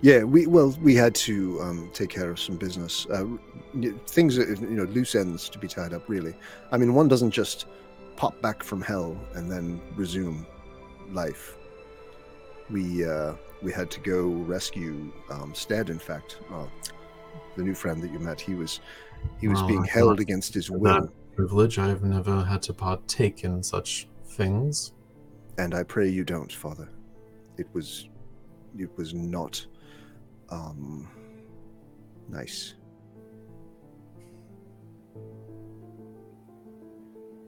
Yeah, we well, we had to um, take care of some business uh, things, that, you know, loose ends to be tied up. Really, I mean, one doesn't just pop back from hell and then resume life. We uh, we had to go rescue um, Stead. In fact, uh, the new friend that you met, he was he was Oh, being I held against his will, Privilege, I've never had to partake in such things. and I pray you don't, Father. It was it was not um, nice.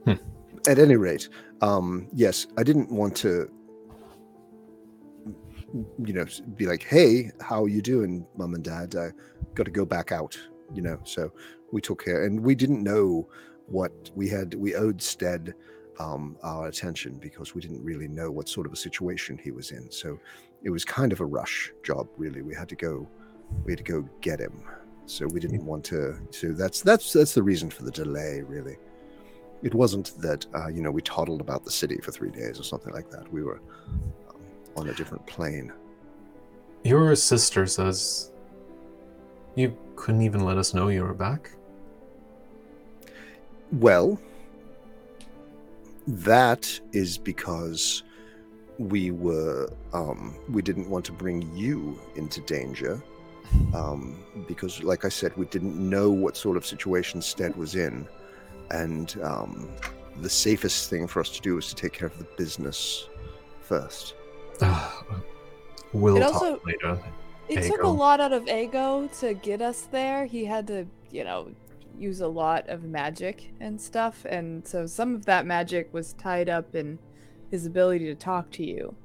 Hmm. At any rate, um, yes, I didn't want to, you know, be like, "Hey, how you doing, mum and dad? I got to go back out." You know, so we took care, and we didn't know what we had. We owed Stead um, our attention because we didn't really know what sort of a situation he was in. So it was kind of a rush job, really. We had to go, we had to go get him. So we didn't want to. So that's that's that's the reason for the delay, really. It wasn't that uh, you know we toddled about the city for three days or something like that. We were um, on a different plane. Your sister says you couldn't even let us know you were back. Well, that is because we were um, we didn't want to bring you into danger um, because, like I said, we didn't know what sort of situation Stead was in, and um, the safest thing for us to do was to take care of the business first. we'll It talk also- later. It took a lot out of Ego to get us there. He had to, you know, use a lot of magic and stuff, and so some of that magic was tied up in his ability to talk to you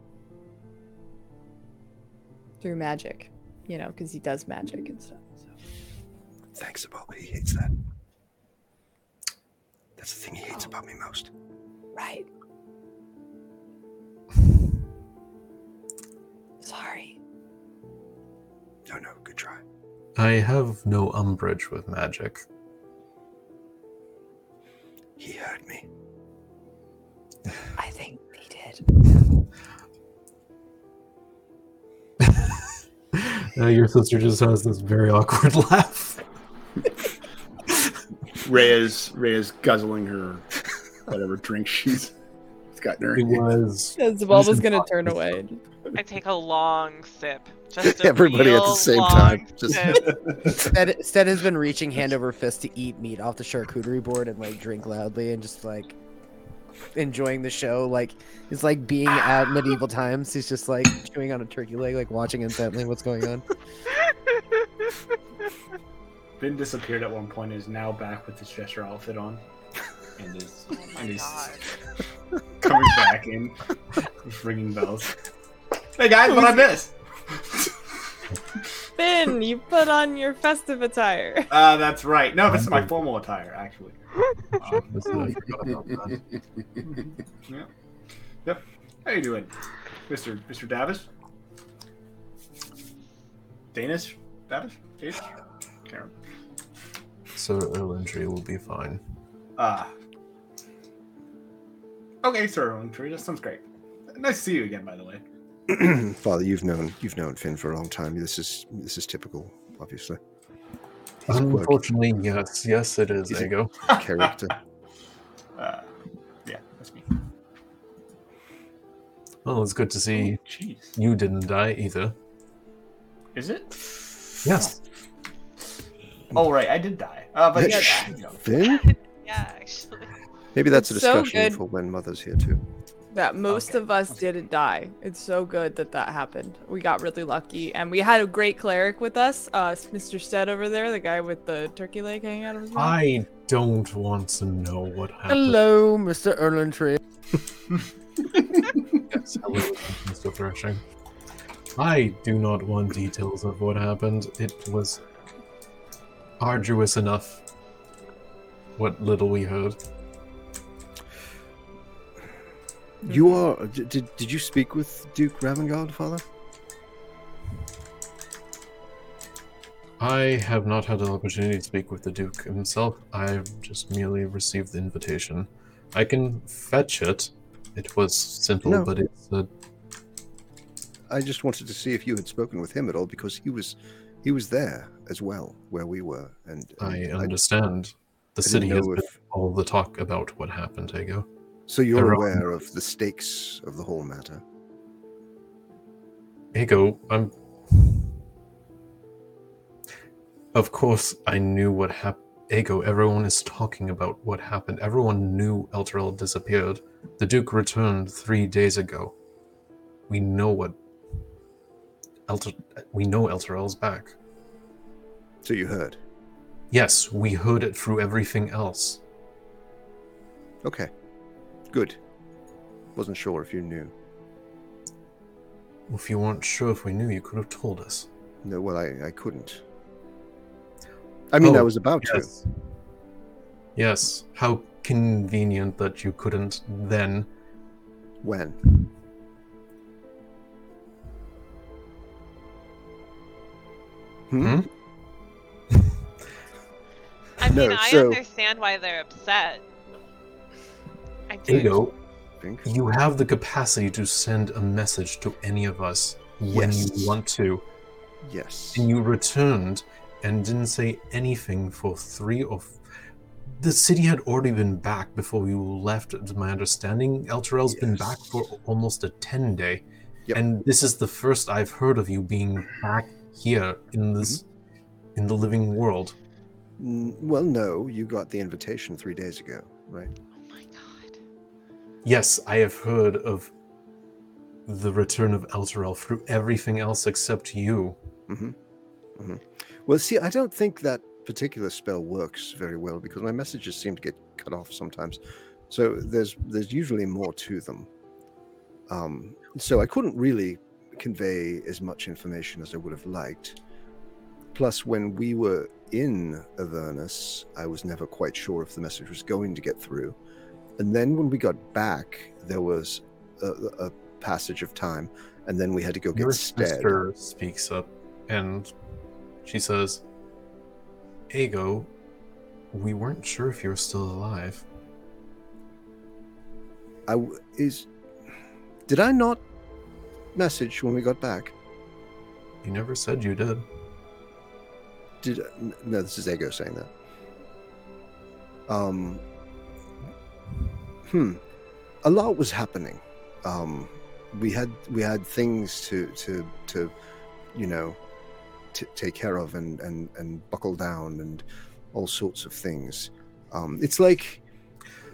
through magic, you know, because he does magic and stuff. So. Thanks, Bob. He hates that. That's the thing he hates oh. about me most. Right. Sorry. No, no, good try. I have no umbrage with magic. He heard me. I think he did. Uh, your sister just has this very awkward laugh. Ray is Ray is guzzling her whatever drink she's gotten her. It was Zabal was gonna turn away. I take a long sip. Just a Everybody at the same time, just- sip. Stead, Stead has been reaching hand over fist to eat meat off the charcuterie board and like drink loudly and just like enjoying the show. Like it's like being at medieval times. He's just like chewing on a turkey leg, like watching intently what's going on. Finn disappeared at one point and is now back with his Cheshire outfit on. And is, Oh and is coming back in, ringing bells. Hey guys, what I missed? Finn, you put on your festive attire. Uh, that's right. No, this is my formal attire, actually. Um, This is- I forgot about that. yeah. Yep. How you doing, Mister Mister Davis? Danish Davis? Davis? Can't remember. Sir Erlentree will be fine. Ah. okay, sir. Tree. That sounds great. Nice to see you again, by the way. Father, you've known you've known Finn for a long time. This is this is typical, obviously. He's a quirky Unfortunately, yes, yes, it is. He's There you go. character. Uh, yeah, that's me. Well, it's good to see Jeez. you didn't die either. Is it? Yes. Oh, right. I did die. Uh, but yeah, Shh. you know. Finn? Yeah, actually. Maybe that's a It's so discussion good. for when Mother's here too. That most Okay. of us didn't die. It's so good that that happened. We got really lucky, and we had a great cleric with us, uh, Mr. Stead over there, the guy with the turkey leg hanging out of his mouth. I don't want to know what happened. Hello, Mr. Erlentree. Yes, hello, Mr. Threshing. I do not want details of what happened. It was arduous enough. What little we heard. You are. Did did you speak with Duke Ravengard, Father? I have not had an opportunity to speak with the Duke himself. I've just merely received the invitation. I can fetch it. It was simple, No. but it's a I just wanted to see if you had spoken with him at all because he was he was there as well where we were, and, I and understand. The I didn't city has been if- all the talk about what happened, Ego. So you're Around- aware of the stakes of the whole matter. Ego, I'm. Of course, I knew what happened. Ego, everyone is talking about what happened. Everyone knew Elturel disappeared. The Duke returned three days ago. We know what. Elter, we know Elturel's back. So you heard. Yes, we heard it through everything else. Okay. Good. Wasn't sure if you knew. If you weren't sure if we knew, you could have told us. No, well, I, I couldn't. I mean, I Oh, was about to. Yes. Yes. How convenient that you couldn't then. When? Hmm? Hmm? I mean, No, I so- understand why they're upset. I do. Ego, you have the capacity to send a message to any of us when Yes. you want to, Yes. and you returned and didn't say anything for three or. F- the city had already been back before you left, to my understanding. Elturel's been back for almost a 10 day. Yep. And this is the first I've heard of you being back here in this. Mm-hmm. in the living world. Well, no, you got the invitation three days ago, right? Yes, I have heard of the return of Elturel through everything else except you. Mm-hmm. hmm Well, see, I don't think that particular spell works very well because my messages seem to get cut off sometimes. So there's there's usually more to them. Um, so I couldn't really convey as much information as I would have liked. Plus, when we were in Avernus, I was never quite sure if the message was going to get through. And then when we got back, there was a, a passage of time, and then we had to go get Your stead. sister speaks up and she says, Ego, we weren't sure if you were still alive. I w- is. Did I not message when we got back? You never said you did. Did no? This is Ego saying that. Um. Hmm. A lot was happening. Um, we had we had things to to to, you know, take care of and and and buckle down and all sorts of things. Um, it's like.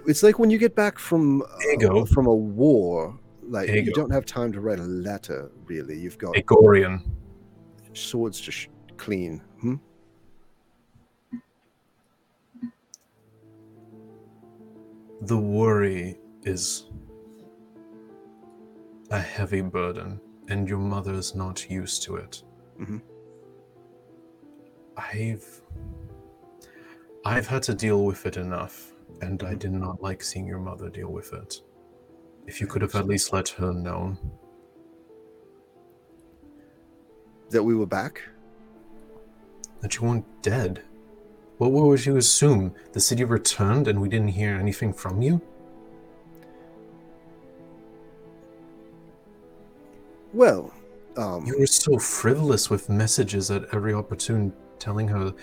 It's like when you get back from uh, from a war, like you don't have time to write a letter. Really, you've got Egorian. swords to sh- clean. Hmm? The worry is a heavy burden, and your mother's not used to it. Mhm. I've I've had to deal with it enough, and I did not like seeing your mother deal with it. If you could have at least let her know. That we were back? that you weren't dead. What would you assume? The city returned and we didn't hear anything from you? Well, um, You were so frivolous with messages at every opportune, telling her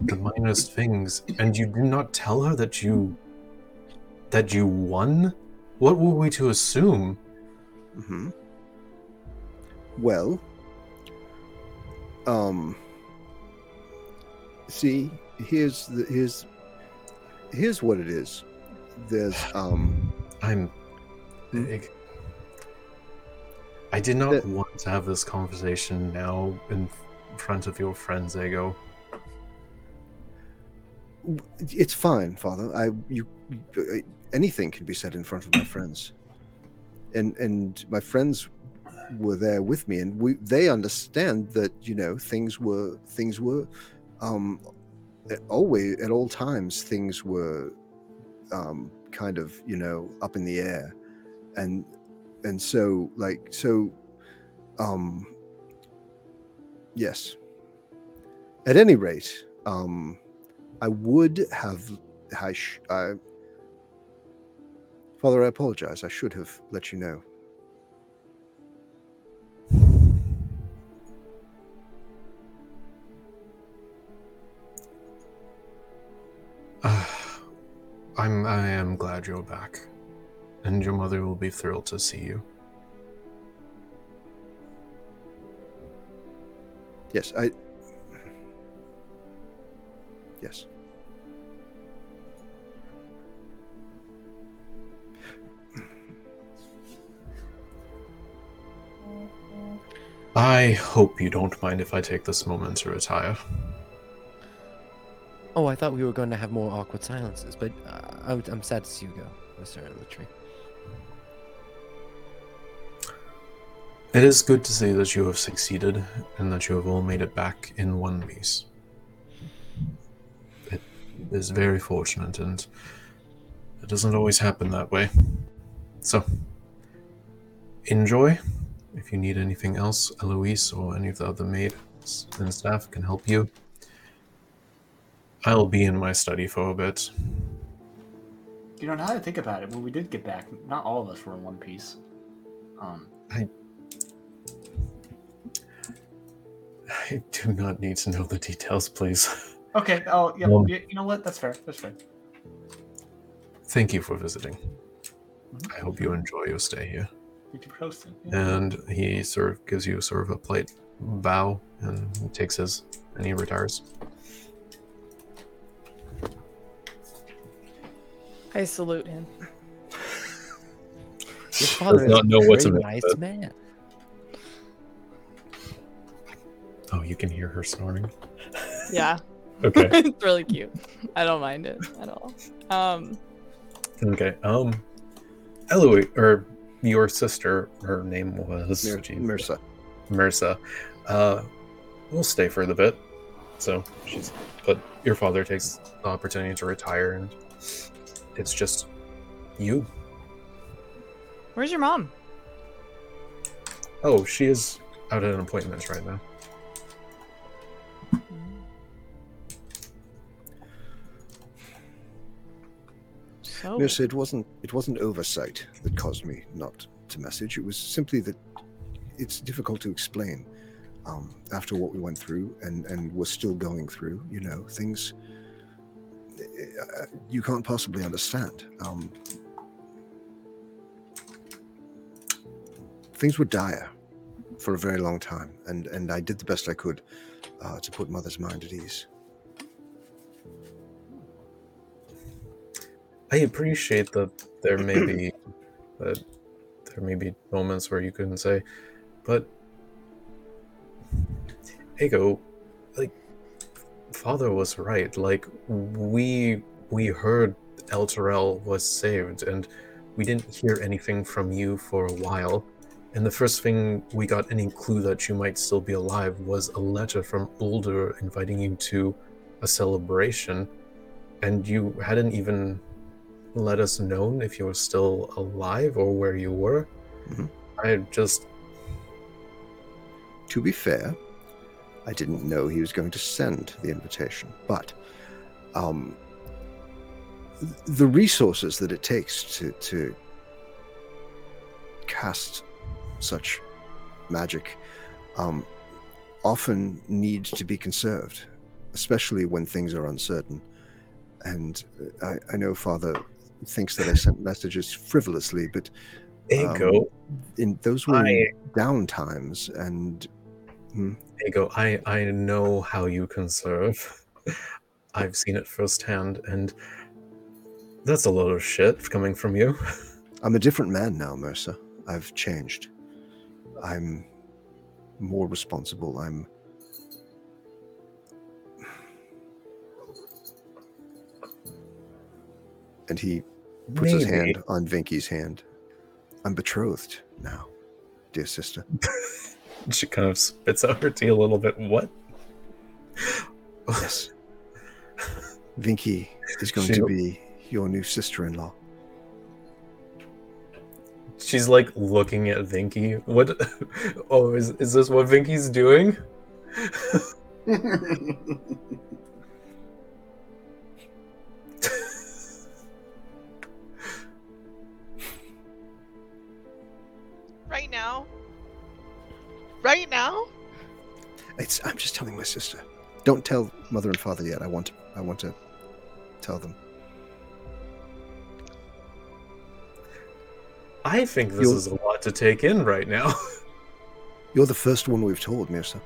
the minest things, and you did not tell her that you that you won. What were we to assume? hmm Well, um, see, here's the here's here's what it is. There's um, I'm. Hmm? I, did not That- want to have this conversation now in front of your friends, Ego. it's fine, Father. I you, you anything can be said in front of my friends, and and my friends were there with me, and we they understand that you know things were things were, um, at always at all times things were, um, kind of you know up in the air, and and so like so, um, yes. At any rate, um, I would have. I, sh- I, Father, I apologize. I should have let you know. I'm I am glad you're back. And your mother will be thrilled to see you. Yes, I. Yes. I hope you don't mind if I take this moment to retire. Oh, I thought we were going to have more awkward silences, but uh, I I'm sad to see you go, Mr. Littree. It is good to see that you have succeeded and that you have all made it back in one piece. It is very fortunate and it doesn't always happen that way. So, enjoy. If you need anything else, Eloise or any of the other maids and staff can help you. I'll be in my study for a bit. You know, now that I think about it, when we did get back, not all of us were in one piece. Um, I do not need to know the details, please. okay. Oh, yeah. Um, you know what? That's fair. That's fair. Thank you for visiting. I hope you enjoy your stay here. Hosting. Yeah. And he sort of gives you sort of a polite bow and he takes his and he retires. I salute him. Your father Does not is know a what to very nice it. man. Oh, you can hear her snoring. Yeah. Okay. it's really cute. I don't mind it at all. Um, okay. Um Eloise or your sister, her name was Mir- geez, Mirsa. Mirsa. Uh will stay for the bit. So she's but your father takes the opportunity to retire and it's just you. where's your mom? Oh, she is out at an appointment right now. So Mirsa, it wasn't it wasn't oversight that caused me not to message. It was simply that it's difficult to explain um, after what we went through and and we're still going through. You know, things you can't possibly understand. Um, things were dire for a very long time, and and I did the best I could uh, to put Mother's mind at ease. I appreciate that there may be that there may be moments where you couldn't say, but Ego, father was right. Like we we heard Elturel was saved and we didn't hear anything from you for a while. And the first thing we got any clue that you might still be alive was a letter from Ulder inviting you to a celebration. And you hadn't even let us know if you were still alive or where you were. Mhm. I just To be fair, I didn't know he was going to send the invitation, but um, the resources that it takes to to cast such magic um, often need to be conserved, especially when things are uncertain. And uh, I, I know Father thinks that I sent messages frivolously, but ego. in those were I- down times, and Ego, I I know how you conserve. I've seen it firsthand, and that's a lot of shit coming from you. I'm a different man now, Mercer. I've changed. I'm more responsible. I'm. And he puts his hand on Vinky's hand. I'm betrothed now, dear sister. She kind of spits out her tea a little bit. What? Yes. Vinky is going She- to be your new sister in law. She's like looking at Vinky. What? Oh, is is this what Vinky's doing? my sister. Don't tell mother and father yet. I want to, I want to tell them. I think this You'll- is a lot to take in right now. You're the first one we've told, Mirza.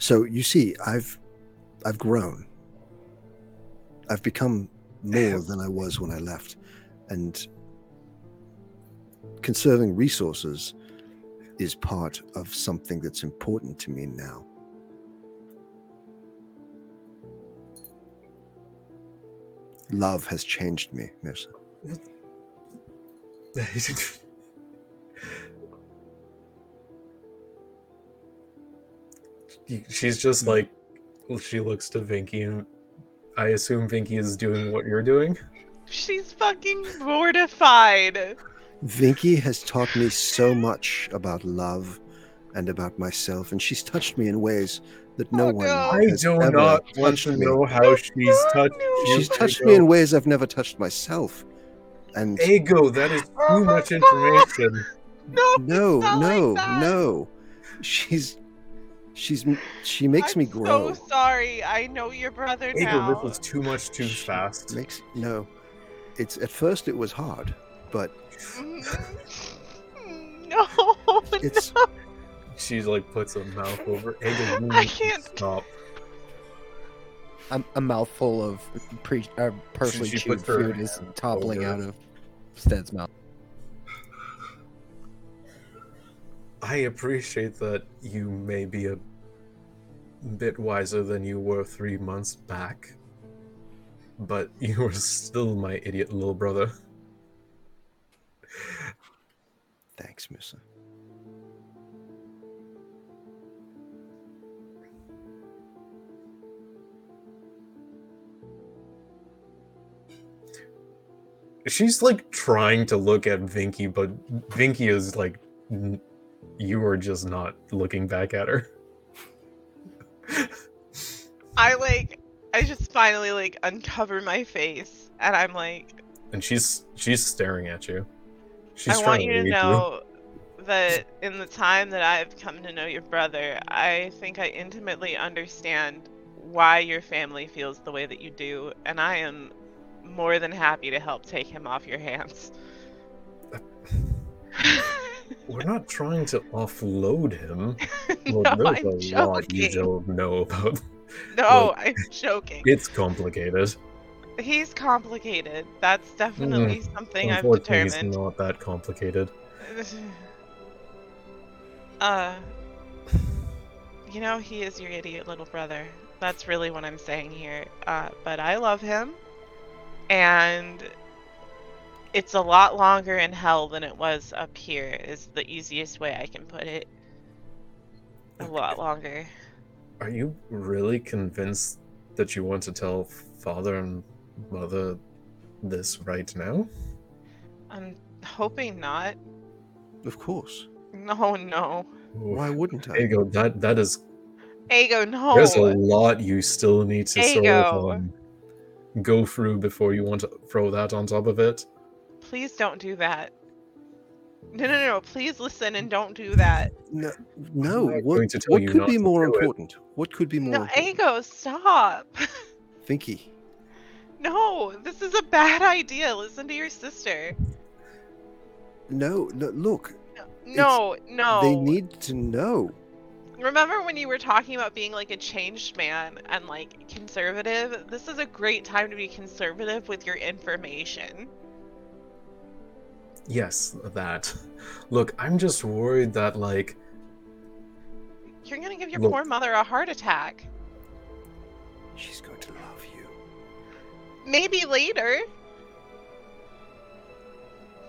So you see, I've I've grown. I've become more than I was when I left. And conserving resources is part of something that's important to me now. Love has changed me, Mirza. She's just like she looks to Vinky, and I assume Vinky is doing what you're doing. She's fucking mortified. Vinky has taught me so much about love and about myself, and she's touched me in ways that no Oh, one no. I has do ever not want touched to me. know how she's touched. you, She's touched Ego. me in ways I've never touched myself. And Ego, that is Oh too my much information. No, no, not like no, She's she's she makes I'm me grow. so sorry. I know your brother Ego, now. this was too much too fast. Makes no. It's at first it was hard, but no, it's She's like puts a mouth over. I can't- stop. A, a mouthful of pre, uh, partially she chewed puts her food is hand toppling over. out of Stead's mouth. I appreciate that you may be a bit wiser than you were three months back, but you were still my idiot little brother. Thanks, Missa. She's like trying to look at Vinky, but Vinky is like, you are just not looking back at her. I like. I just finally like uncover my face, and I'm like, And she's she's staring at you. She's I want you to know that in the time that I've come to know your brother, I think I intimately understand why your family feels the way that you do, and I am more than happy to help take him off your hands. We're not trying to offload him. Well, no, there's I'm a lot you don't know about. No, Look. I'm joking. It's complicated. He's complicated. That's definitely something I've determined. not that complicated. Uh, you know, he is your idiot little brother. That's really what I'm saying here. Uh, but I love him, and it's a lot longer in hell than it was up here. Is the easiest way I can put it. A lot longer. Are you really convinced that you want to tell father and mother this right now? I'm hoping not. Of course. No, no. Why wouldn't I? Ego, that that is Ego, no. there's a lot you still need to sort of um, go through before you want to throw that on top of it. Please don't do that. No, no, no. Please listen and don't do that. No, no. What, going to tell what could be more do it. important? What could be more No, important? Ego, stop. Finky. No, this is a bad idea. Listen to your sister. No, no, look. No, no. They need to know. Remember when you were talking about being like a changed man and like conservative? This is a great time to be conservative with your information. Yes, that. Look, I'm just worried that like You're gonna give your Look. poor mother a heart attack. She's going to love you. Maybe later.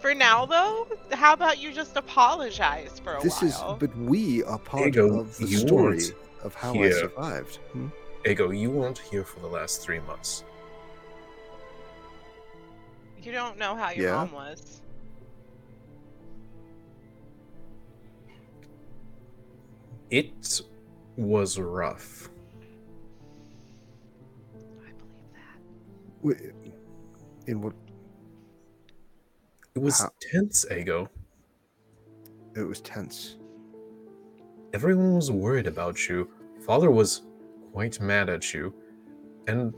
For now, though, how about you just apologize for a This is, but we are part Ego, of the story of how I survived. Hmm? Ego, you weren't here for the last three months. You don't know how your Yeah? mom was. It was rough. In what? It was How- tense, Ego. It was tense. Everyone was worried about you. Father was quite mad at you. And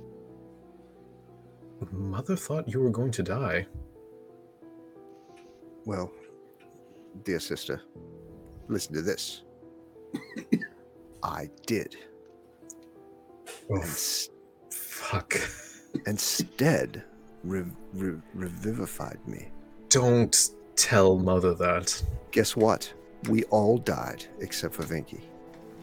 Mother thought you were going to die. Well, dear sister, listen to this. I did. Oh, And, fuck. Instead, rev- re- revivified me. Don't tell Mother that. Guess what? We all died except for Vinky.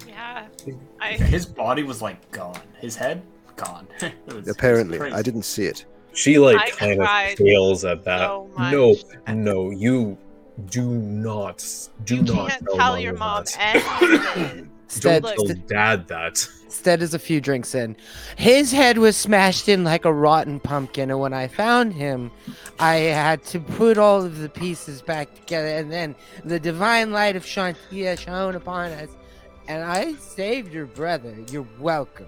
Yeah. Yeah, I. his body was like gone. His head gone. Was- Apparently. I didn't see it. She like I kind of fails at that. so no, no, you do not do You not can't tell, tell your mom that. anything. Stead, Don't tell Dad that. Stead is a few drinks in. His head was smashed in like a rotten pumpkin, and when I found him, I had to put all of the pieces back together, and then the divine light of Shantia shone upon us, and I saved your brother. You're welcome.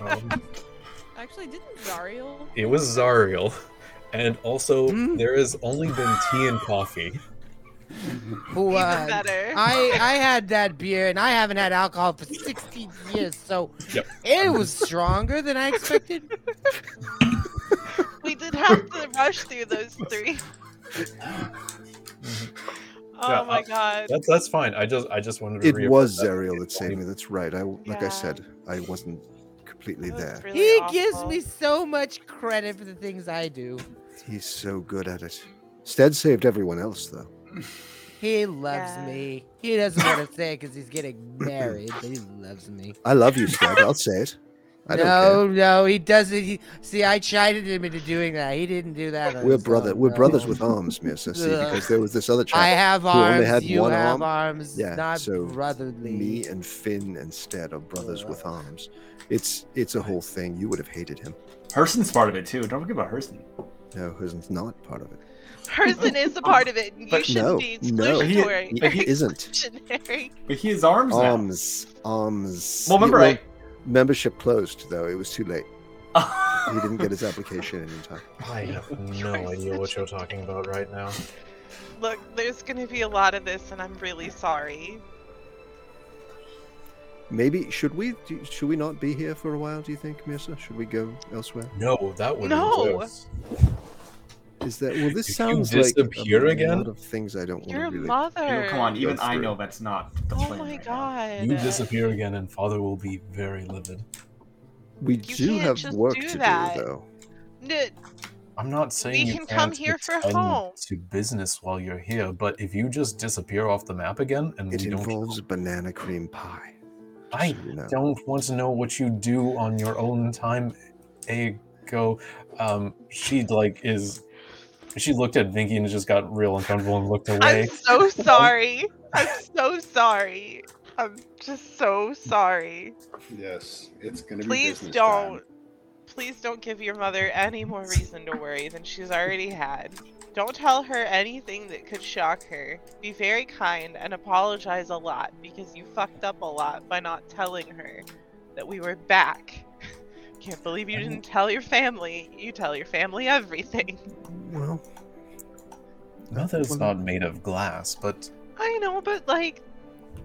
Um, Actually, didn't Zariel? it was Zariel, and also Hmm? there has only been tea and coffee. Who, Even uh, better. I I had that beer, and I haven't had alcohol for 16 years, so Yep. it was stronger than I expected. we did have to rush through those three. Oh Yeah, my god. That's that's fine. I just I just wanted to. It was that. Zariel that saved me. That's right. I, like I said, I wasn't completely was there. really He gives me so much credit for the things I do. He's so good at it. Stead saved everyone else, though. He loves Yeah. me. He doesn't want to say it because he's getting married, but he loves me. I love you, Stead. I'll say it. I no, no, he doesn't. He, see, I chided him into doing that. He didn't do that. We're his brother. own, We're no. brothers with arms, Mirsa. See, because there was this other child. I have who only arms. had you one have arm. arms. Yeah, not so brotherly. Me and Finn instead are brothers with arms. It's it's a whole thing. You would have hated him. Hurston's part of it too. Don't forget about Hurston. No, Hurston's not part of it. Person is a um, part of it. You But shouldn't no, be no. He- exclusionary. He, But he- isn't. But he has arms now. Arms, arms. well, remember, Well, membership closed though. It was too late. He didn't get his application in in time. I have no idea what you're talking about right now. Look, there's gonna be a lot of this, and I'm really sorry. Maybe should we do- should we not be here for a while? Do you think, Mirsa? Should we go elsewhere? No, that would No. exist. Is that well? This If you sounds like a disappear again- lot of things I don't want Your to really. mother. come on, even I know that's not the Oh plan. my right now. god. You disappear again, and father will be very livid. We You do have work do to that. do, though. I'm not saying We you can come can't here for attend home. to business while you're here, but if you just disappear off the map again and It we don't involves banana cream pie. I so you know. don't want to know what you do on your own time, Ego. Um, she like is. She looked at Vinky and just got real uncomfortable and looked away. I'm so sorry. I'm so sorry. I'm just so sorry. Yes, it's gonna be Please don't. time. Please don't give your mother any more reason to worry than she's already had. Don't tell her anything that could shock her. Be very kind and apologize a lot because you fucked up a lot by not telling her that we were back. Can't believe you didn't tell your family. You tell your family everything. Well, Mother's well, not made of glass, but I know, but like,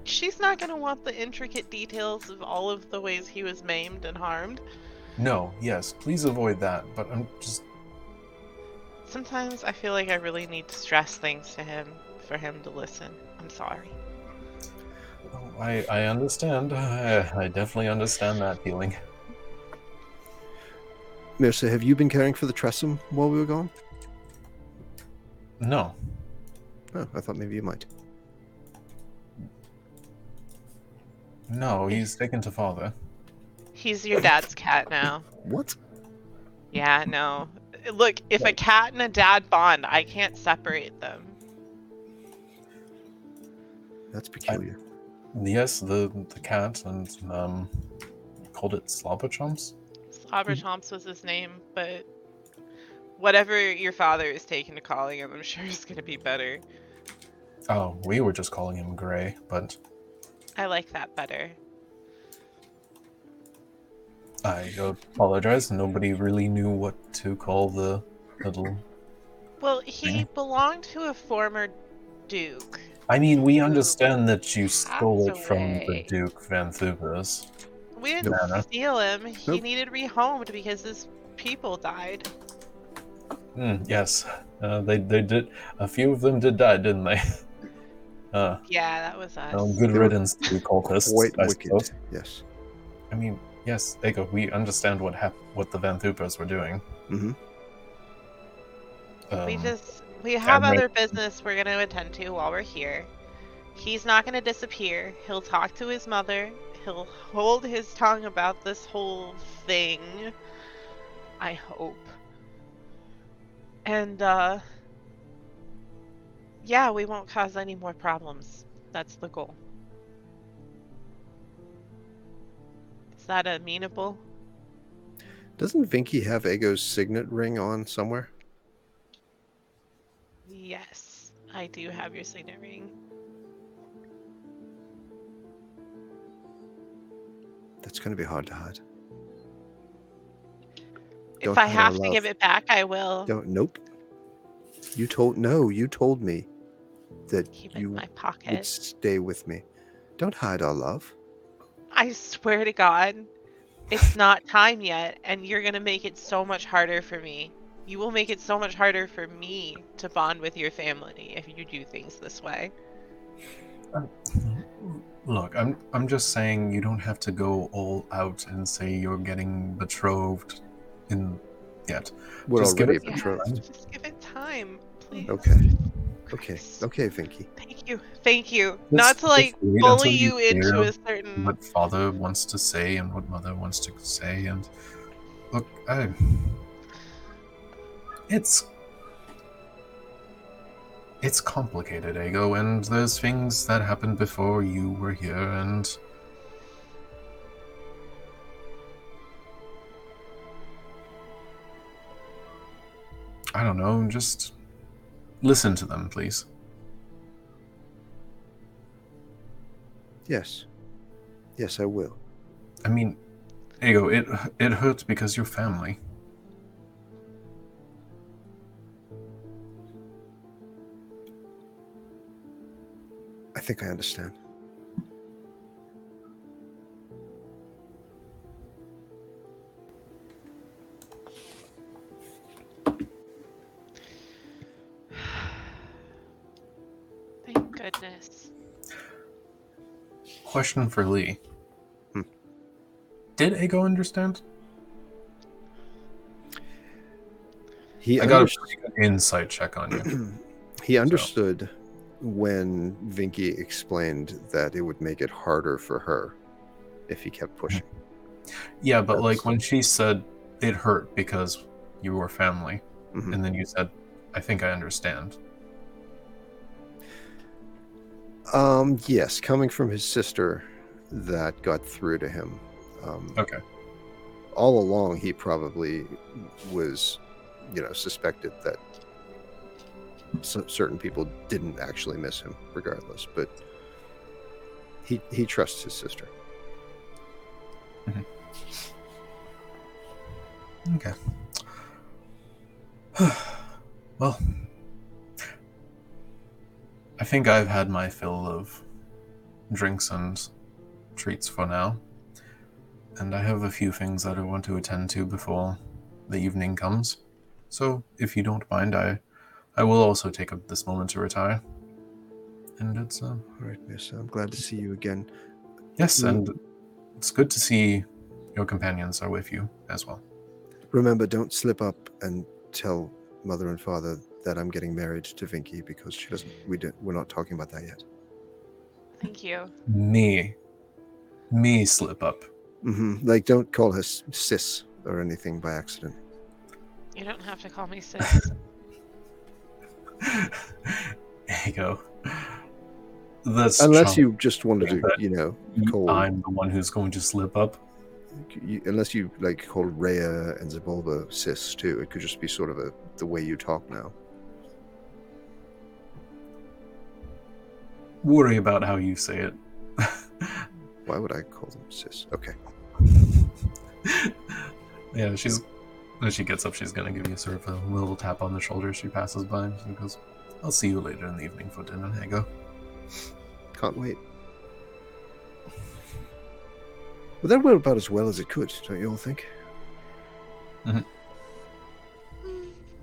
she's not gonna want the intricate details of all of the ways he was maimed and harmed. no, yes, please avoid that. But I'm just Sometimes I feel like I really need to stress things to him for him to listen. I'm sorry. oh, I I understand. I, I definitely understand that feeling. Mirsa, have you been caring for the Tressum while we were gone? No, Oh, I thought maybe you might. no, he's taken to father. He's your dad's cat now. What? Yeah, no. Look, if a cat and a dad bond, I can't separate them. That's peculiar. Yes, the the cat and um called it Slobber Chomps. Slobber Chomps was his name, but whatever your father is taking to calling him, I'm sure is gonna be better. Oh, we were just calling him Gray, but I like that better. I apologize. Nobody really knew what to call the little. Well, he Mhm. belonged to a former duke. I mean, we understand that you stole it from the away. Duke Van Thupas. We didn't Banana. steal him. He Nope. needed rehomed because his people died. Mm, yes, uh, they they did. A few of them did die, didn't they? Uh, Yeah, that was us. well, good They riddance to cultists. Quite I wicked. suppose. Yes. I mean, yes, Ego, we understand what hap- what the Van Thupas were doing. Mhm. we Um, just we have right. other business we're gonna attend to while we're here. He's not gonna disappear. He'll talk to his mother. He'll hold his tongue about this whole thing. I hope. And uh yeah, we won't cause any more problems. That's the goal. Is that amenable? Doesn't Vinky have Ego's signet ring on somewhere? Yes, I do have your signet ring. That's going to be hard to hide. If Don't I have to give it back, I will. Don't. Nope. You told no. You told me that Keep it in you my would pocket. stay with me. Don't hide our love. I swear to God, it's not time yet, and you're gonna make it so much harder for me. You will make it so much harder for me to bond with your family if you do things this way. Uh, Look, I'm I'm just saying you don't have to go all out and say you're getting betrothed in yet. We're Just give it- betrothed. Just give it time, please. Okay. Okay. Okay, Vinky. Thank you. Thank you. Let's- Not to like bully you you into a certain. What father wants to say and what mother wants to say, and look, I, it's it's complicated, Ego, and there's things that happened before you were here, and I don't know, just listen to them, please. Yes. Yes, I will. I mean, Ego, it it hurts because you're family. I think I understand. Thank goodness. Question for Lee. Hmm. Did Ego understand? He I got a pretty good insight check on you. he understood when Vinky explained that it would make it harder for her if he kept pushing. Yeah, but like when she said it hurt because you were family, Mhm. and then you said, "I think I understand." Um, yes, coming from his sister, that got through to him. Um, Okay. all along, he probably was, you know, suspected that certain people didn't actually miss him, regardless. But he he trusts his sister. Mm-hmm. Okay. well, I think I've had my fill of drinks and treats for now. And I have a few things that I want to attend to before the evening comes. So, if you don't mind, I I will also take up this moment to retire. And it's uh, All right, Miss. I'm glad to see you again. yes, Mm. and it's good to see your companions are with you as well. Remember, don't slip up and tell mother and father that I'm getting married to Vinky because she doesn't. We don't. We're not talking about that yet. Thank you. Me, me slip up. hmm Like, don't call her sis or anything by accident. You don't have to call me sis. there you go. That's Unless you just wanted to, you know, call. I'm the one who's going to slip up. you, unless you like call Rhea and Zabulba sis too. It could just be sort of a the way you talk now. Worry about how you say it. Why would I call them sis? Okay. yeah, she's when she gets up, she's gonna give you sort of a little tap on the shoulder. She passes by and she goes, "I'll see you later in the evening for dinner, Hago." Can't wait. Well, that went about as well as it could, don't you all think? Mm-hmm.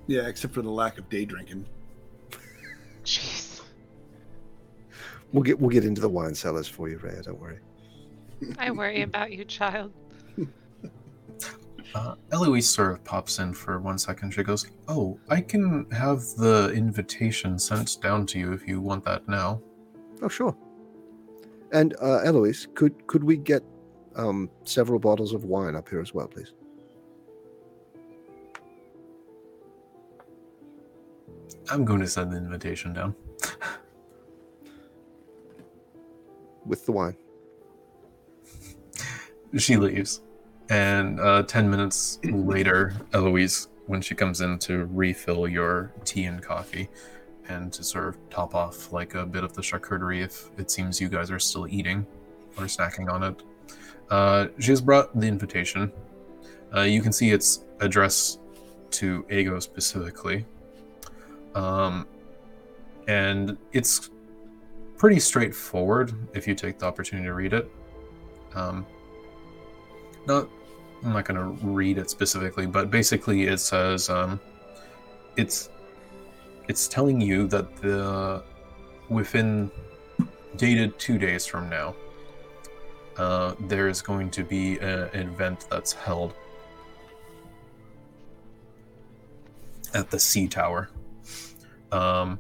Yeah, except for the lack of day drinking. Jeez. We'll get we'll get into the wine cellars for you, Rhea. Don't worry. I worry about you, child. Uh, Eloise sort of pops in for one second. She goes, "Oh, I can have the invitation sent down to you if you want that now." Oh, sure. And uh, Eloise, could could we get um, several bottles of wine up here as well, please? I'm going to send the invitation down. With the wine. She leaves, and uh, ten minutes later, Eloise, when she comes in to refill your tea and coffee, and to sort of top off like a bit of the charcuterie if it seems you guys are still eating or snacking on it, uh, she has brought the invitation. Uh, you can see it's addressed to Ego specifically, um, and it's pretty straightforward if you take the opportunity to read it. Um, not I'm not gonna read it specifically, but basically it says um, it's it's telling you that the within dated two days from now, uh, there is going to be a, an event that's held at the Sea Tower. Um,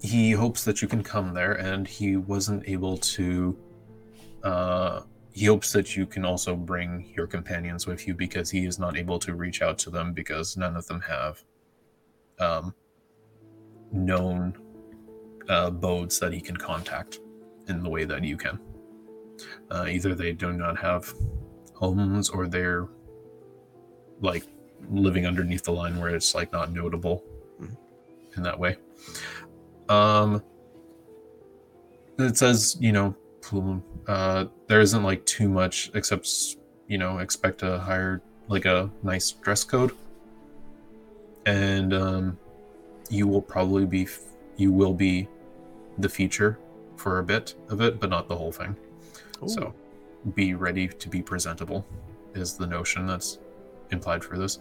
he hopes that you can come there, and he wasn't able to. Uh, he hopes that you can also bring your companions with you because he is not able to reach out to them because none of them have um, known uh, bodes that he can contact in the way that you can. Uh, either they do not have homes or they're like living underneath the line where it's like not notable Mhm. in that way. Um, it says, you know, uh, there isn't like too much except, you know, expect a higher, like a nice dress code. And um, you will probably be, f- you will be the feature for a bit of it, but not the whole thing. So be ready to be presentable is the notion that's implied for this.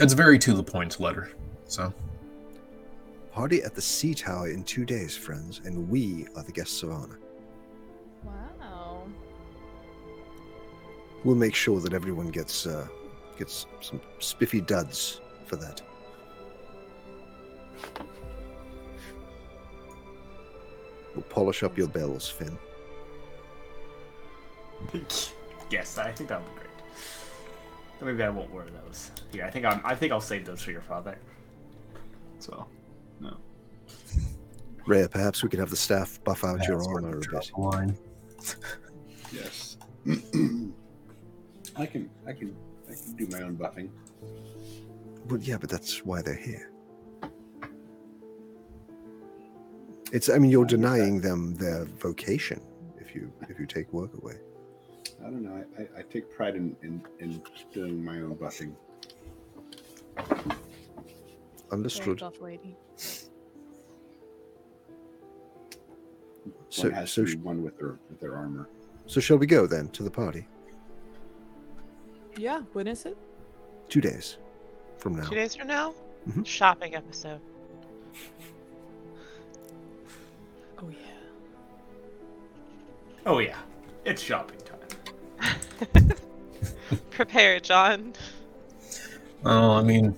It's very to the point letter. So Party at the Sea Tower in two days, friends, and we are the guests of honor. Wow. We'll make sure that everyone gets uh, gets some spiffy duds for that. We'll polish up your bells, Finn. yes, I think that would be great. Maybe I won't wear those. Yeah, I think I'm. I think I'll save those for your father. So, no. Rhea, perhaps we could have the staff buff out your That's where armor we a draw bit. the line. Yes. I can I can I can do my own buffing. Well, yeah, but that's why they're here. It's. I mean, you're I denying them their vocation if you if you take work away. I don't know. I, I, I take pride in, in, in doing my own buffing. Understood. buff lady. So, one has so, to sh- be one with their with their armor. so shall we go then to the party? Yeah, when is it? Two days from now. Two days from now, Mhm. shopping episode. Oh yeah. Oh yeah, it's shopping time. Prepare, John. Oh, I mean,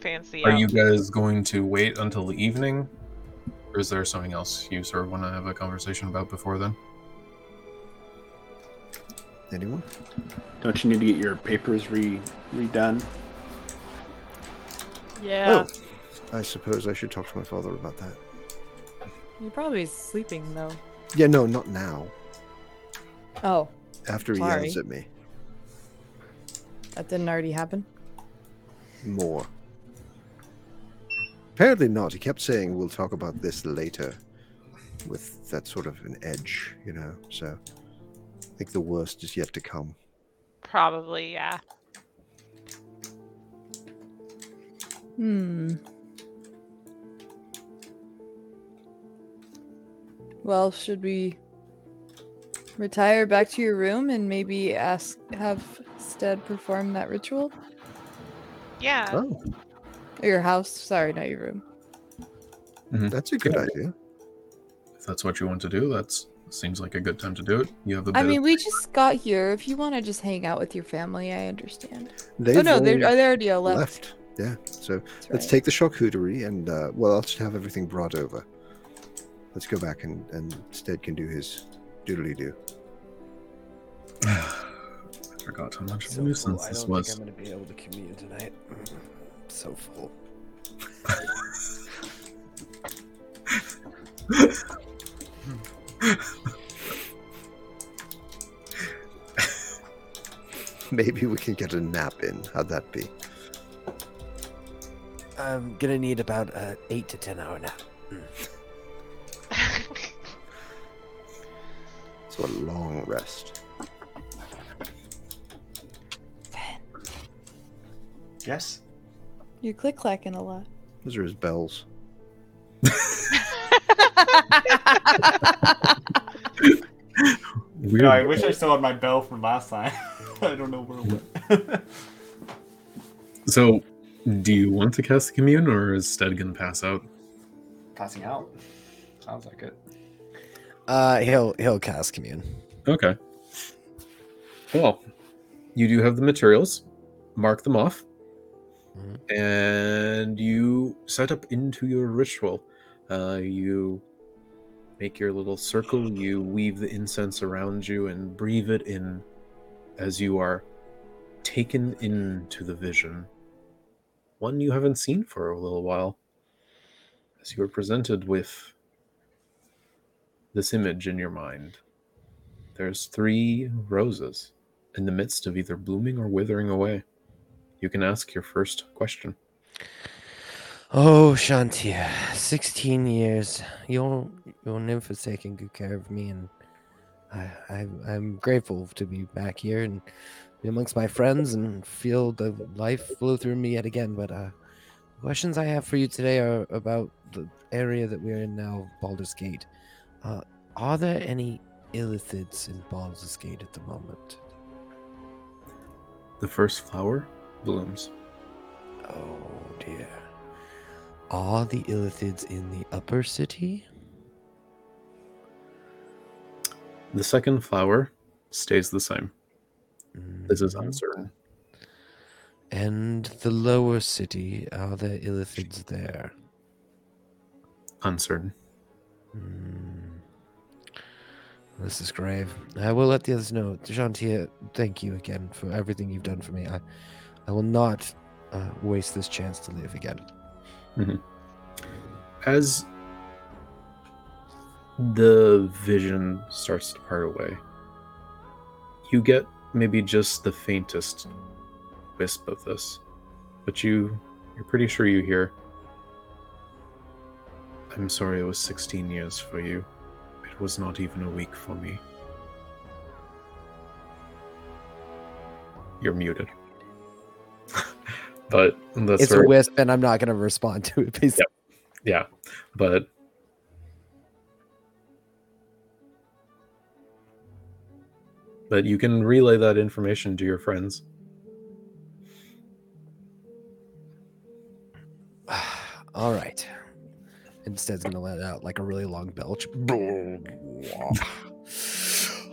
Fancy. are out. you guys going to wait until the evening? Or is there something else you sort of want to have a conversation about before then? Anyone? Don't you need to get your papers re redone? Yeah. Oh, I suppose I should talk to my father about that. You're probably sleeping though. Yeah, no, not now. Oh, After he Sorry. yells at me that didn't already happen. more. Apparently not. He kept saying we'll talk about this later, with that sort of an edge, you know. So I think the worst is yet to come. Probably, yeah. Hmm. Well, should we retire back to your room and maybe ask have Stead perform that ritual? Yeah. Oh, Or your house? Sorry, not your room. that's a good Yeah. idea. If that's what you want to do, that's seems like a good time to do it. You have a bit I of mean, we just got here. If you want to just hang out with your family, I understand. They've oh no, they're, all they already left. left. Yeah. So That's let's right. take the charcuterie and uh, well, I'll just have everything brought over. Let's go back and and Stead can do his doodly do. I forgot how much of a So nuisance full. I this don't was. think I'm going to be able to commune tonight. So full. Maybe we can get a nap in. How'd that be? I'm going to need about an 8 to 10 hour nap. So a long rest. Yes. You're click clacking a lot. Those are his bells. Weird. No, I wish I still had my bell from last time. I don't know where it went. So, do you want to cast the commune, or is Stead gonna pass out? Passing out. Sounds like it. Uh, he'll he'll cast commune. Okay. Well, you do have the materials. Mark them off, Mhm. and you set up into your ritual. Uh, you make your little circle. You weave the incense around you and breathe it in, as you are taken into the vision. One you haven't seen for a little while. As you are presented with this image in your mind. There's three roses in the midst of either blooming or withering away. You can ask your first question. Oh, Chauntea, 16 years. Your your nymph has taken good care of me, and I, I I'm grateful to be back here and be amongst my friends and feel the life flow through me yet again. But uh, questions I have for you today are about the area that we're in now, Baldur's Gate. Uh, are there any illithids in Baldur's Gate at the moment? The first flower blooms. Oh dear. Are the illithids in the upper city? The second flower stays the same. This is uncertain. And the lower city, are there illithids there? Uncertain. Hmm. This is grave. I will let the others know. Gentil, thank you again for everything you've done for me. I, I will not uh, waste this chance to live again. As the vision starts to part away, you get maybe just the faintest wisp of this, but you you're pretty sure you hear. I'm sorry it was 16 years for you. It was not even a week for me. You're muted. but that's it's a wisp, and I'm not going to respond to it. Basically. yeah, but but you can relay that information to your friends. All right. Instead, Instead's going to let out like a really long belch.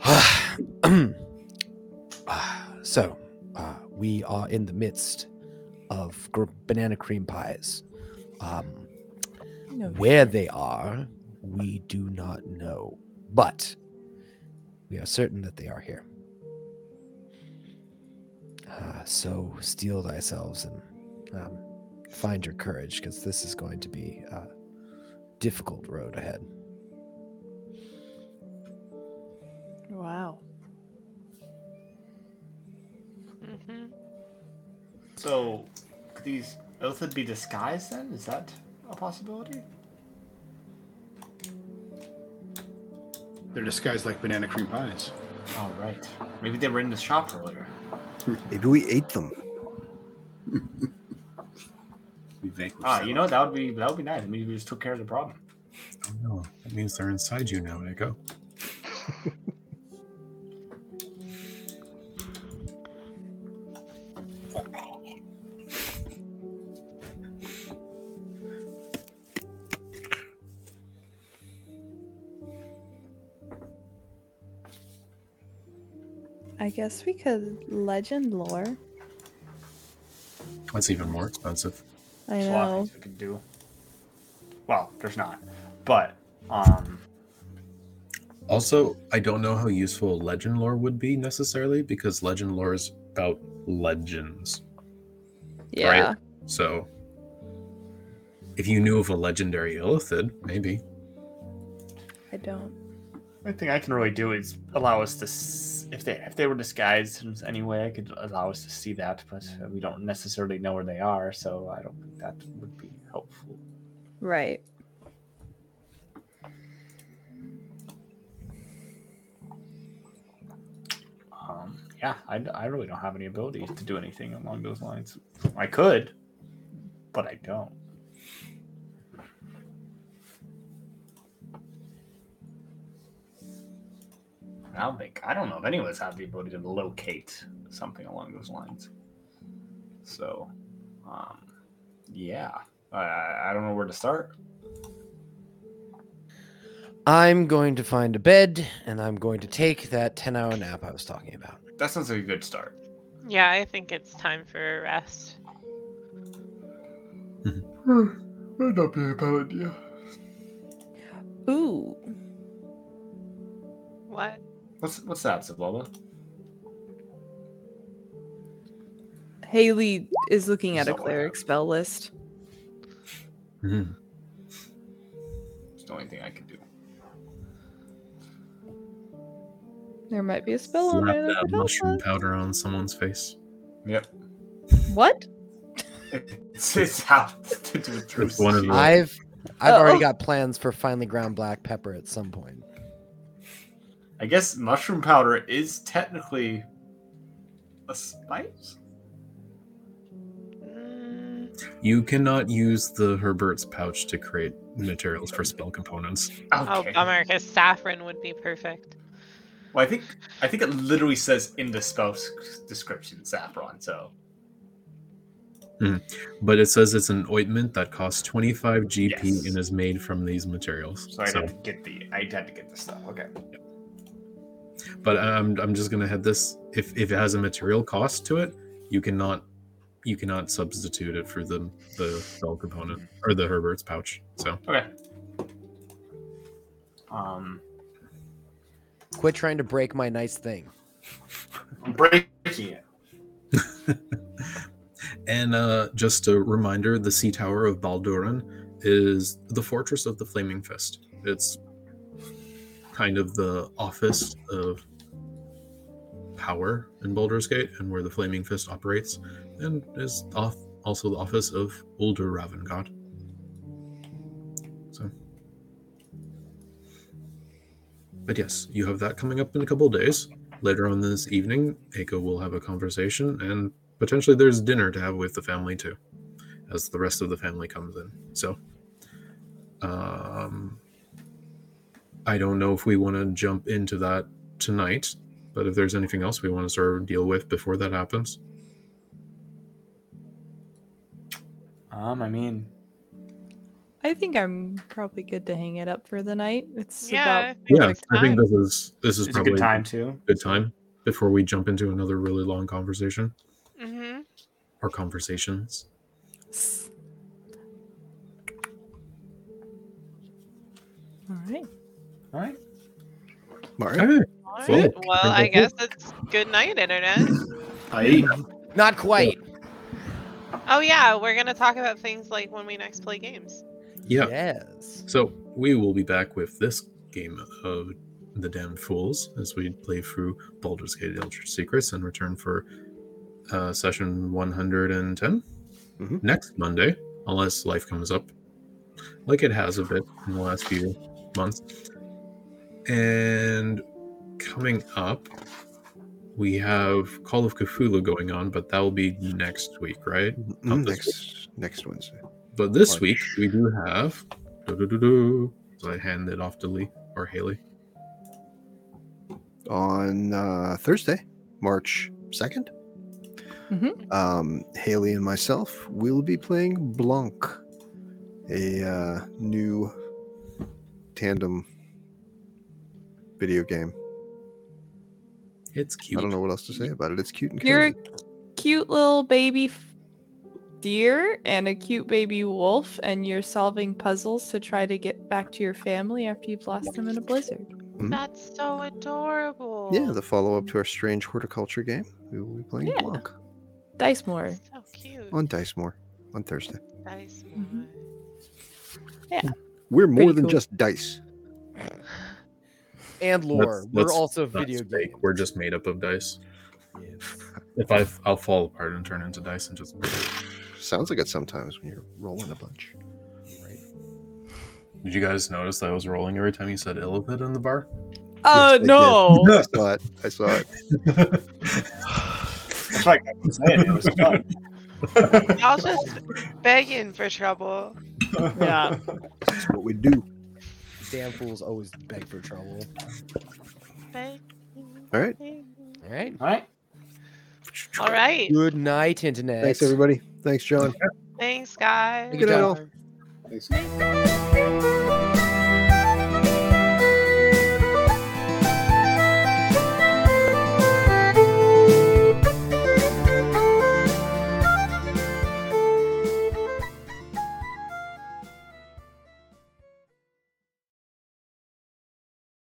so, uh, we are in the midst of gr- banana cream pies. Um, No where they are, we do not know, but we are certain that they are here. Uh, so steel thyself and um, find your courage, because this is going to be a difficult road ahead. Wow. Hmm So, could these Illithid be disguised then? Is that a possibility? They're disguised like banana cream pies. Oh, right. Maybe they were in the shop earlier. Maybe we ate them. We Ah, you know that would be that would be nice. I mean, we just took care of the problem. Oh no, that means they're inside you now, Ego. I guess we could legend lore. That's even more expensive. I There's a lot of know. things we could do. Well, there's not, but um, Also, I don't know how useful legend lore would be necessarily because legend lore is about legends. Yeah. So, if you knew of a legendary Illithid, maybe. I don't. The only thing I can really do is allow us to, s- if they if they were disguised in any way, I could allow us to see that, but we don't necessarily know where they are, so I don't think that would be helpful. Right. Um, yeah, I, I really don't have any abilities to do anything along those lines. I could, but I don't. I don't think I don't know if any of us have the ability to locate something along those lines. So, um, yeah, I, I don't know where to start. I'm going to find a bed and I'm going to take that 10 hour nap I was talking about. That sounds like a good start. Yeah, I think it's time for a rest. Might not be a bad idea. Ooh. What? What's what's that, Zabloba? Haley is looking at a cleric spell list. Mhm. It's the only thing I can do. There might be a spell on there that that mushroom us. powder on someone's face. Yep. What? It's, it's how to do it It's one of steam. I've I've Oh. already got plans for finely ground black pepper at some point. I guess mushroom powder is technically a spice. Mm, You cannot use the Heward's pouch to create materials for spell components. Oh, Okay. bummer, because saffron would be perfect. Well, I think I think it literally says in the spell description saffron. So But it says it's an ointment that costs 25 GP Yes. and is made from these materials. so I So, had to get the I had to get the stuff. Okay. But I'm I'm just gonna head this. If if it has a material cost to it, you cannot you cannot substitute it for the the spell component or the Heward's pouch. So Okay. Um. Quit trying to break my nice thing. I'm breaking it. And uh, just a reminder the Sea Tower of Balduran is the fortress of the Flaming Fist. It's kind of the office of power in Baldur's Gate and where the Flaming Fist operates, and is off, also the office of Ulder Ravengard. So. But yes, you have that coming up in a couple days. Later on this evening, Ego will have a conversation, and potentially there's dinner to have with the family too, as the rest of the family comes in. So, um, I don't know if we want to jump into that tonight, but if there's anything else we want to sort of deal with before that happens, Um, I mean, I think I'm probably good to hang it up for the night. It's Yeah, about yeah, it's I think this is this is it's a good time too. good time before we jump into another really long conversation Mm-hmm. or conversations. all right. All right. All right. Okay. Alright, Cool. Well, I guess it's good night, internet. I Not quite. Oh yeah, we're gonna talk about things like when we next play games. Yeah. Yes. So we will be back with this game of the Damned Fools as we play through Baldur's Gate: Eldritch Secrets and return for uh, session 110 Mhm. next Monday, unless life comes up, like it has a bit in the last few months. And coming up, we have Call of Cthulhu going on, but that will be next week, right? Not Mm, this next next Wednesday. But this March. week we do have. So I hand it off to Lee or Haley. on uh, Thursday, March 2nd. Mhm. Um, Haley and myself will be playing Blanc, a uh, new tandem video game. It's cute. I don't know what else to say about it. It's cute and You're a cute little baby f- deer and a cute baby wolf, and you're solving puzzles to try to get back to your family after you've lost them in a blizzard. Mhm. That's so adorable. Yeah, the follow up to our strange horticulture game. We will be playing Yeah. Blanc Dice more. So cute. on Dicemore on Thursday. Dice more. We're more Pretty than cool. just dice. And lore. That's- We're also video fake. games. We're just made up of dice. If I, I'll fall apart and turn into dice and just. Sounds like it sometimes when you're rolling a bunch. Right. Did you guys notice that I was rolling every time you said Illithid in the bar? Uh, I did. no! I saw it. I saw it. That's right. I can say it. It was fun. Y'all just begging for trouble. Yeah. That's what we do. Damn fools always beg for trouble. All right. All right. All right. All right. Good night, internet. Thanks, everybody. Thanks, John. Thanks, guys. Good Good night, job. all. Thanks.